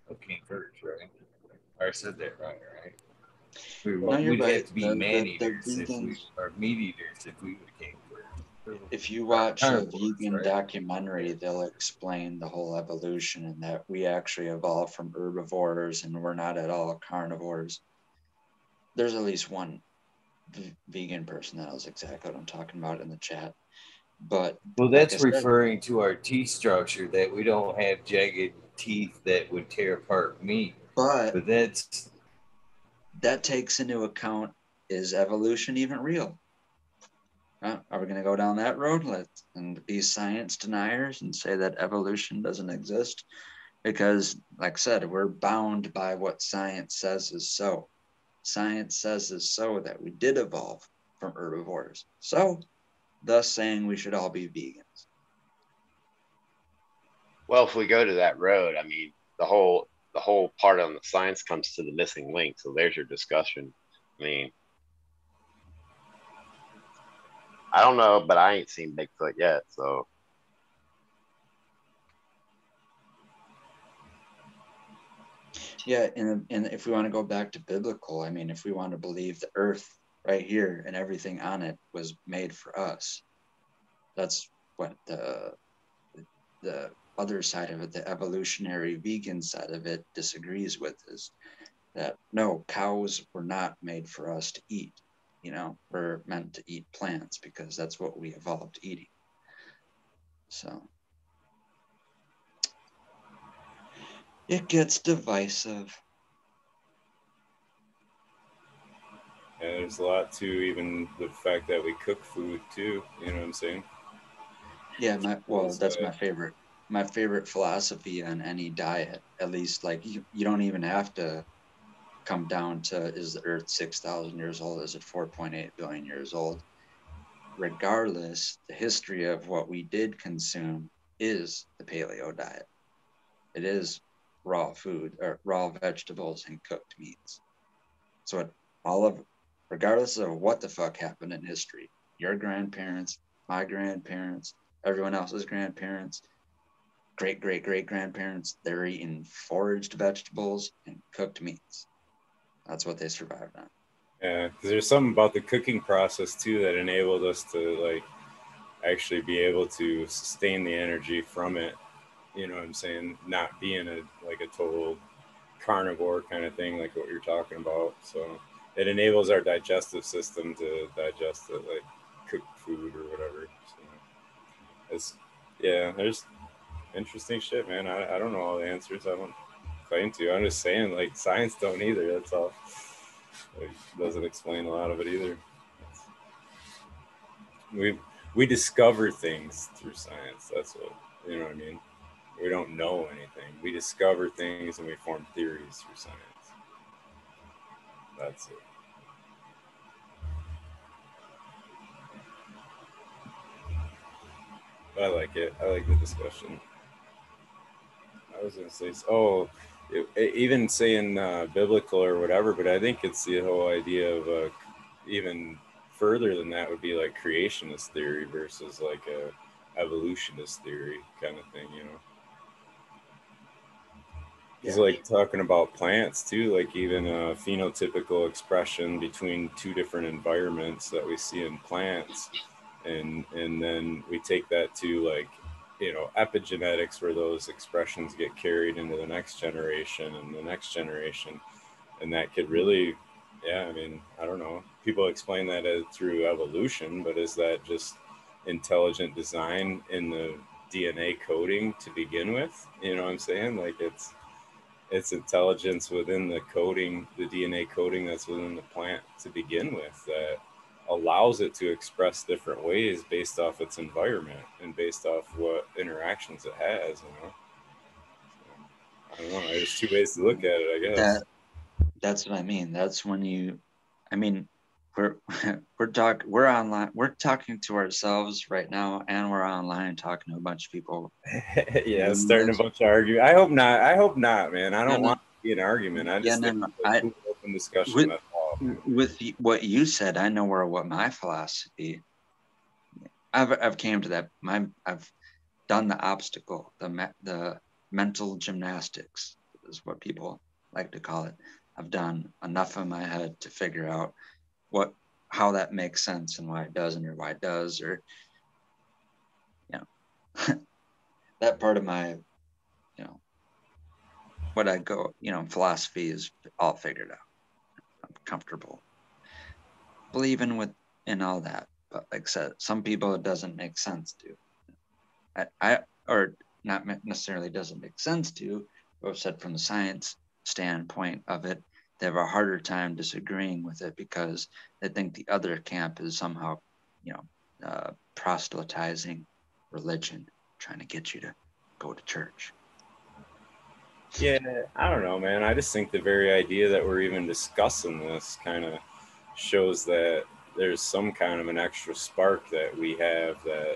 have came first, right? I said that right, right? We, No, would you're have right. to be The- the- man the eaters if we or meat eaters if we would came. If you watch a vegan right? documentary, they'll explain the whole evolution and that we actually evolved from herbivores and we're not at all carnivores. There's at least one v- vegan person that knows exactly what I'm talking about in the chat. But Well, like that's said- referring to our teeth structure that we don't have jagged teeth that would tear apart meat. but But that's that takes into account is evolution even real? Uh, are we going to go down that road Let's and be science deniers and say that evolution doesn't exist? Because, like I said, we're bound by what science says is so. Science says is so that we did evolve from herbivores. So, thus saying we should all be vegans. Well, if we go to that road, I mean, the whole the whole part on the science comes to the missing link. So there's your discussion. I mean, I don't know, but I ain't seen Bigfoot yet. So Yeah, and and if we want to go back to biblical, I mean, if we want to believe the earth right here and everything on it was made for us, that's what the the other side of it, the evolutionary vegan side of it, disagrees with is that no, cows were not made for us to eat. You know, we're meant to eat plants because that's what we evolved eating. So it gets divisive. And there's a lot to even the fact that we cook food too. You know what I'm saying? Yeah, my well, that's my favorite. My favorite philosophy on any diet, at least, like you, you don't even have to come down to is the Earth six thousand years old? Is it four point eight billion years old? Regardless, the history of what we did consume is the paleo diet. It is raw food or raw vegetables and cooked meats. So it, all of, regardless of what the fuck happened in history, your grandparents, my grandparents, everyone else's grandparents, great great great grandparents, they're eating foraged vegetables and cooked meats. That's what they survived on. Yeah, there's something about the cooking process too that enabled us to like actually be able to sustain the energy from it. You know what I'm saying? Not being a like a total carnivore kind of thing, like what you're talking about. So it enables our digestive system to digest it like cooked food or whatever. So it's yeah, there's interesting shit, man. I, I don't know all the answers. I don't claim to. I'm just saying like science don't either. That's all. It doesn't explain a lot of it either. We we discover things through science. That's what you know what I mean. We don't know anything. We discover things and we form theories through science. That's it. I like it. I like the discussion. I was gonna say, oh, it, even saying uh, biblical or whatever, but I think it's the whole idea of uh, even further than that would be like creationist theory versus like a evolutionist theory kind of thing, you know. He's yeah. like talking about plants too, like even a phenotypical expression between two different environments that we see in plants, and and then we take that to like you know epigenetics where those expressions get carried into the next generation and the next generation, and that could really, yeah, I mean, I don't know. People explain that as through evolution, but is that just intelligent design in the DNA coding to begin with? You know what I'm saying? Like it's it's intelligence within the coding, the DNA coding that's within the plant to begin with that allows it to express different ways based off its environment and based off what interactions it has, you know. So, I don't know. There's two ways to look at it, I guess. That, that's what I mean. That's when you, I mean, we're we're talk we're online we're talking to ourselves right now and we're online talking to a bunch of people yeah starting a bunch of argument i hope not i hope not man i don't want to be an argument i just yeah, no, no, I, open discussion with, with what you said i know where what my philosophy i've i've came to that my i've done the obstacle the the mental gymnastics is what people like to call it i've done enough in my head to figure out what how that makes sense and why it doesn't or why it does or you know that part of my you know what I go you know philosophy is all figured out. Comfortable believing with in all that, but like I said, some people it doesn't make sense to. I, I or not necessarily doesn't make sense to, but said from the science standpoint of it, they have a harder time disagreeing with it because they think the other camp is somehow, you know, uh, proselytizing religion, trying to get you to go to church. Yeah, I don't know, man. I just think the very idea that we're even discussing this kind of shows that there's some kind of an extra spark that we have that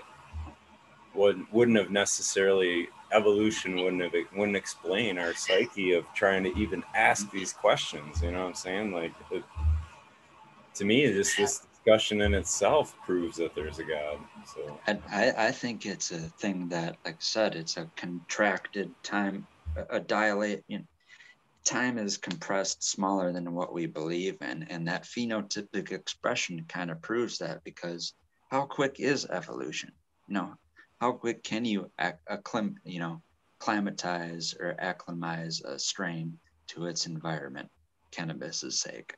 would, wouldn't have necessarily evolution wouldn't have wouldn't explain our psyche of trying to even ask these questions. You know what I'm saying? Like, it, to me, just this discussion in itself proves that there's a God. So and I, I think it's a thing that, like I said, it's a contracted time, a, dilate. You know, time is compressed smaller than what we believe in, and that phenotypic expression kind of proves that because how quick is evolution? You know, how quick can you acclim, you know, climatize or acclimatize a strain to its environment, cannabis's sake?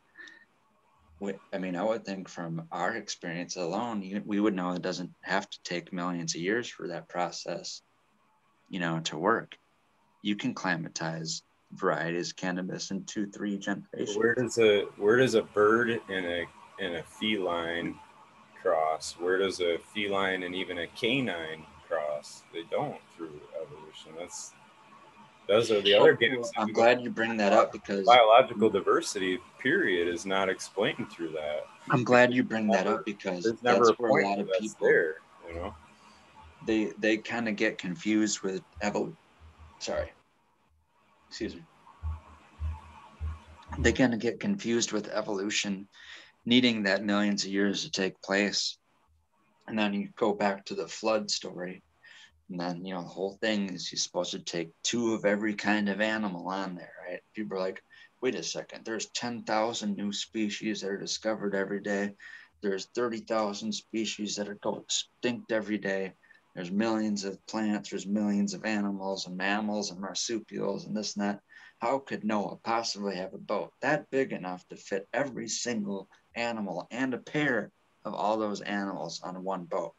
I mean, I would think from our experience alone, we would know it doesn't have to take millions of years for that process, you know, to work. You can climatize varieties of cannabis in two, three generations. Where does a where does a bird and a and a feline cross? Where does a feline and even a canine cross? They don't through evolution. That's those are the other games. I'm glad you bring that up because biological diversity period is not explained through that. I'm glad you bring that up because that's never where a lot of people there, you know. They they kind of get confused with evolution. Sorry. Excuse me. They kind of get confused with evolution needing that millions of years to take place. And then you go back to the flood story. And then, you know, the whole thing is you're supposed to take two of every kind of animal on there, right? People are like, wait a second, there's 10,000 new species that are discovered every day. There's 30,000 species that are go extinct every day. There's millions of plants, there's millions of animals and mammals and marsupials and this and that. How could Noah possibly have a boat that big enough to fit every single animal and a pair of all those animals on one boat?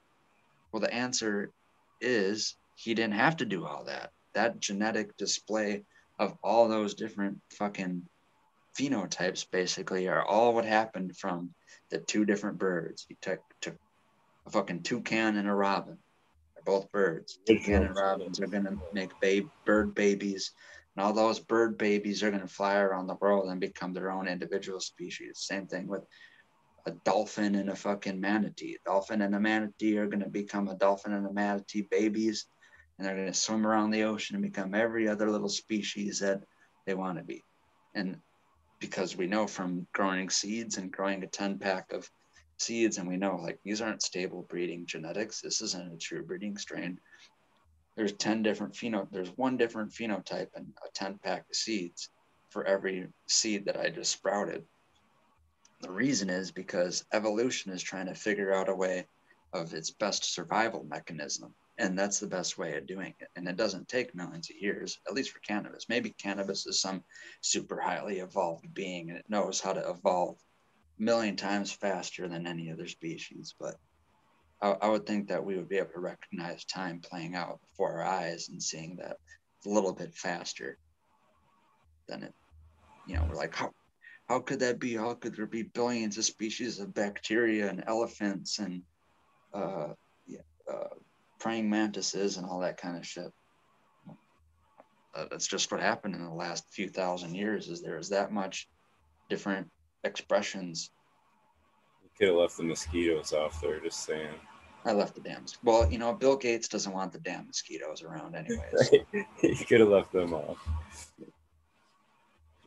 Well, the answer is he didn't have to do all that. That genetic display of all those different fucking phenotypes basically are all what happened from the two different birds. He took, took a fucking toucan and a robin. Both birds. Toucan and robins are gonna make babe bird babies, and all those bird babies are gonna fly around the world and become their own individual species. Same thing with a dolphin and a fucking manatee. A dolphin and a manatee are going to become a dolphin and a manatee babies. and they're going to swim around the ocean and become every other little species that they want to be. And because we know from growing seeds and growing a 10 pack of seeds, and we know like these aren't stable breeding genetics, this isn't a true breeding strain. There's 10 different pheno, there's one different phenotype in a 10 pack of seeds for every seed that I just sprouted. The reason is because evolution is trying to figure out a way of its best survival mechanism and that's the best way of doing it and it doesn't take millions of years at least for cannabis maybe cannabis is some super highly evolved being and it knows how to evolve million times faster than any other species but I, I would think that we would be able to recognize time playing out before our eyes and seeing that a little bit faster than it you know we're like how how could that be how could there be billions of species of bacteria and elephants and uh, yeah, uh, praying mantises and all that kind of shit. Uh, that's just what happened in the last few thousand years. Is there is that much different expressions? You could have left the mosquitoes off there. Just saying. I left the damn. Well, you know, Bill Gates doesn't want the damn mosquitoes around, anyways. you could have left them off.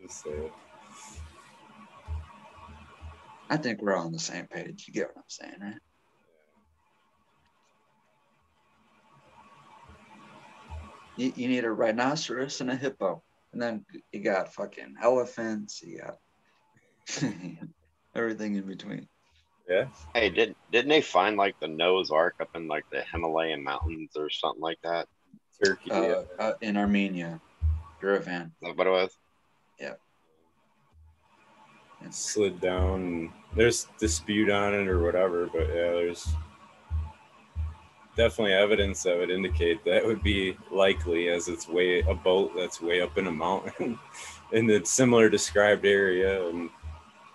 Just say it. I think we're all on the same page. You get what I'm saying, right? you, you need a rhinoceros and a hippo. And then you got fucking elephants, you got everything in between. Yeah. Hey, did didn't they find like the Noah's Ark up in like the Himalayan mountains or something like that? Turkey. Uh, yeah. uh, in Armenia, Yerevan. Is that what it was? Yeah. It slid down. There's dispute on it or whatever, but yeah, there's definitely evidence that would indicate that would be likely as it's way a boat that's way up in a mountain in a similar described area and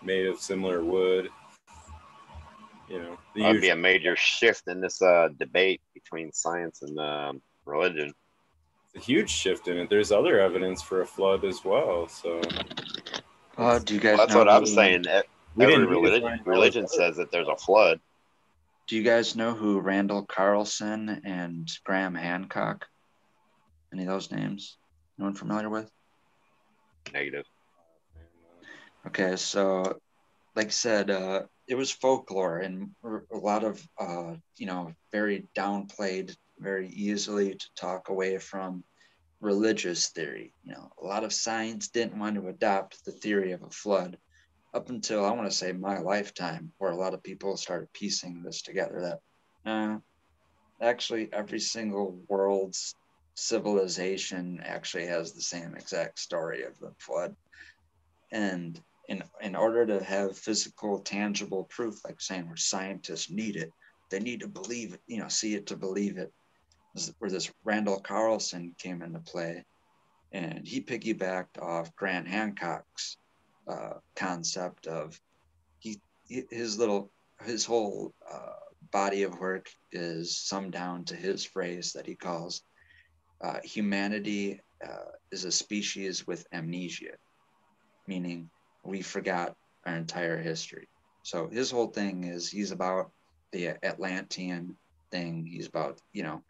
made of similar wood. You know, the That'd be a major shift in this uh, debate between science and um, religion. It's a huge shift in it. There's other evidence for a flood as well. So Oh, do you guys Well, that's know what I'm saying. We Every didn't need religion, religion says that there's a flood. Do you guys know who Randall Carlson and Graham Hancock? Any of those names? No one familiar with? Negative. Okay, so like I said, uh, it was folklore and a lot of, uh, you know, very downplayed, very easily to talk away from religious theory. You know, a lot of science didn't want to adopt the theory of a flood up until I want to say my lifetime, where a lot of people started piecing this together that uh, actually every single world's civilization actually has the same exact story of the flood. And in, in order to have physical, tangible proof, like saying where scientists need it, they need to believe it, you know, see it to believe it. Where this Randall Carlson came into play, and he piggybacked off Graham Hancock's uh, concept of he his little his whole uh, body of work is summed down to his phrase that he calls uh, humanity uh, is a species with amnesia, meaning we forgot our entire history. So his whole thing is he's about the Atlantean thing. He's about, you know,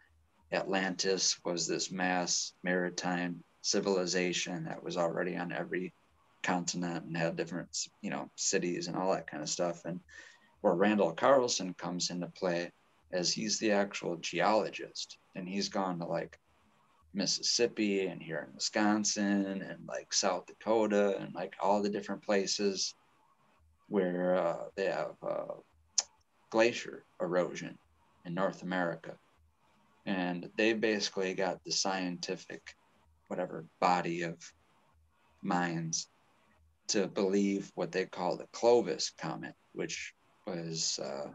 Atlantis was this mass maritime civilization that was already on every continent and had different, you know, cities and all that kind of stuff. And where Randall Carlson comes into play as he's the actual geologist and he's gone to like Mississippi and here in Wisconsin and like South Dakota and like all the different places where uh, they have uh, glacier erosion in North America. And they basically got the scientific, whatever body of minds to believe what they call the Clovis comet, which was uh,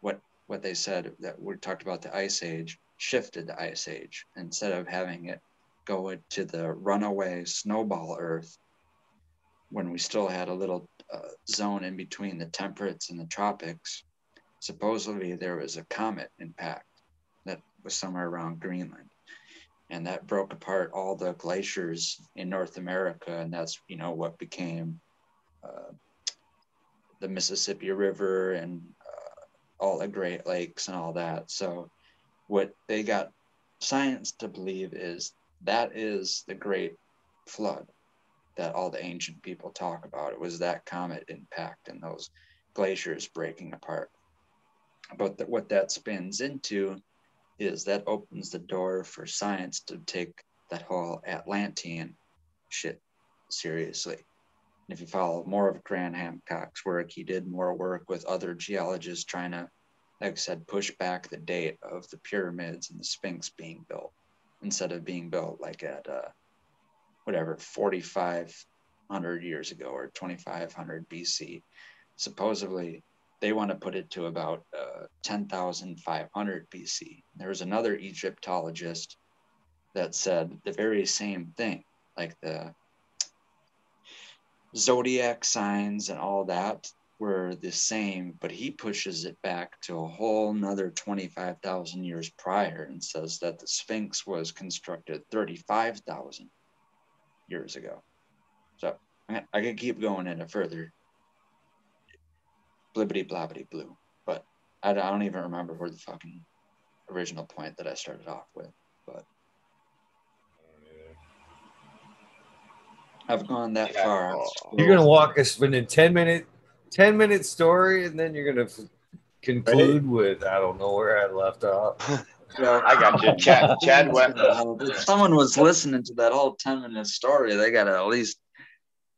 what what they said that we talked about the ice age shifted the ice age instead of having it go to the runaway snowball Earth when we still had a little uh, zone in between the temperates and the tropics. Supposedly there was a comet impact that was somewhere around Greenland and that broke apart all the glaciers in North America, and that's you know what became uh, the Mississippi River and uh, all the Great Lakes and all that. So, what they got science to believe is that is the great flood that all the ancient people talk about. It was that comet impact and those glaciers breaking apart. But the, what that spins into is that opens the door for science to take that whole Atlantean shit seriously. And if you follow more of Graham Hancock's work, he did more work with other geologists trying to, like I said, push back the date of the pyramids and the Sphinx being built instead of being built like at uh, whatever 4,500 years ago or 2,500 BC. Supposedly, they want to put it to about uh, 10,500 BC. There was another Egyptologist that said the very same thing, like the zodiac signs and all that were the same, but he pushes it back to a whole nother 25,000 years prior and says that the Sphinx was constructed 35,000 years ago. So I could keep going into further blibbity blobbity blue, but I don't even remember where the fucking original point that I started off with, but. I've gone that yeah. far. Oh. You're gonna walk us in ten minutes 10 minute story, and then you're going to conclude Ready? with I don't know where I left off. Yeah. I got you, Chad. Chad went. If someone was listening to that whole ten minute story, they got to at least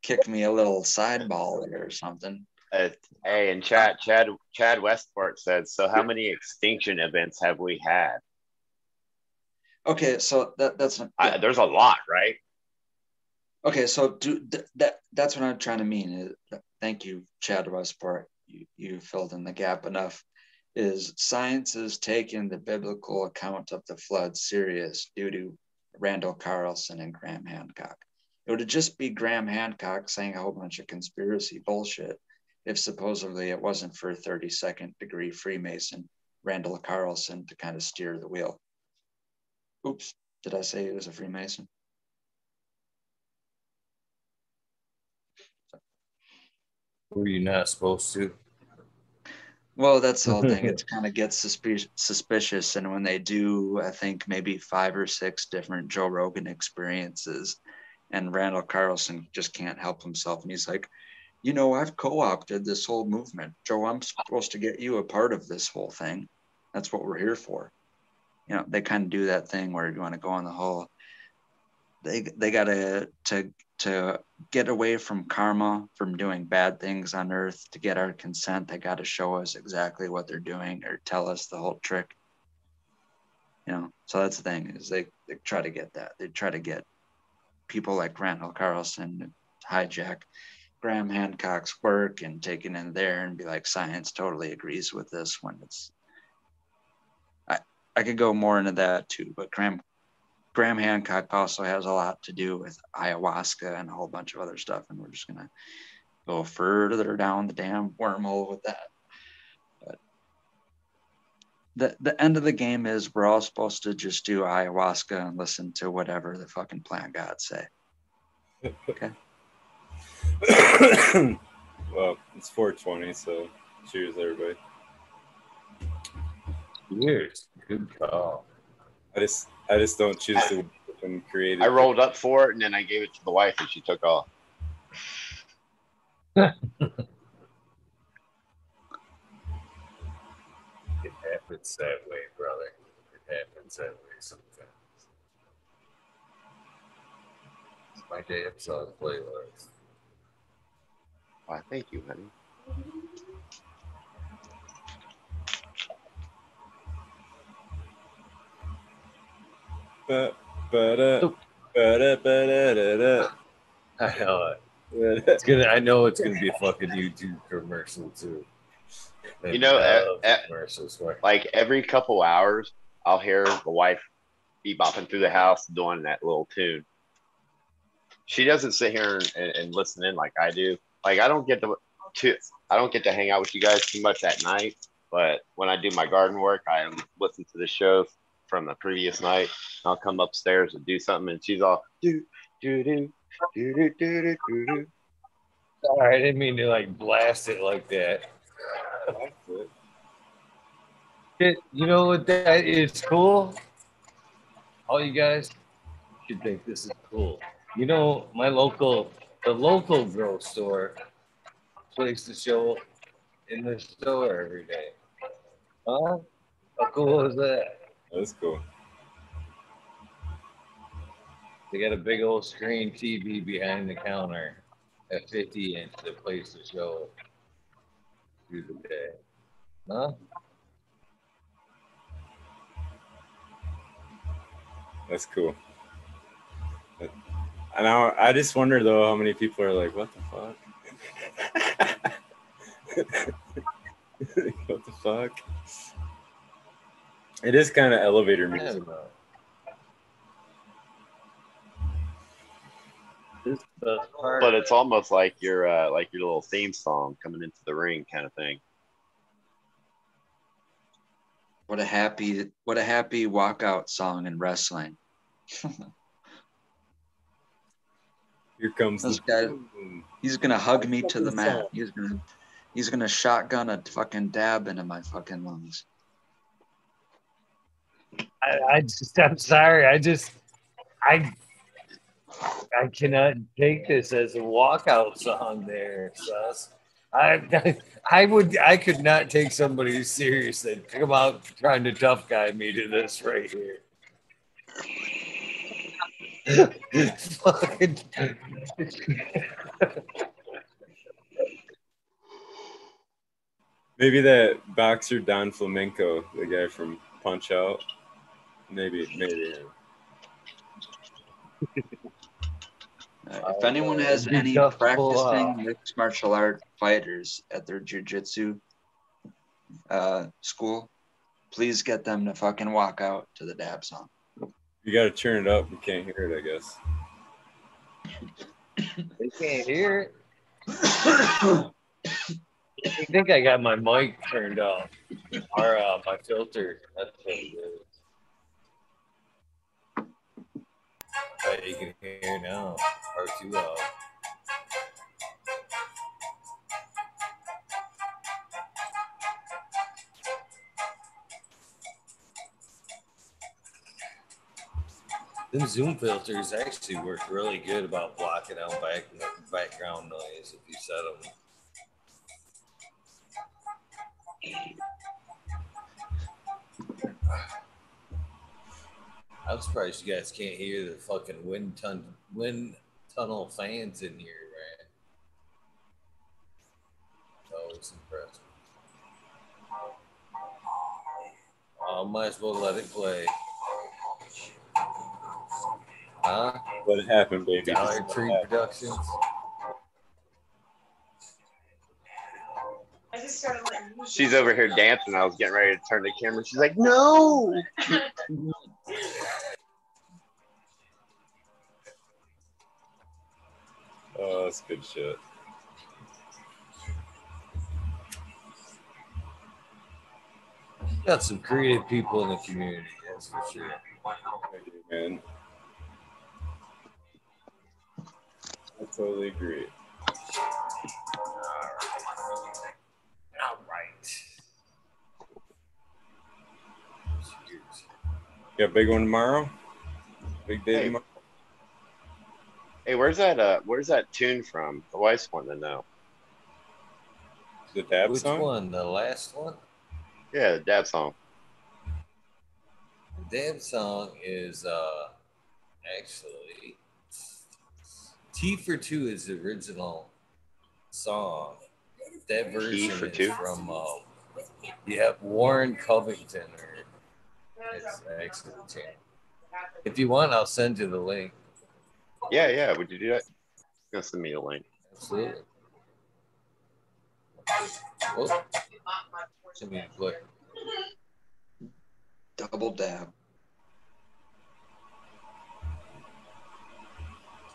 kick me a little sideball there or something. Uh, hey, and Chad, Chad, Chad Westport said. So, how many extinction events have we had? Okay, so that that's yeah. I, there's a lot, right? Okay, so do, that that's what I'm trying to mean. Thank you, Chad Westport. You you filled in the gap enough. Is science is taking the biblical account of the flood serious due to Randall Carlson and Graham Hancock. It would just be Graham Hancock saying a whole bunch of conspiracy bullshit if supposedly it wasn't for 32nd degree Freemason Randall Carlson to kind of steer the wheel. Oops, did I say he was a Freemason? Were you not supposed to? Well, that's the whole thing. It kind of gets suspi- suspicious. And when they do, I think maybe five or six different Joe Rogan experiences, and Randall Carlson just can't help himself. And he's like, you know, I've co opted this whole movement. Joe, I'm supposed to get you a part of this whole thing. That's what we're here for. You know, they kind of do that thing where you want to go on the whole. They, they got to to to get away from karma, from doing bad things on earth, to get our consent, they got to show us exactly what they're doing or tell us the whole trick. You know, so that's the thing is they, they try to get that. They try to get people like Randall Carlson hijack Graham Hancock's work and take it in there and be like, science totally agrees with this when it's. I I could go more into that too, but Graham Graham Hancock also has a lot to do with ayahuasca and a whole bunch of other stuff, and we're just gonna go further down the damn wormhole with that. But the the end of the game is we're all supposed to just do ayahuasca and listen to whatever the fucking plant gods say. Okay. well, it's 420, so cheers, everybody. Cheers. Good call. I just, I just don't choose to fucking create it. I rolled up for it, and then I gave it to the wife, and she took off. It happens that way, brother. It happens that way sometimes. It's my damn song playlist. Why, thank you, honey. Ba-. I know it. It's gonna. I know it's gonna be a fucking YouTube commercial too. And You know, I uh, love uh, commercials. Where, Like every couple hours, I'll hear the wife be bopping through the house doing that little tune. She doesn't sit here and, and, and listen in like I do. Like I don't get to, to I don't get to hang out with you guys too much at night. But when I do my garden work, I listen to the show from the previous night. I'll come upstairs and do something, and she's all do do do do do do do do. Sorry, I didn't mean to like blast it like that. It, you know what that is cool? all you guys should think this is cool. You know, my local, the local grow store plays the show in the store every day. Huh? How cool is that? That's cool. They got a big old screen TV behind the counter at 50 inch that plays the show through the day. Huh? That's cool. And I, I just wonder though how many people are like, what the fuck? what the fuck? It is kind of elevator music. don't know. This the part, But it's almost like your uh, like your little theme song coming into the ring kind of thing. What a happy, what a happy walkout song in wrestling. Here comes This the guy- He's gonna hug me to the mat. He's gonna, he's gonna shotgun a fucking dab into my fucking lungs. I, I just, I'm sorry. I just, I, I cannot take this as a walkout song. There, sus. I, I would, I could not take somebody serious that come out trying to tough guy me to this right here. Maybe that boxer Don Flamenco, the guy from Punch Out. Maybe, maybe. If anyone has any tough to pull practicing mixed martial art fighters at their jujitsu uh, school, please get them to fucking walk out to the dab song. You got to turn it up. You can't hear it, I guess. They can't hear it. I think I got my mic turned off or uh, my filter. That's what it is. But you can hear now or too loud. Them Zoom filters actually work really good about blocking out back, background noise if you set them. I'm surprised you guys can't hear the fucking wind ton wind tunnel fans in here, man. right? Always impressive. Oh, might as well let it play. Huh? Let it happen, baby. Dollar Tree let. Productions. I just started letting She's over here dancing. I was getting ready to turn the camera. She's like, "No." Oh, that's good shit. Got some creative people in the community, that's for sure. Man. I totally agree. All right. Cheers. You got a big one tomorrow? Big day Hey. tomorrow? Hey, where's that? Uh, where's that tune from? The wife's wanting to know. The dab Which song? one? The last one? Yeah, the dad song. The dance song is uh actually Tea for Two is the original song. That version for is Two? from uh, yep, Warren Covington or it's actually the channel. If you want, I'll send you the link. Yeah, yeah. Would you do that? Gonna send me a link. Absolutely. Oh, send me a click. Double dab.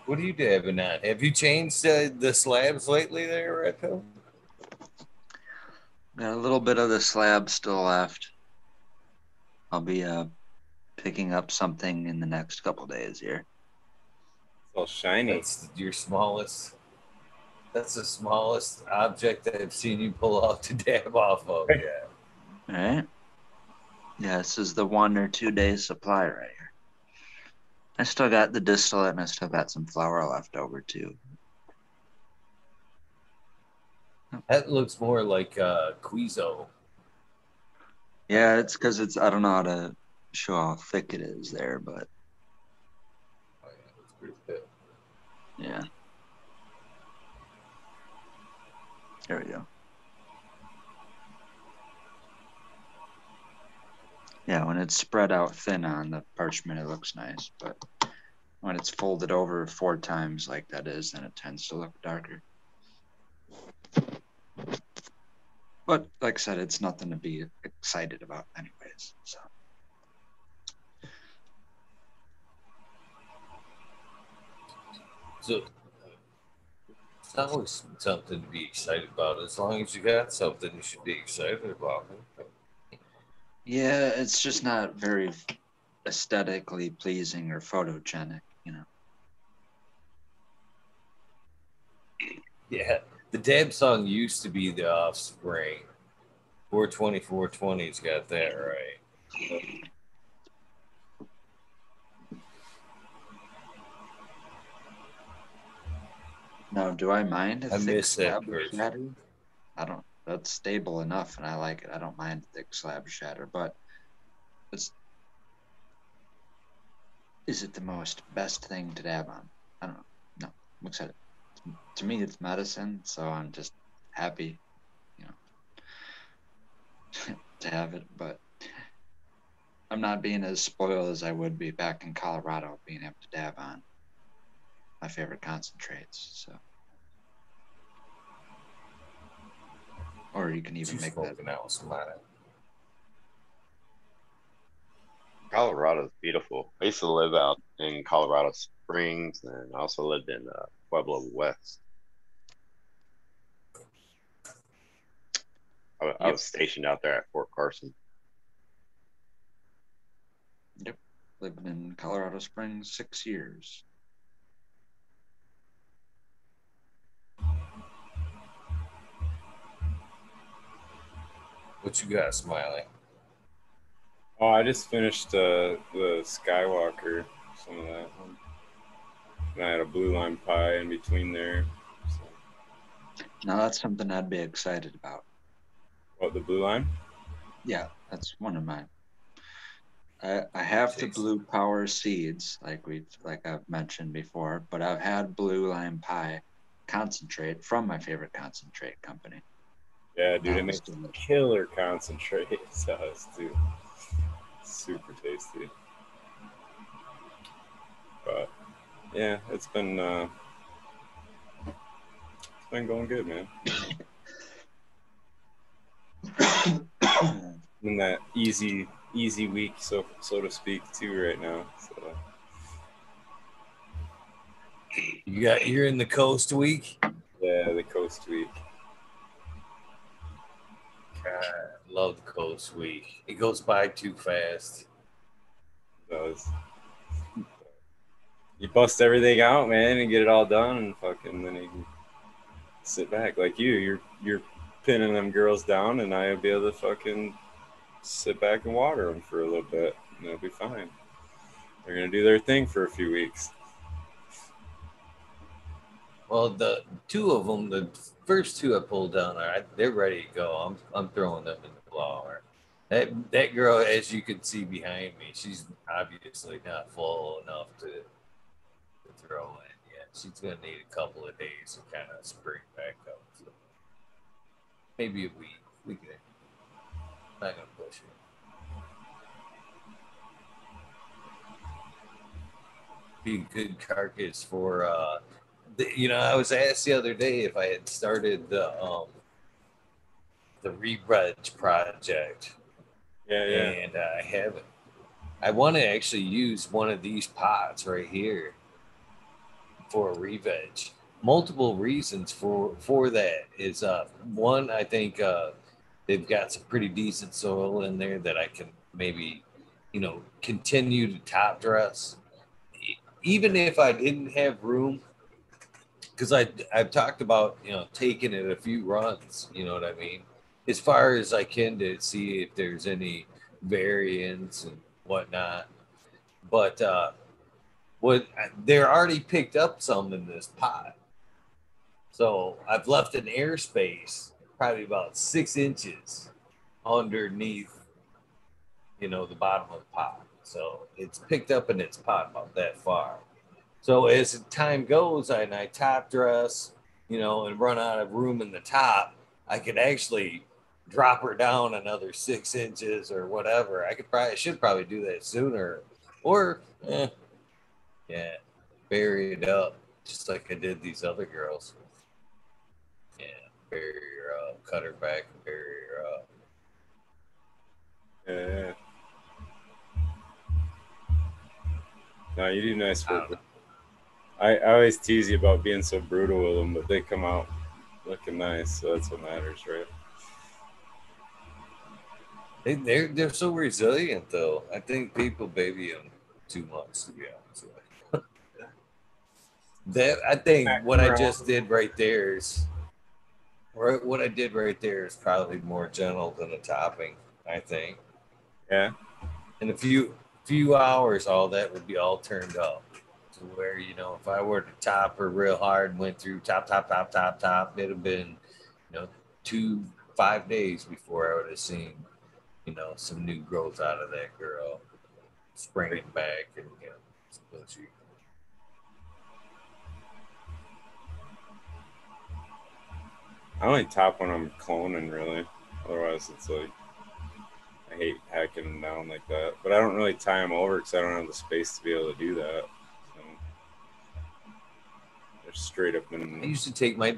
What are you dabbing on? Have you changed uh, the slabs lately there, Redco? Got a little bit of the slab still left. I'll be uh, picking up something in the next couple days here. It's all shiny. That's your smallest. That's the smallest object I've seen you pull off to dab off of. Yeah. All right. Yeah, this is the one or two day supply right here. I still got the distillate and I still got some flour left over too. That looks more like uh, Quizo. Yeah, it's because it's I don't know how to show how thick it is there, but Oh, yeah, that's pretty good. Yeah. There we go. Yeah, when it's spread out thin on the parchment, it looks nice, but when it's folded over four times like that is, then it tends to look darker. But like I said, it's nothing to be excited about, anyways. So. So it's not always something to be excited about. As long as you got something, you should be excited about it. Yeah, it's just not very aesthetically pleasing or photogenic, you know. Yeah, the dab song used to be the offspring. 420, 420's got that right. Now, do I mind a I thick miss slab version. shatter? I don't. That's stable enough, and I like it. I don't mind thick slab shatter, but it's. Is it the most best thing to dab on? I don't know. No, I'm excited. To me, it's medicine, so I'm just happy, you know, to have it. But I'm not being as spoiled as I would be back in Colorado, being able to dab on my favorite concentrates. So. Or you can even She's make that. smoking out smile. Colorado's beautiful. I used to live out in Colorado Springs, and I also lived in uh, Pueblo West. I, wa- I was stationed out there at Fort Carson. Yep, lived in Colorado Springs six years. What you got, Smiley? Oh, I just finished uh, the Skywalker, some of that one. And I had a blue lime pie in between there. So, Now that's something I'd be excited about. what the blue lime? Yeah, that's one of mine. I, I have the blue power seeds, like we like I've mentioned before, but I've had blue lime pie concentrate from my favorite concentrate company. Yeah, dude, it makes killer concentrate sauce too. Super tasty. But yeah, it's been uh, it's been going good, man. in that easy easy week, so so to speak, too, right now. So You got you're in the coast week. yeah, the coast week. God, love the coast week. It goes by too fast. does. You bust everything out, man, and get it all done, and fucking then you can sit back like you. You're you're pinning them girls down, and I'll be able to fucking sit back and water them for a little bit, and they'll be fine. They're gonna do their thing for a few weeks. Well, the two of them, the first two I pulled down, are they're ready to go. I'm I'm throwing them in the blower. That that girl, as you can see behind me, she's obviously not full enough to, to throw in yet. She's gonna need a couple of days to kind of spring back up. So maybe a week. We can not gonna push it. Be a good carcass for uh the- you know, I was asked the other day if I had started the um the rebridge project, Yeah, yeah. and uh, I haven't. I want to actually use one of these pots right here for a re-veg. Multiple reasons for for that is uh one, I think uh they've got some pretty decent soil in there that I can maybe you know continue to top dress. Even if I didn't have room because I I've talked about you know taking it a few runs, you know what I mean, as far as I can to see if there's any variance and whatnot. But uh, what they're already picked up some in this pot. So I've left an airspace probably about six inches underneath, you know, the bottom of the pot. So it's picked up in its pot about that far. So as time goes and I top dress, you know, and run out of room in the top, I could actually drop her down another six inches or whatever. I could probably I should probably do that sooner. Or eh, yeah, bury it up just like I did these other girls. Yeah, bury her up, cut her back bury her up. Yeah. No, you do nice work. I, I always tease you about being so brutal with them, but they come out looking nice, so that's what matters, right? They, they're they're so resilient though. I think people baby them too much to be honest with you. that I think what I just did right there is right what I did right there is probably more gentle than the topping, I think. Yeah. In a few few hours all that would be all turned up. To where, you know, if I were to top her real hard and went through top, top, top, top, top, it'd have been, you know, two, five days before I would have seen you know, some new growth out of that girl, springing back and you know, so she. I only top when I'm cloning, really. Otherwise, it's like I hate hacking them down like that. But I don't really tie them over because I don't have the space to be able to do that. So they're straight up I used to take my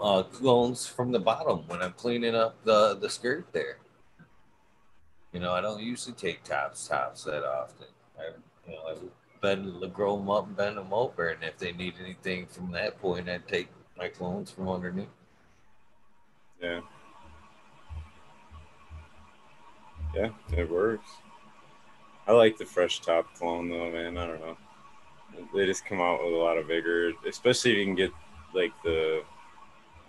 uh, clones from the bottom when I'm cleaning up the the skirt there. You know, I don't usually take tops tops that often. I, you know, I bend grow them up and bend them over, and if they need anything from that point, I take my clones from underneath. Yeah. Yeah, it works. I like the fresh top clone though, man. I don't know. They just come out with a lot of vigor, especially if you can get like the,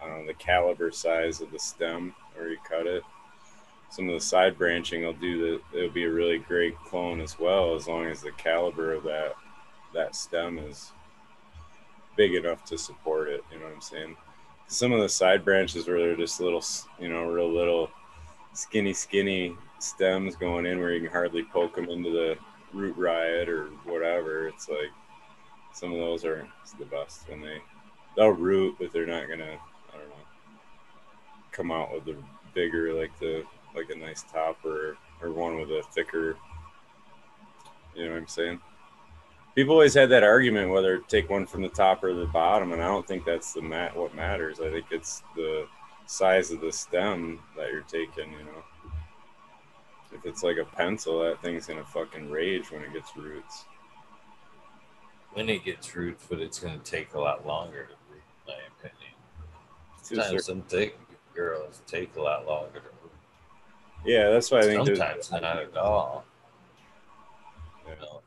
I don't know, the caliber size of the stem where you cut it. Some of the side branching will do that. It'll be a really great clone as well, as long as the caliber of that that stem is big enough to support it. You know what I'm saying? Some of the side branches where they're just little, you know, real little skinny, skinny stems going in where you can hardly poke them into the root riot or whatever. It's like some of those are the best when they they'll root, but they're not gonna I don't know come out with the bigger like the like a nice top or or one with a thicker. You know what I'm saying? People always had that argument whether to take one from the top or the bottom, and I don't think that's the mat what matters. I think it's the size of the stem that you're taking. You know, if it's like a pencil, that thing's gonna fucking rage when it gets roots. When it gets roots, but it's going to take a lot longer to root, in my opinion. Sometimes some thick girls take a lot longer to. Yeah, that's why I think Sometimes not at all. Yeah. You know.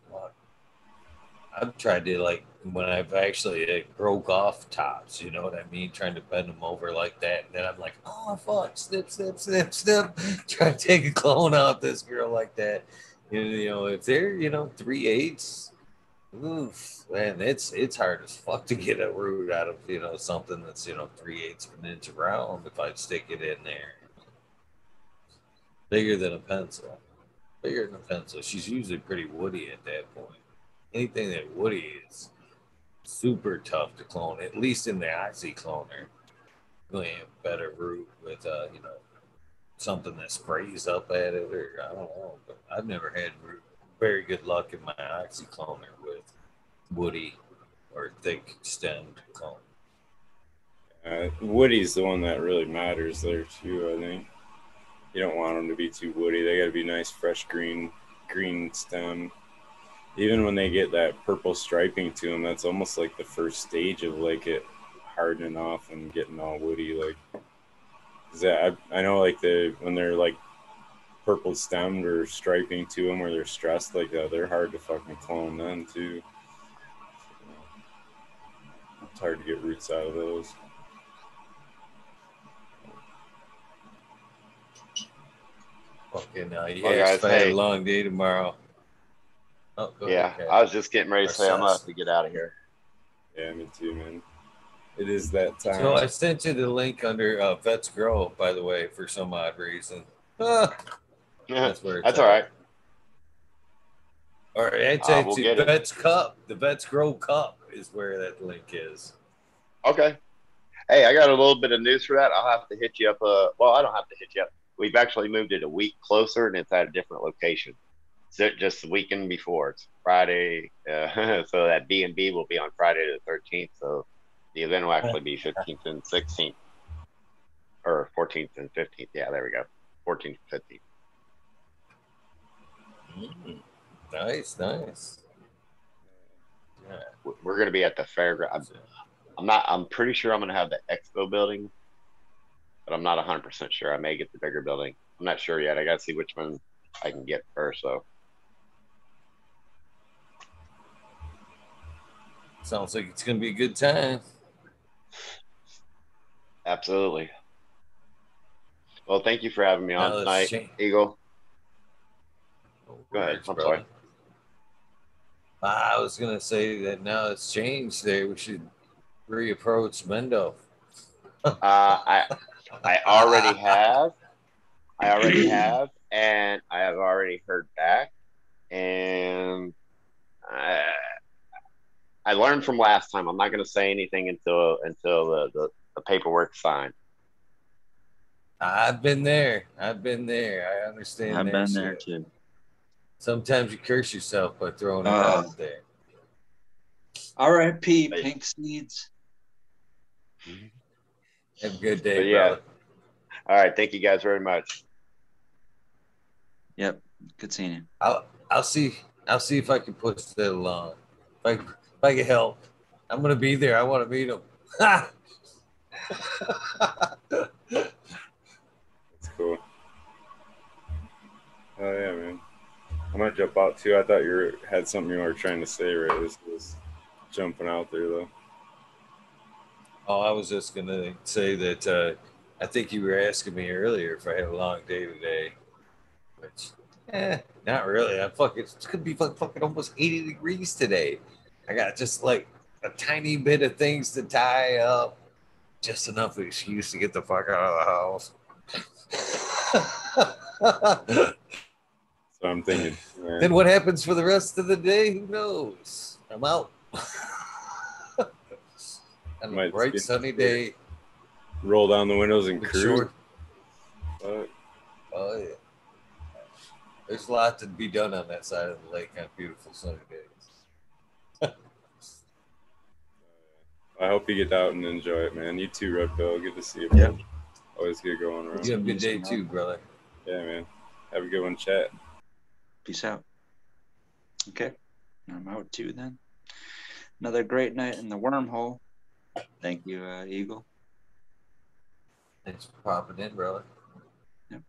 I've tried to like when I've actually like, broke off tops, you know what I mean, trying to bend them over like that. And then I'm like, oh fuck, snip, snip, snip, snip. Trying to take a clone off this girl like that. You know, you know, if they're you know three eighths, oof, man, it's it's hard as fuck to get a root out of you know something that's you know three eighths of an inch around if I stick it in there. Bigger than a pencil bigger than a pencil. She's usually pretty woody at that point. Anything that woody is super tough to clone, at least in the oxy cloner. Really have better root with uh, you know, something that sprays up at it or I don't know. But I've never had very good luck in my oxy cloner with woody or thick stemmed clone. Uh, Woody's the one that really matters there too. I think you don't want them to be too woody. They got to be nice, fresh green, green stem. Even when they get that purple striping to them, that's almost like the first stage of like it hardening off and getting all woody. Like, that I, I know like the when they're like purple stemmed or striping to them, where they're stressed like that, they're hard to fucking clone then too. It's hard to get roots out of those. Fucking uh, yeah, Well, guys, it's hey. a long day tomorrow. Oh, Yeah, ahead, I was just getting ready to say I'm gonna have to get out of here. Yeah, me too, man. It is that time. So I sent you the link under uh, Vets Grow, by the way, for some odd reason. Ah, that's where it's That's at. all right. Or it's Uh, it's we'll the get it. Vets Cup. The Vets Grow Cup is where that link is. Okay. Hey, I got a little bit of news for that. I'll have to hit you up. Uh, well, I don't have to hit you up. We've actually moved it a week closer, and it's at a different location. So just the weekend before, it's Friday. Uh, so that B and B will be on Friday the thirteenth. So the event will actually be fifteenth and sixteenth, or fourteenth and fifteenth. Yeah, there we go. Fourteenth, fifteenth. Mm, nice, nice. Yeah. We're going to be at the fairground. I'm, I'm not. I'm pretty sure I'm going to have the expo building, but I'm not 100 percent sure. I may get the bigger building. I'm not sure yet. I got to see which one I can get first. So Sounds like it's gonna be a good time. absolutely. Well, thank you for having me on Now tonight, change- Eagle. Go ahead. I'm brother. sorry. I was gonna say that now it's changed there. We should reapproach Mendo. Uh, I I already have. I already have, and I have already heard back. And I, I learned from last time. I'm not going to say anything until until the, the, the paperwork's signed. I've been there. I've been there. I understand. I've that been there too. Sometimes you curse yourself by throwing it Uh, out there. R.I.P. Pink Seeds. Have a good day, But yeah. brother. All right. Thank you guys very much. Yep. Good seeing you. I'll I'll see I'll see if I can push that along. If I if I can help, I'm gonna be there. I want to meet him. That's cool. Oh yeah, man. I might jump out too. I thought you were, had something you were trying to say right as was jumping out there though. Oh, I was just gonna say that uh, I think you were asking me earlier if I had a long day today, which eh, not really. I'm fucking. It's gonna be like fucking almost 80 degrees today. I got just like a tiny bit of things to tie up, just enough excuse to get the fuck out of the house. So I'm thinking, man, Then what happens for the rest of the day? Who knows? I'm out. On a Might bright be- sunny day. roll down the windows and with cruise. short- Oh yeah. There's a lot to be done on that side of the lake on beautiful sunny days. I hope you get out and enjoy it, man. You too, Red Bill. Good to see you. Yeah. Always good going around. You have a good day too, brother. Yeah, man. Have a good one, chat. Peace out. Okay. I'm out too then. Another great night in the wormhole. Thank you, uh, Eagle. Thanks for popping in, brother. Look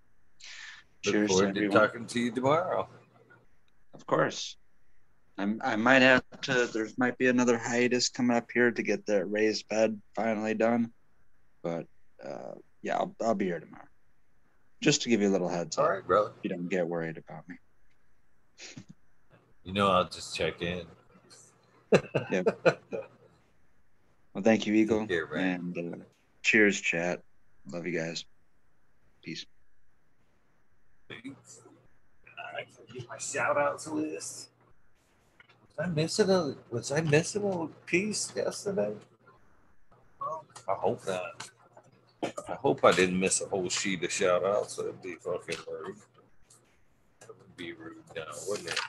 Cheers forward to everyone. talking to you tomorrow. Of course. I'm, I might have to, there might be another hiatus coming up here to get the raised bed finally done. But uh, yeah, I'll, I'll be here tomorrow. Just to give you a little heads All up. right, brother. You don't get worried about me. You know I'll just check in. Well, thank you, Eagle. Take care, and uh, cheers, chat. Love you guys. Peace. Thanks. I can get my shout outs list. Was I missing a was I missing a piece yesterday? I hope not. I hope I didn't miss a whole sheet of shout outs. That'd be fucking rude. That would be rude now, wouldn't it?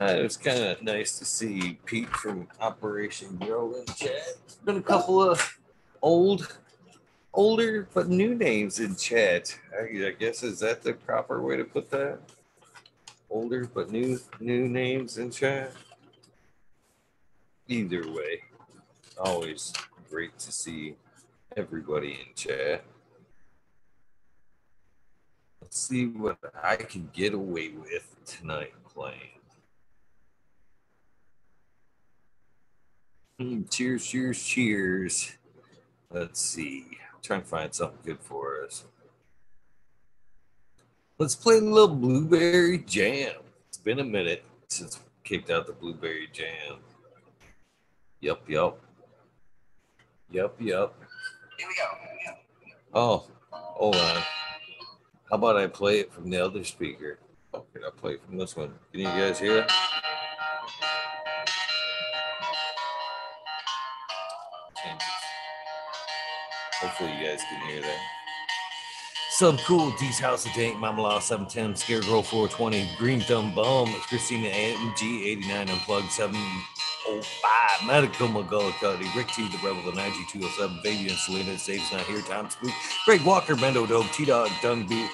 Uh, it was kind of nice to see Pete from Operation Grow in chat. Been a couple of old older but new names in chat. I, I guess is that the proper way to put that? Older but new new names in chat. Either way, always great to see everybody in chat. Let's see what I can get away with tonight playing. Hmm, Mm, cheers, cheers, cheers. Let's see. I'm trying to find something good for us. Let's play a little blueberry jam. It's been a minute since we kicked out the blueberry jam. Yup, yup. Yup, yup. Here we go. Oh, hold on. How about I play it from the other speaker? Oh, can I play it from this one? Can you guys hear it? Hopefully you guys can hear that. Sub Cool, D's House of Tank, Mama Law 710, Scarecrow 420, Green Thumb Bum, Christina MG 89 Unplugged 705, Medical McGullicuddy, Rick T, the Rebel, the 9207, Fabian Salinas, Dave's not here, Tom Spook, Greg Walker, Bendo Dope, T Dog, Dunby,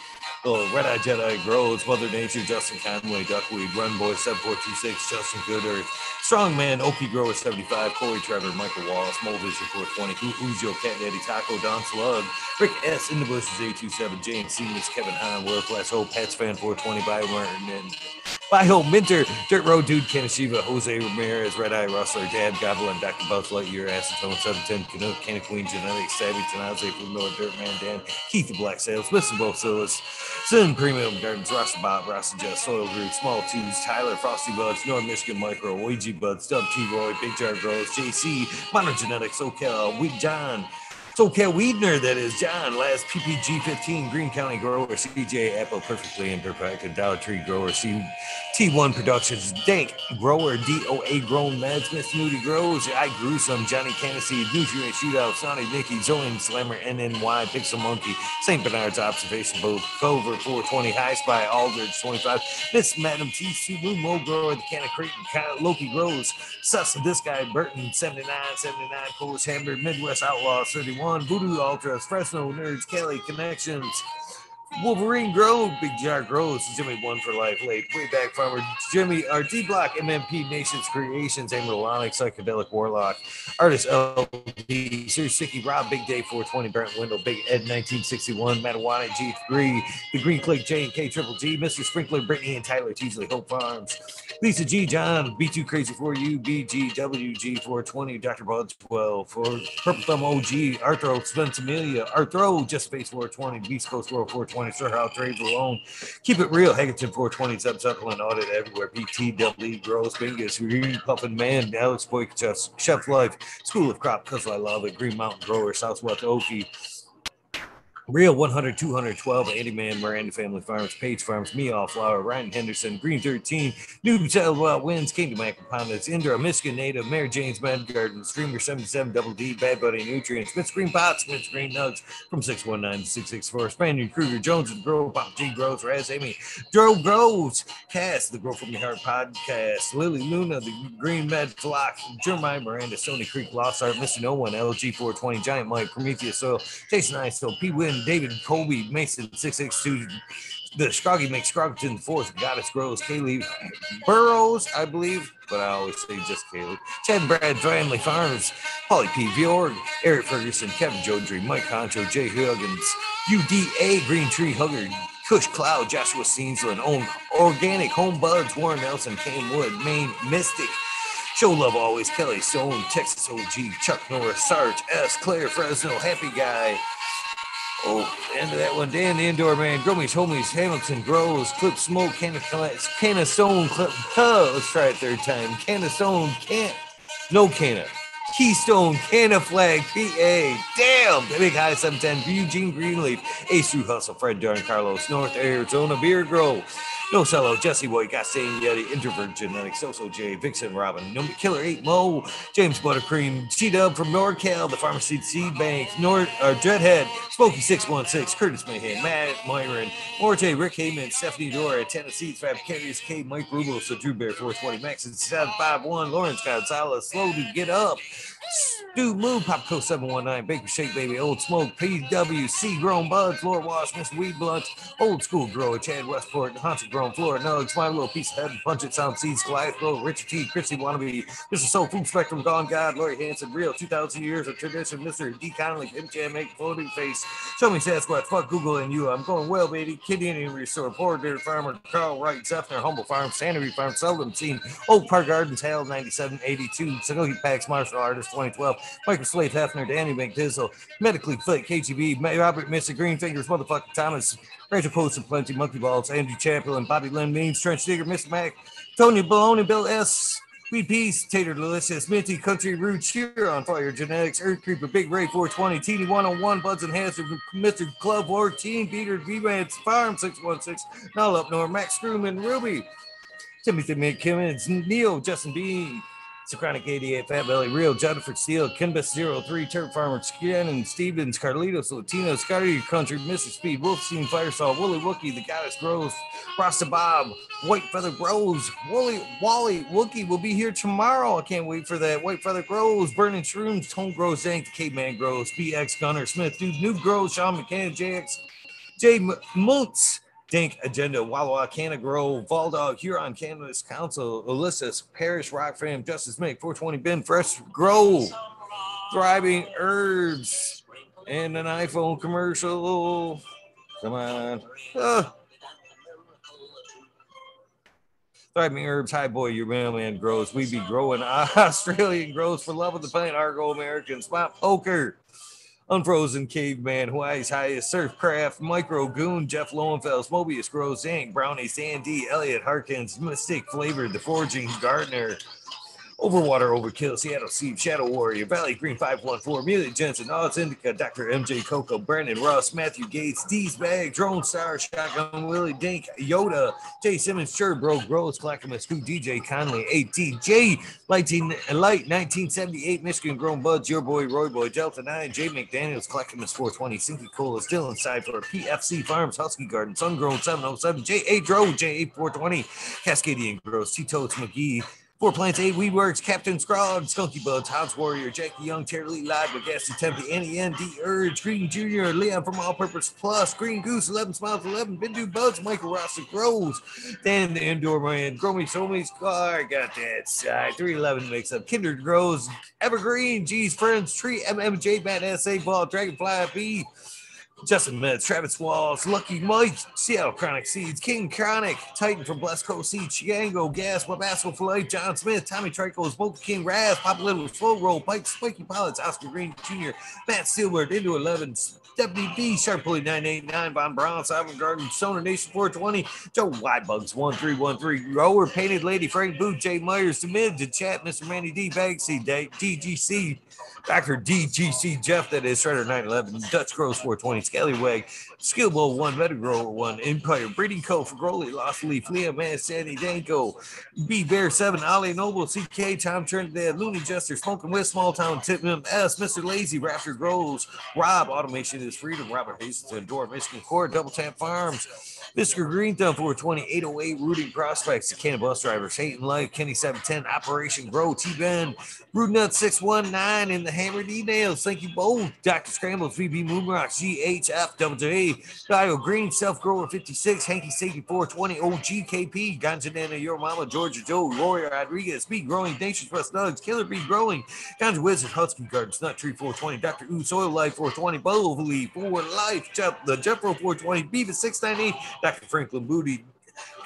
Oh, Red Eye Jedi Grows, Mother Nature, Justin Conway, Duckweed, Run Boy 7426, Justin Gooder, Earth, Strongman, Okie Grower 75, Corey Trevor, Michael Wallace, Mold Vision 420, Who- Who's Your Cat Daddy, Taco, Don Slug, Rick S. In the Bushes 827, James Siemens, Kevin Hahn, World Class Hope, Pats Fan 420, Bio Martin, and Bio Minter, Dirt Road Dude, Kanashiva, Jose Ramirez, Red Eye Rustler, Dad Goblin, Dr. Buzz Lightyear, Acetone 710, Canuck, Canna Queen, Genetics, Savvy, Tanaze, North Dirt Man, Dan, Keith the Black Sales, Mr. Bosilis, Sin Premium Gardens, Rasta Bob, Rasta Jess, Soil Group, Small Tubes, Tyler, Frosty Buds, North Michigan Micro, Ouija Buds, Dub T Roy, Big Jar Grows, JC, Monogenetics, SoCal, Wig John, SoCal Weedner, that is John, last PPG 15, Green County Grower, CJ Apple, Perfectly Imperfect, Dollar Tree Grower, C, T1 Productions, Dank Grower, DOA Grown Meds, Miss Nudie Grows, I Grew Some, Johnny Candice, Nutrient Shootout, Sonic Nicky, Zoan Slammer, NNY, Pixel Monkey, St. Bernard's Observation Boat, Cover 420, High Spy, Aldridge 25, Miss Madam T, Subu, Mo Grower, the Canna Creighton, Ca- Loki Grows, Sus, this guy, Burton 79, 79, Polish Hamburg, Midwest Outlaws 31, Voodoo Ultras, Fresno Nerds, Kelly Connections. Wolverine Grove, Big Jar Grows, Jimmy One for Life, late way back farmer, Jimmy, our D Block, MMP Nations Creations, Amalonic, Psychedelic Warlock, Artist LD, Sir Sticky Rob, Big Day 420, Brent Wendell, Big Ed 1961, Matawana G3, The Green Click, J and K Triple G, Mr. Sprinkler, Brittany and Tyler Teasley, Hope Farms, Lisa G, John, B2 Crazy for You, BGWG 420, Dr. Buds 12, for Purple Thumb OG, Arthro, Spence Amelia, Arthro, Just Space 420, Beast Coast World 420, Sir How Trade Alone, Keep It Real, Hagerton 420, Sub Supplement Audit Everywhere, BTW, Gross, Bingus, Green Puffin Man, Alex Boy, Chef, Life, School of Crop, Cause I Love It, Green Mountain Grower, Southwest Okie, Real 100, 212, Andy Man, Miranda Family Farms, Page Farms, Me All Flower, Ryan Henderson, Green 13, New Tell Wild Winds, Kingdom Aquaponics, Indra, Michigan Native, Mary Jane's Med Garden, Streamer 77, Double D, Bad Buddy Nutrients, Smith's Green Pots, Smith's Green Nugs from 619 to 664, Spaniard Kruger, Jones and Grow, Pop G Grows, Raz Amy, Joe Groves, Cass, the Grow From Your Heart podcast, Lily Luna, the Green Med Flock, Jeremiah Miranda, Stony Creek, Lost Art, Mr. No One, LG 420, Giant Mike, Prometheus Soil, Jason Iso, P. Win, David Colby, Mason 662, the Scroggy makes Scrogton fourth, Goddess Grows, Kaylee Burrows, I believe, but I always say just Kaylee. Chad and Brad Family Farms, Polly P. Viorg, Eric Ferguson, Kevin Jodry, Mike Concho, Jay Huggins, UDA, Green Tree Hugger, Kush Cloud, Joshua Seensland, Own Organic Home Buds, Warren Nelson, Kane Wood, Maine Mystic, Show Love Always, Kelly Stone, Texas OG, Chuck Norris, Sarge S, Claire Fresno, Happy Guy. Oh, end of that one. Dan the Indoor Man, Gromies, Homies, Hamilton, Grows, Clip Smoke, Can of, can of Stone, Clip. Huh, let's try it third time. Can of Stone, can't. No canna. Keystone, Canna Flag, PA. Damn! Big High 710, Eugene Greenleaf, Ace Through Hustle, Fred Darn, Carlos, North Arizona, Beer Grow. No Cello, Jesse White, Gastain Yeti, Introvert Genetics, Soso J, Vixen Robin, No Killer 8 Mo, James Buttercream, G Dub from NorCal, the Pharmacy Seed Bank, Nord, uh, Dreadhead, Smokey 616, Curtis Mayhem, Matt Myron, Morte, Rick Heyman, Stephanie Dora, Tennessee, Fabricators K, Mike Rubel, so Drew Bear 420, Max and 751, Lawrence Gonzalez, Slow to Get Up. Stu Moo, Popco 719, Baker Shake Baby, Old Smoke, PWC, Grown Buds, Lord Wash, Mr. Weed Blunt, Old School Grower, Chad Westport, Haunted Grown Floor, Nugs, My Little Piece of Head, Punch It, Sound Seeds, Goliath Grow, Richard T, Chrissy Wannabe, Mr. Soul Food Spectrum, Gone God, Lori Hanson, Real 2000 Years of Tradition, Mr. D. Connolly, Pimp Jam, Make Floating Face, Show Me Sasquatch, Fuck Google and You, I'm Going Well, Baby, Kid Indian Restore, Poor Dirt Farmer, Carl Wright, Zephyr, Humble Farm, Sanity Farm, Seldom Seen, Oak Park Gardens, Hale 9782, Sanoki Packs, Martial Artist 2012, Michael Slade Hefner, Danny McDizzle, Medically Fit, KGB, Robert Mr. Greenfingers, Motherfucker Thomas, Rachel Post and Plenty, Monkey Balls, Andrew Chamberlain, Bobby Lynn Means, Trench Digger, Mr. Mac, Tony Baloney, Bill S. Sweet Peas, Tater Delicious, Minty Country Roots, Cheer on Fire Genetics, Earth Creeper, Big Ray 420, Teeny 101, Buds and Hazard, Mr. Club 14, Peter, V-Man Farm 616, Null Up North, Max Screwman, Ruby, Timothy McKimmons, Neil, Justin B. Socratic 88, Fat Belly, Real, Jennifer Steele, Kinbus 03, Turf Farmer, Shannon, Stevens, Carlitos, Latino, Scotty Country, Mr. Speed, Wolf Wolfstein, Firesaw, Wooly Wookie, The Goddess Grows, Rasta Bob, White Feather Grows, Wooly, Wally, Wookie will be here tomorrow. I can't wait for that. White Feather Grows, Burning Shrooms, Tone Grows, Zank, Caveman Grows, BX Gunner, Smith, Dude, New Grows, Sean McCann, JX, J Montz, Dink, Agenda, Wawa, Canna Grove, Valdog, Huron, Cannabis Council, Ulysses, Parish, Rock Fam, Justice Make, 420 Ben, Fresh Grove, Thriving Herbs, and an iPhone commercial. Come on. Uh. Thriving Herbs, Hi Boy, your mailman grows. We be growing Australian grows for love of the plant, Argo American, Spot Poker. Unfrozen Caveman, Hawaii's Highest Surfcraft, Micro Goon, Jeff Lowenfels, Mobius Grows Inc., Brownie Sandy, Elliot Harkins, Mystic Flavored, The Forging Gardener, Overwater Overkill, Seattle Steve, Shadow Warrior, Valley Green 514, Amelia Jensen, Odds Indica, Dr. MJ Coco, Brandon Russ, Matthew Gates, D's Bag, Drone Star, Shotgun Willie Dink, Yoda, Jay Simmons, Sure Bro, Gross, Clackamas, Scoot, DJ Conley, ATJ, Lighting Light 1978, Michigan Grown Buds, Your Boy, Roy Boy, Delta 9, Jay McDaniels, Clackamas 420, Sinky Cola, still inside for PFC Farms, Husky Garden, Sun Grown 707, J.A. Dro, J.A. 420, Cascadian Gross, T Totes McGee, Four Plants, Eight Weed Works, Captain Scrog, Skunky Buds, House Warrior, Jackie Young, Terry Lee Live, with Gassy Tempe, Annie N, D Urge, Green Jr., Leon from All Purpose Plus, Green Goose, 11 Smiles, 11, Bindu Buds, Michael Rosser Grows, Dan the Indoor Man, Grow Me, So Me Scar, got that side, 311 mix up, Kindred Grows, Evergreen, G's Friends, Tree, MMJ, Bat, SA Ball, Dragonfly B, Justin Metz, Travis Walls, Lucky Mike, Seattle Chronic Seeds, King Chronic, Titan from Blessed Coast Seeds, Chiango, Gas, Wabasco Flight, John Smith, Tommy Trico, Smoke King Raz, Papa Little, Slow Roll, Pike, Spiky Pilots, Oscar Green Jr., Matt Steelberg, Into 11, Deputy B, Sharp Pulley 989, Von Brown, Simon Garden, Sonar Nation 420, Joe Bugs 1313, Rower, Painted Lady, Frank Booth, Jay Myers, to mid, to chat, Mr. Manny D, Bagsy, DGC, Dr. DGC Jeff, that is Shredder 911, Dutch Gross 420, Scallywag, Skillbow 1, Metagrower 1, Empire, Breeding Co. for Growley, Lost Leaf, Liam Man, Sandy Danko, B Bear 7, Ali Noble, CK, Tom Trinidad, Looney Jester, Smoking with Small Town, Tip S, Mr. Lazy, Raptor Grows, Rob, Automation is Freedom, Robert Hazelton, Door, Michigan Core, Double Tap Farms, Mr. Green Thumb 420, 808, Rooting Prospects, the Cannon Bus Drivers, Hayton Light, Kenny 710, Operation Grow, T Ben, Rude Nut 619, in the Hammered E Nails. Thank you both. Dr. Scrambles, VB Moonrock, GHF, WJ, Dial Green, Self Grower 56, Hanky Safety 420, OGKP, Ganja Nana, Your Mama, Georgia Joe, Roy Rodriguez, Bee Growing, Nation Trust Nugs, Killer Bee Growing, Ganja Wizard, Husky Gardens, Nut Tree 420, Dr. Ooh, Soil Life 420, Bowley for Life, Jeff, the Jeffro 420, Beavis 698, Dr. Franklin Booty.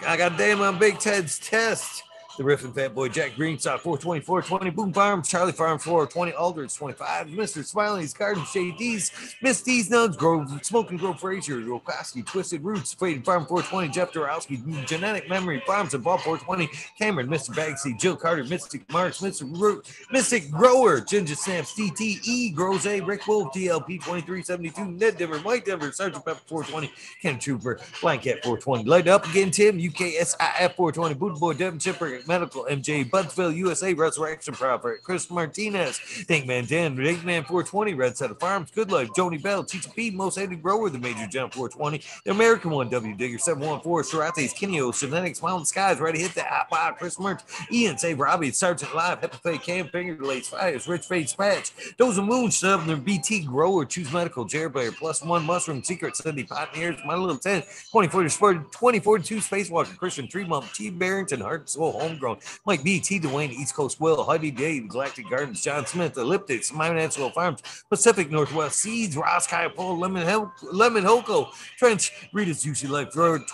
I got damn on Big Ted's test the Riffin Fat Boy, Jack Greenstock, 420, 420, Boom Farms, Charlie Farm, 420, Aldridge, 25, Mr. Smiley's Garden, Shady's, Miss D's Nugs, Grove, Smoking Grove Frazier, Rokoski, Twisted Roots, Faded Farm, 420, Jeff Dorowski, Genetic Memory, Farms and Ball, 420, Cameron, Mr. Bagsy, Jill Carter, Mystic Marks, Mr. Root, Mystic Grower, Ginger Snaps, DTE, Grows A, Rick Wolf, DLP, 2372, Ned Denver, Mike Denver, Sergeant Pepper, 420, Ken Trooper, Blanket, 420, Light Up Again, Tim, UKSIF, 420, Boot Boy, Devin Chipper, Medical, MJ, Budsville, USA, Resurrection Prophet, Chris Martinez, Man Dan, Man 420, Red Set of Farms, Good Life, Joni Bell, Teacher P, Most Hated Grower, The Major Jump 420, The American One, W Digger 714, Sarates, Kineo, Genetics, Mountain Skies, Ready to Hit the Hot Bar, Chris Merch, Ian, Save Robbie, Sergeant Live, Hepafay, Cam, Finger Lace, Fires, Rich Face Patch, Those Moon, Southern BT Grower, Choose Medical, Jared Blair, Plus One Mushroom, Secret Cindy, Pioneers, My Little 10, 24 Sport, 2042 Spacewalker, Christian Tree Mom, T. Barrington, Heart Soul, Homegrown, Mike B, T. Dwayne, East Coast Will, Huddy Dave, Galactic Gardens, John Smith, Elliptics, My Natural Farms, Pacific Northwest Seeds, Ross Kaiapole, Lemon Hel- Lemon Hoko, Trench, Rita's Juicy Life, Richard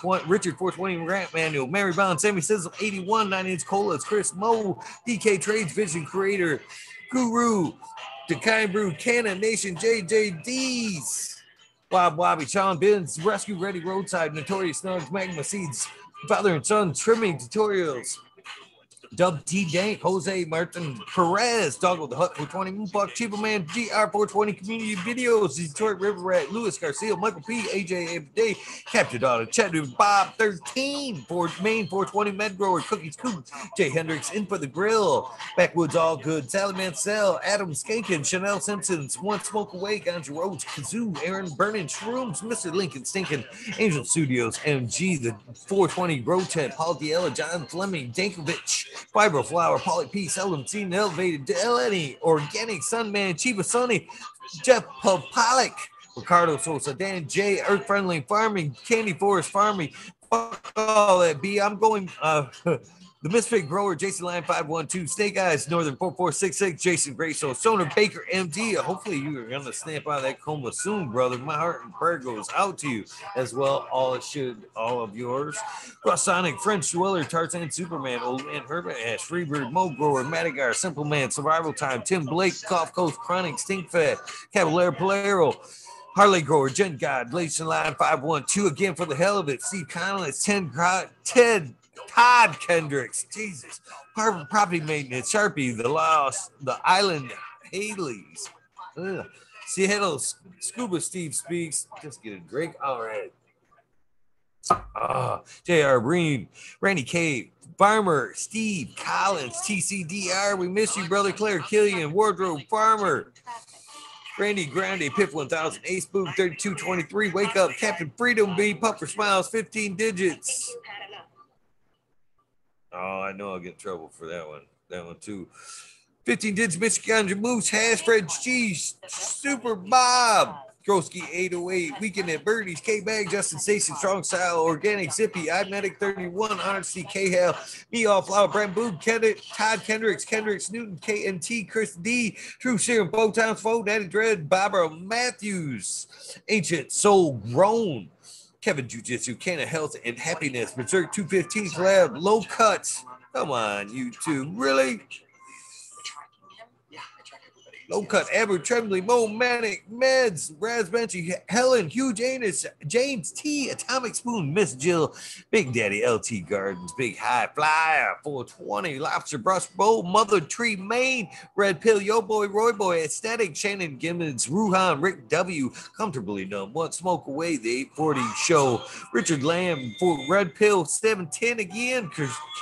420 Grant Manual, Mary Bond, Sammy Sizzle, 81, 9 Inch Colas, Chris Moe, DK Trades, Vision Creator, Guru, The Kind Brew, Cannon Nation, JJDs. Bob Wobby, Sean Bins, Rescue Ready Roadside, Notorious Snugs, Magma Seeds, Father and Son Trimming Tutorials. Dub T Dank, Jose Martin Perez, Doggle the Hut 420, Moonbuck, Chiba Man, GR420 Community Videos, Detroit River Rat, Louis Garcia, Michael P, AJ Day, Captured Daughter, Chattanooga Bob 13, Ford Main 420, Med Grower, Cookies Coop, Jay Hendricks, In for the Grill, Backwoods All Good, Sally Mansell, Adam Skankin, Chanel Simpsons, One Smoke Away, Ganja Rhodes, Kazoo, Aaron Burning, Shrooms, Mr. Lincoln Stinking, Angel Studios, MG, the 420 Rotet, Paul Diella, John Fleming, Dankovich, Fibro Flower, Polly P, Seldom Seen, Elevated, Lenny, Organic, Sunman, Chiba Sunny, Jeff Pollock, Ricardo Sosa, Dan J, Earth Friendly Farming, Candy Forest Farming. Fuck all that B. I'm going uh the Misfit Grower, Jason Line 512, Snake Eyes, Northern 4466, Jason Grayso, Stoner Baker MD. Hopefully, you are going to snap out of that coma soon, brother. My heart and prayer goes out to you as well. All it should, all of yours. Sonic, French Dweller, Tarzan, Superman, Old Man Herbert Ash, Freebird, Mo Grower, Madagar, Simple Man, Survival Time, Tim Blake, Cough Coast, Chronic, Stink Fat, Cavalier Polero. Harley Grower, Gen God, Lation Line 512 again for the hell of it. Steve Connell, it's 10 Ted Todd Kendricks, Jesus, Property Maintenance, Sharpie, The Lost, The Island, Haley's. Ugh. Seattle Scuba Steve speaks. Just get a drink. All right. Ah, J.R. Breen, Randy K, Farmer, Steve Collins, TCDR. We miss you, brother Claire Killian, Wardrobe Farmer. Randy Grande, Pip 1000, Ace Boom 3223, Wake Up, Captain Freedom B, Puffer Smiles, 15 digits. Oh, I know I'll get in trouble for that one. That one too. 15 digits, Michigan Moose, Hash, Fred Cheese, Super Bob, Grosky 808, Weekend at Birdie's, K Bag, Justin Station, Strong Style, Organic Zippy, iMedic 31, Honesty, K Hale, Me All Flower, Brent Boom, Todd Kendricks, Kendricks Newton, KNT, Chris D, True Serum, Bowtowns, Foe, Daddy Dread, Barbara Matthews, Ancient Soul Grown, Kevin Jiu Jitsu, Canna Health and Happiness, Berserk 215 Lab, Low Cuts. Come on, you two. Really? Low cut, Amber Tremblay, Mo Manic, Meds, Raz Benchy, Helen, Huge Anus, James T, Atomic Spoon, Miss Jill, Big Daddy LT Gardens, Big High Flyer, 420, Lobster Brush Bowl, Mother Tree Main, Red Pill, Yo Boy, Roy Boy, Aesthetic, Shannon Gimmons, Ruhan, Rick W, Comfortably Numb, One Smoke Away, The 840 Show, Richard Lamb, for Red Pill, 710 again,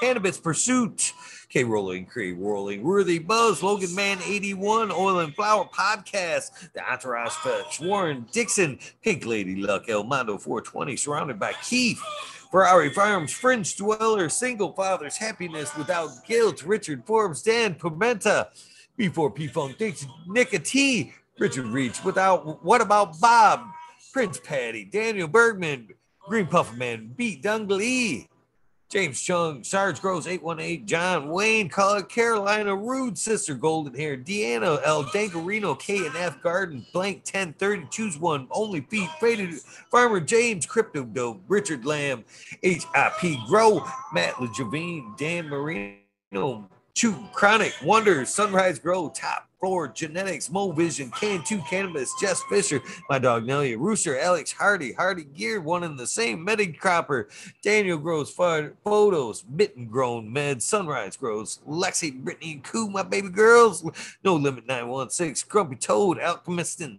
Cannabis Pursuit, K Rolling, Cree Rolling, Worthy Buzz, Logan Man 81, Oil and Flower Podcast, The Entourage Fetch, Warren Dixon, Pink Lady Luck, El Mondo 420, surrounded by Keith. Ferrari Farms, Fringe Dweller, Single Fathers, Happiness Without Guilt, Richard Forbes, Dan Pimenta, B4 P Funk, Nick T, Richard Reach, Without What About Bob, Prince Patty, Daniel Bergman, Green Pufferman, Beat Dungley, James Chung, Sarge Gross 818, John Wayne, Color Carolina, Rude Sister, Golden Hair, Deanna L. Dangarino, K and F Garden, Blank 1030, Choose One, Only Feet, Faded, Farmer James, Crypto Dope, Richard Lamb, HIP Grow, Matt LeJavine, Dan Marino, Chew Chronic, Wonder, Sunrise Grow, Top Floor, Genetics, Mo Vision, Can2 Cannabis, Jess Fisher, my dog Nelly, Rooster, Alex Hardy, Hardy Gear, one in the same, Medi Cropper, Daniel Grows Photos, Mitten Grown Med, Sunrise Grows, Lexi, Brittany, and Koo, my baby girls, No Limit 916, Grumpy Toad, Alchemistin,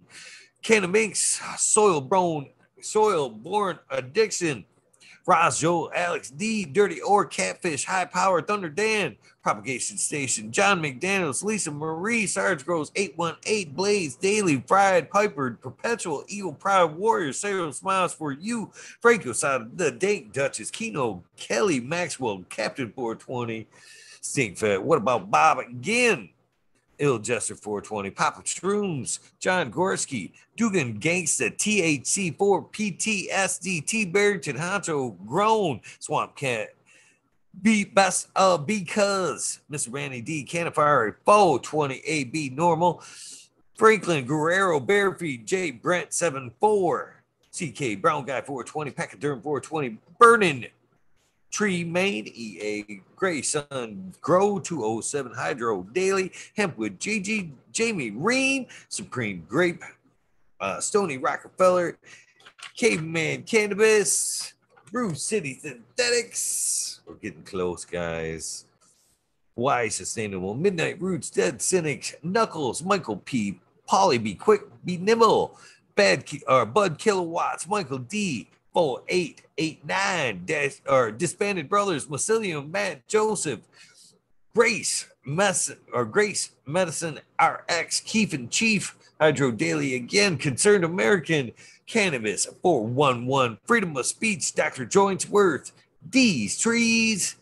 Cannabinks, Soil Born, Soil Born Addiction, Roz Joe, Alex D, Dirty Or, Catfish, High Power, Thunder Dan, Propagation Station, John McDaniels, Lisa Marie, Sarge Grows, 818, Blaze, Daily, Fried, Piper, Perpetual, Evil Pride, Warrior, Sarah Smiles for You, Franco Side, The Date, Duchess, Kino, Kelly, Maxwell, Captain 420, Stink Fat. What about Bob again? Ill Jester 420, Papa Shrooms, John Gorski, Dugan Gangsta, THC4, PTSD, T Barrington, Honcho, Grown, Swamp Cat, B Best uh because Mr. Randy D, Canifire, 420 AB Normal, Franklin Guerrero, Barefeed, J Brent 74, CK Brown Guy 420, Pachyderm 420, Burning Tree Main, EA Grayson Grow 207 Hydro Daily, Hempwood GG, Jamie Reen, Supreme Grape, uh, Stony Rockefeller, Caveman Cannabis, Brew City Synthetics. We're getting close, guys. Why Sustainable, Midnight Roots, Dead Cynics, Knuckles, Michael P, Polly, Be Quick, Be Nimble, Bad or Bud Kilowatts, Michael D, 4889, Dash, or Disbanded Brothers, Macillium, Matt Joseph, Grace, Mess or Grace Medicine RX, Keef and Chief, Hydro Daily again, Concerned American, Cannabis 411, Freedom of Speech, Dr. Joints Worth, D's Trees,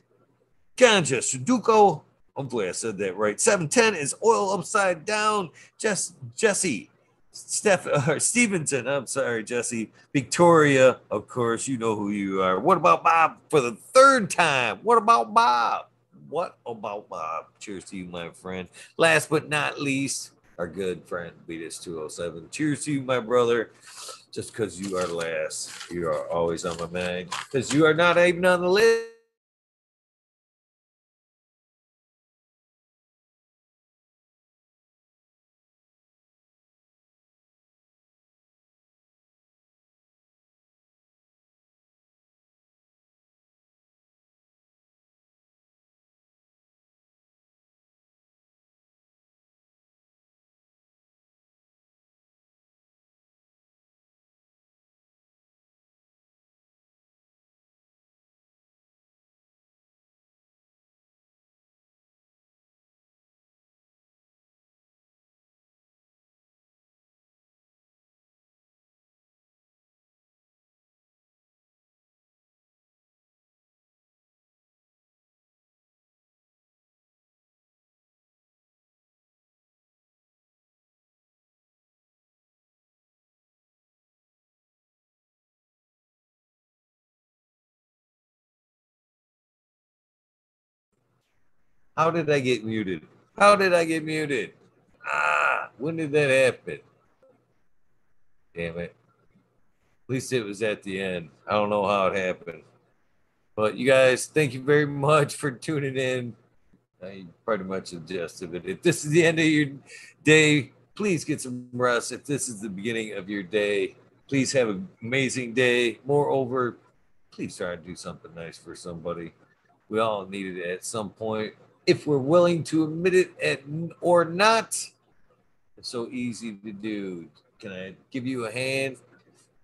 Ganja Sudoku. Hopefully I said that right. 710 is oil upside down. Jess, Jesse, Steph, or uh, Stevenson. I'm sorry, Jesse. Victoria, of course, you know who you are. What about Bob for the third time? What about Bob? What about Bob? Cheers to you, my friend. Last but not least, our good friend Beatus 207. Cheers to you, my brother. Just because you are last, you are always on my mind. Because you are not even on the list. How did I get muted? How did I get muted? Ah, when did that happen? Damn it. At least it was at the end. I don't know how it happened. But you guys, thank you very much for tuning in. I pretty much adjusted it. If this is the end of your day, please get some rest. If this is the beginning of your day, please have an amazing day. Moreover, please try to do something nice for somebody. We all need it at some point if we're willing to admit it or not. It's so easy to do. Can I give you a hand?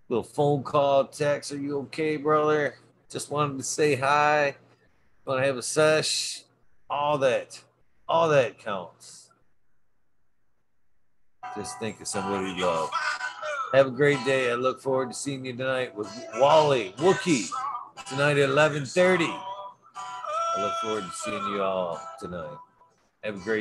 Little phone call, text. Are you okay, brother? Just wanted to say hi. Want to have a sesh? All that, all that counts. Just think of somebody you love. Have a great day. I look forward to seeing you tonight with Wally Wookie tonight at 11:30. I look forward to seeing you all tonight. Have a great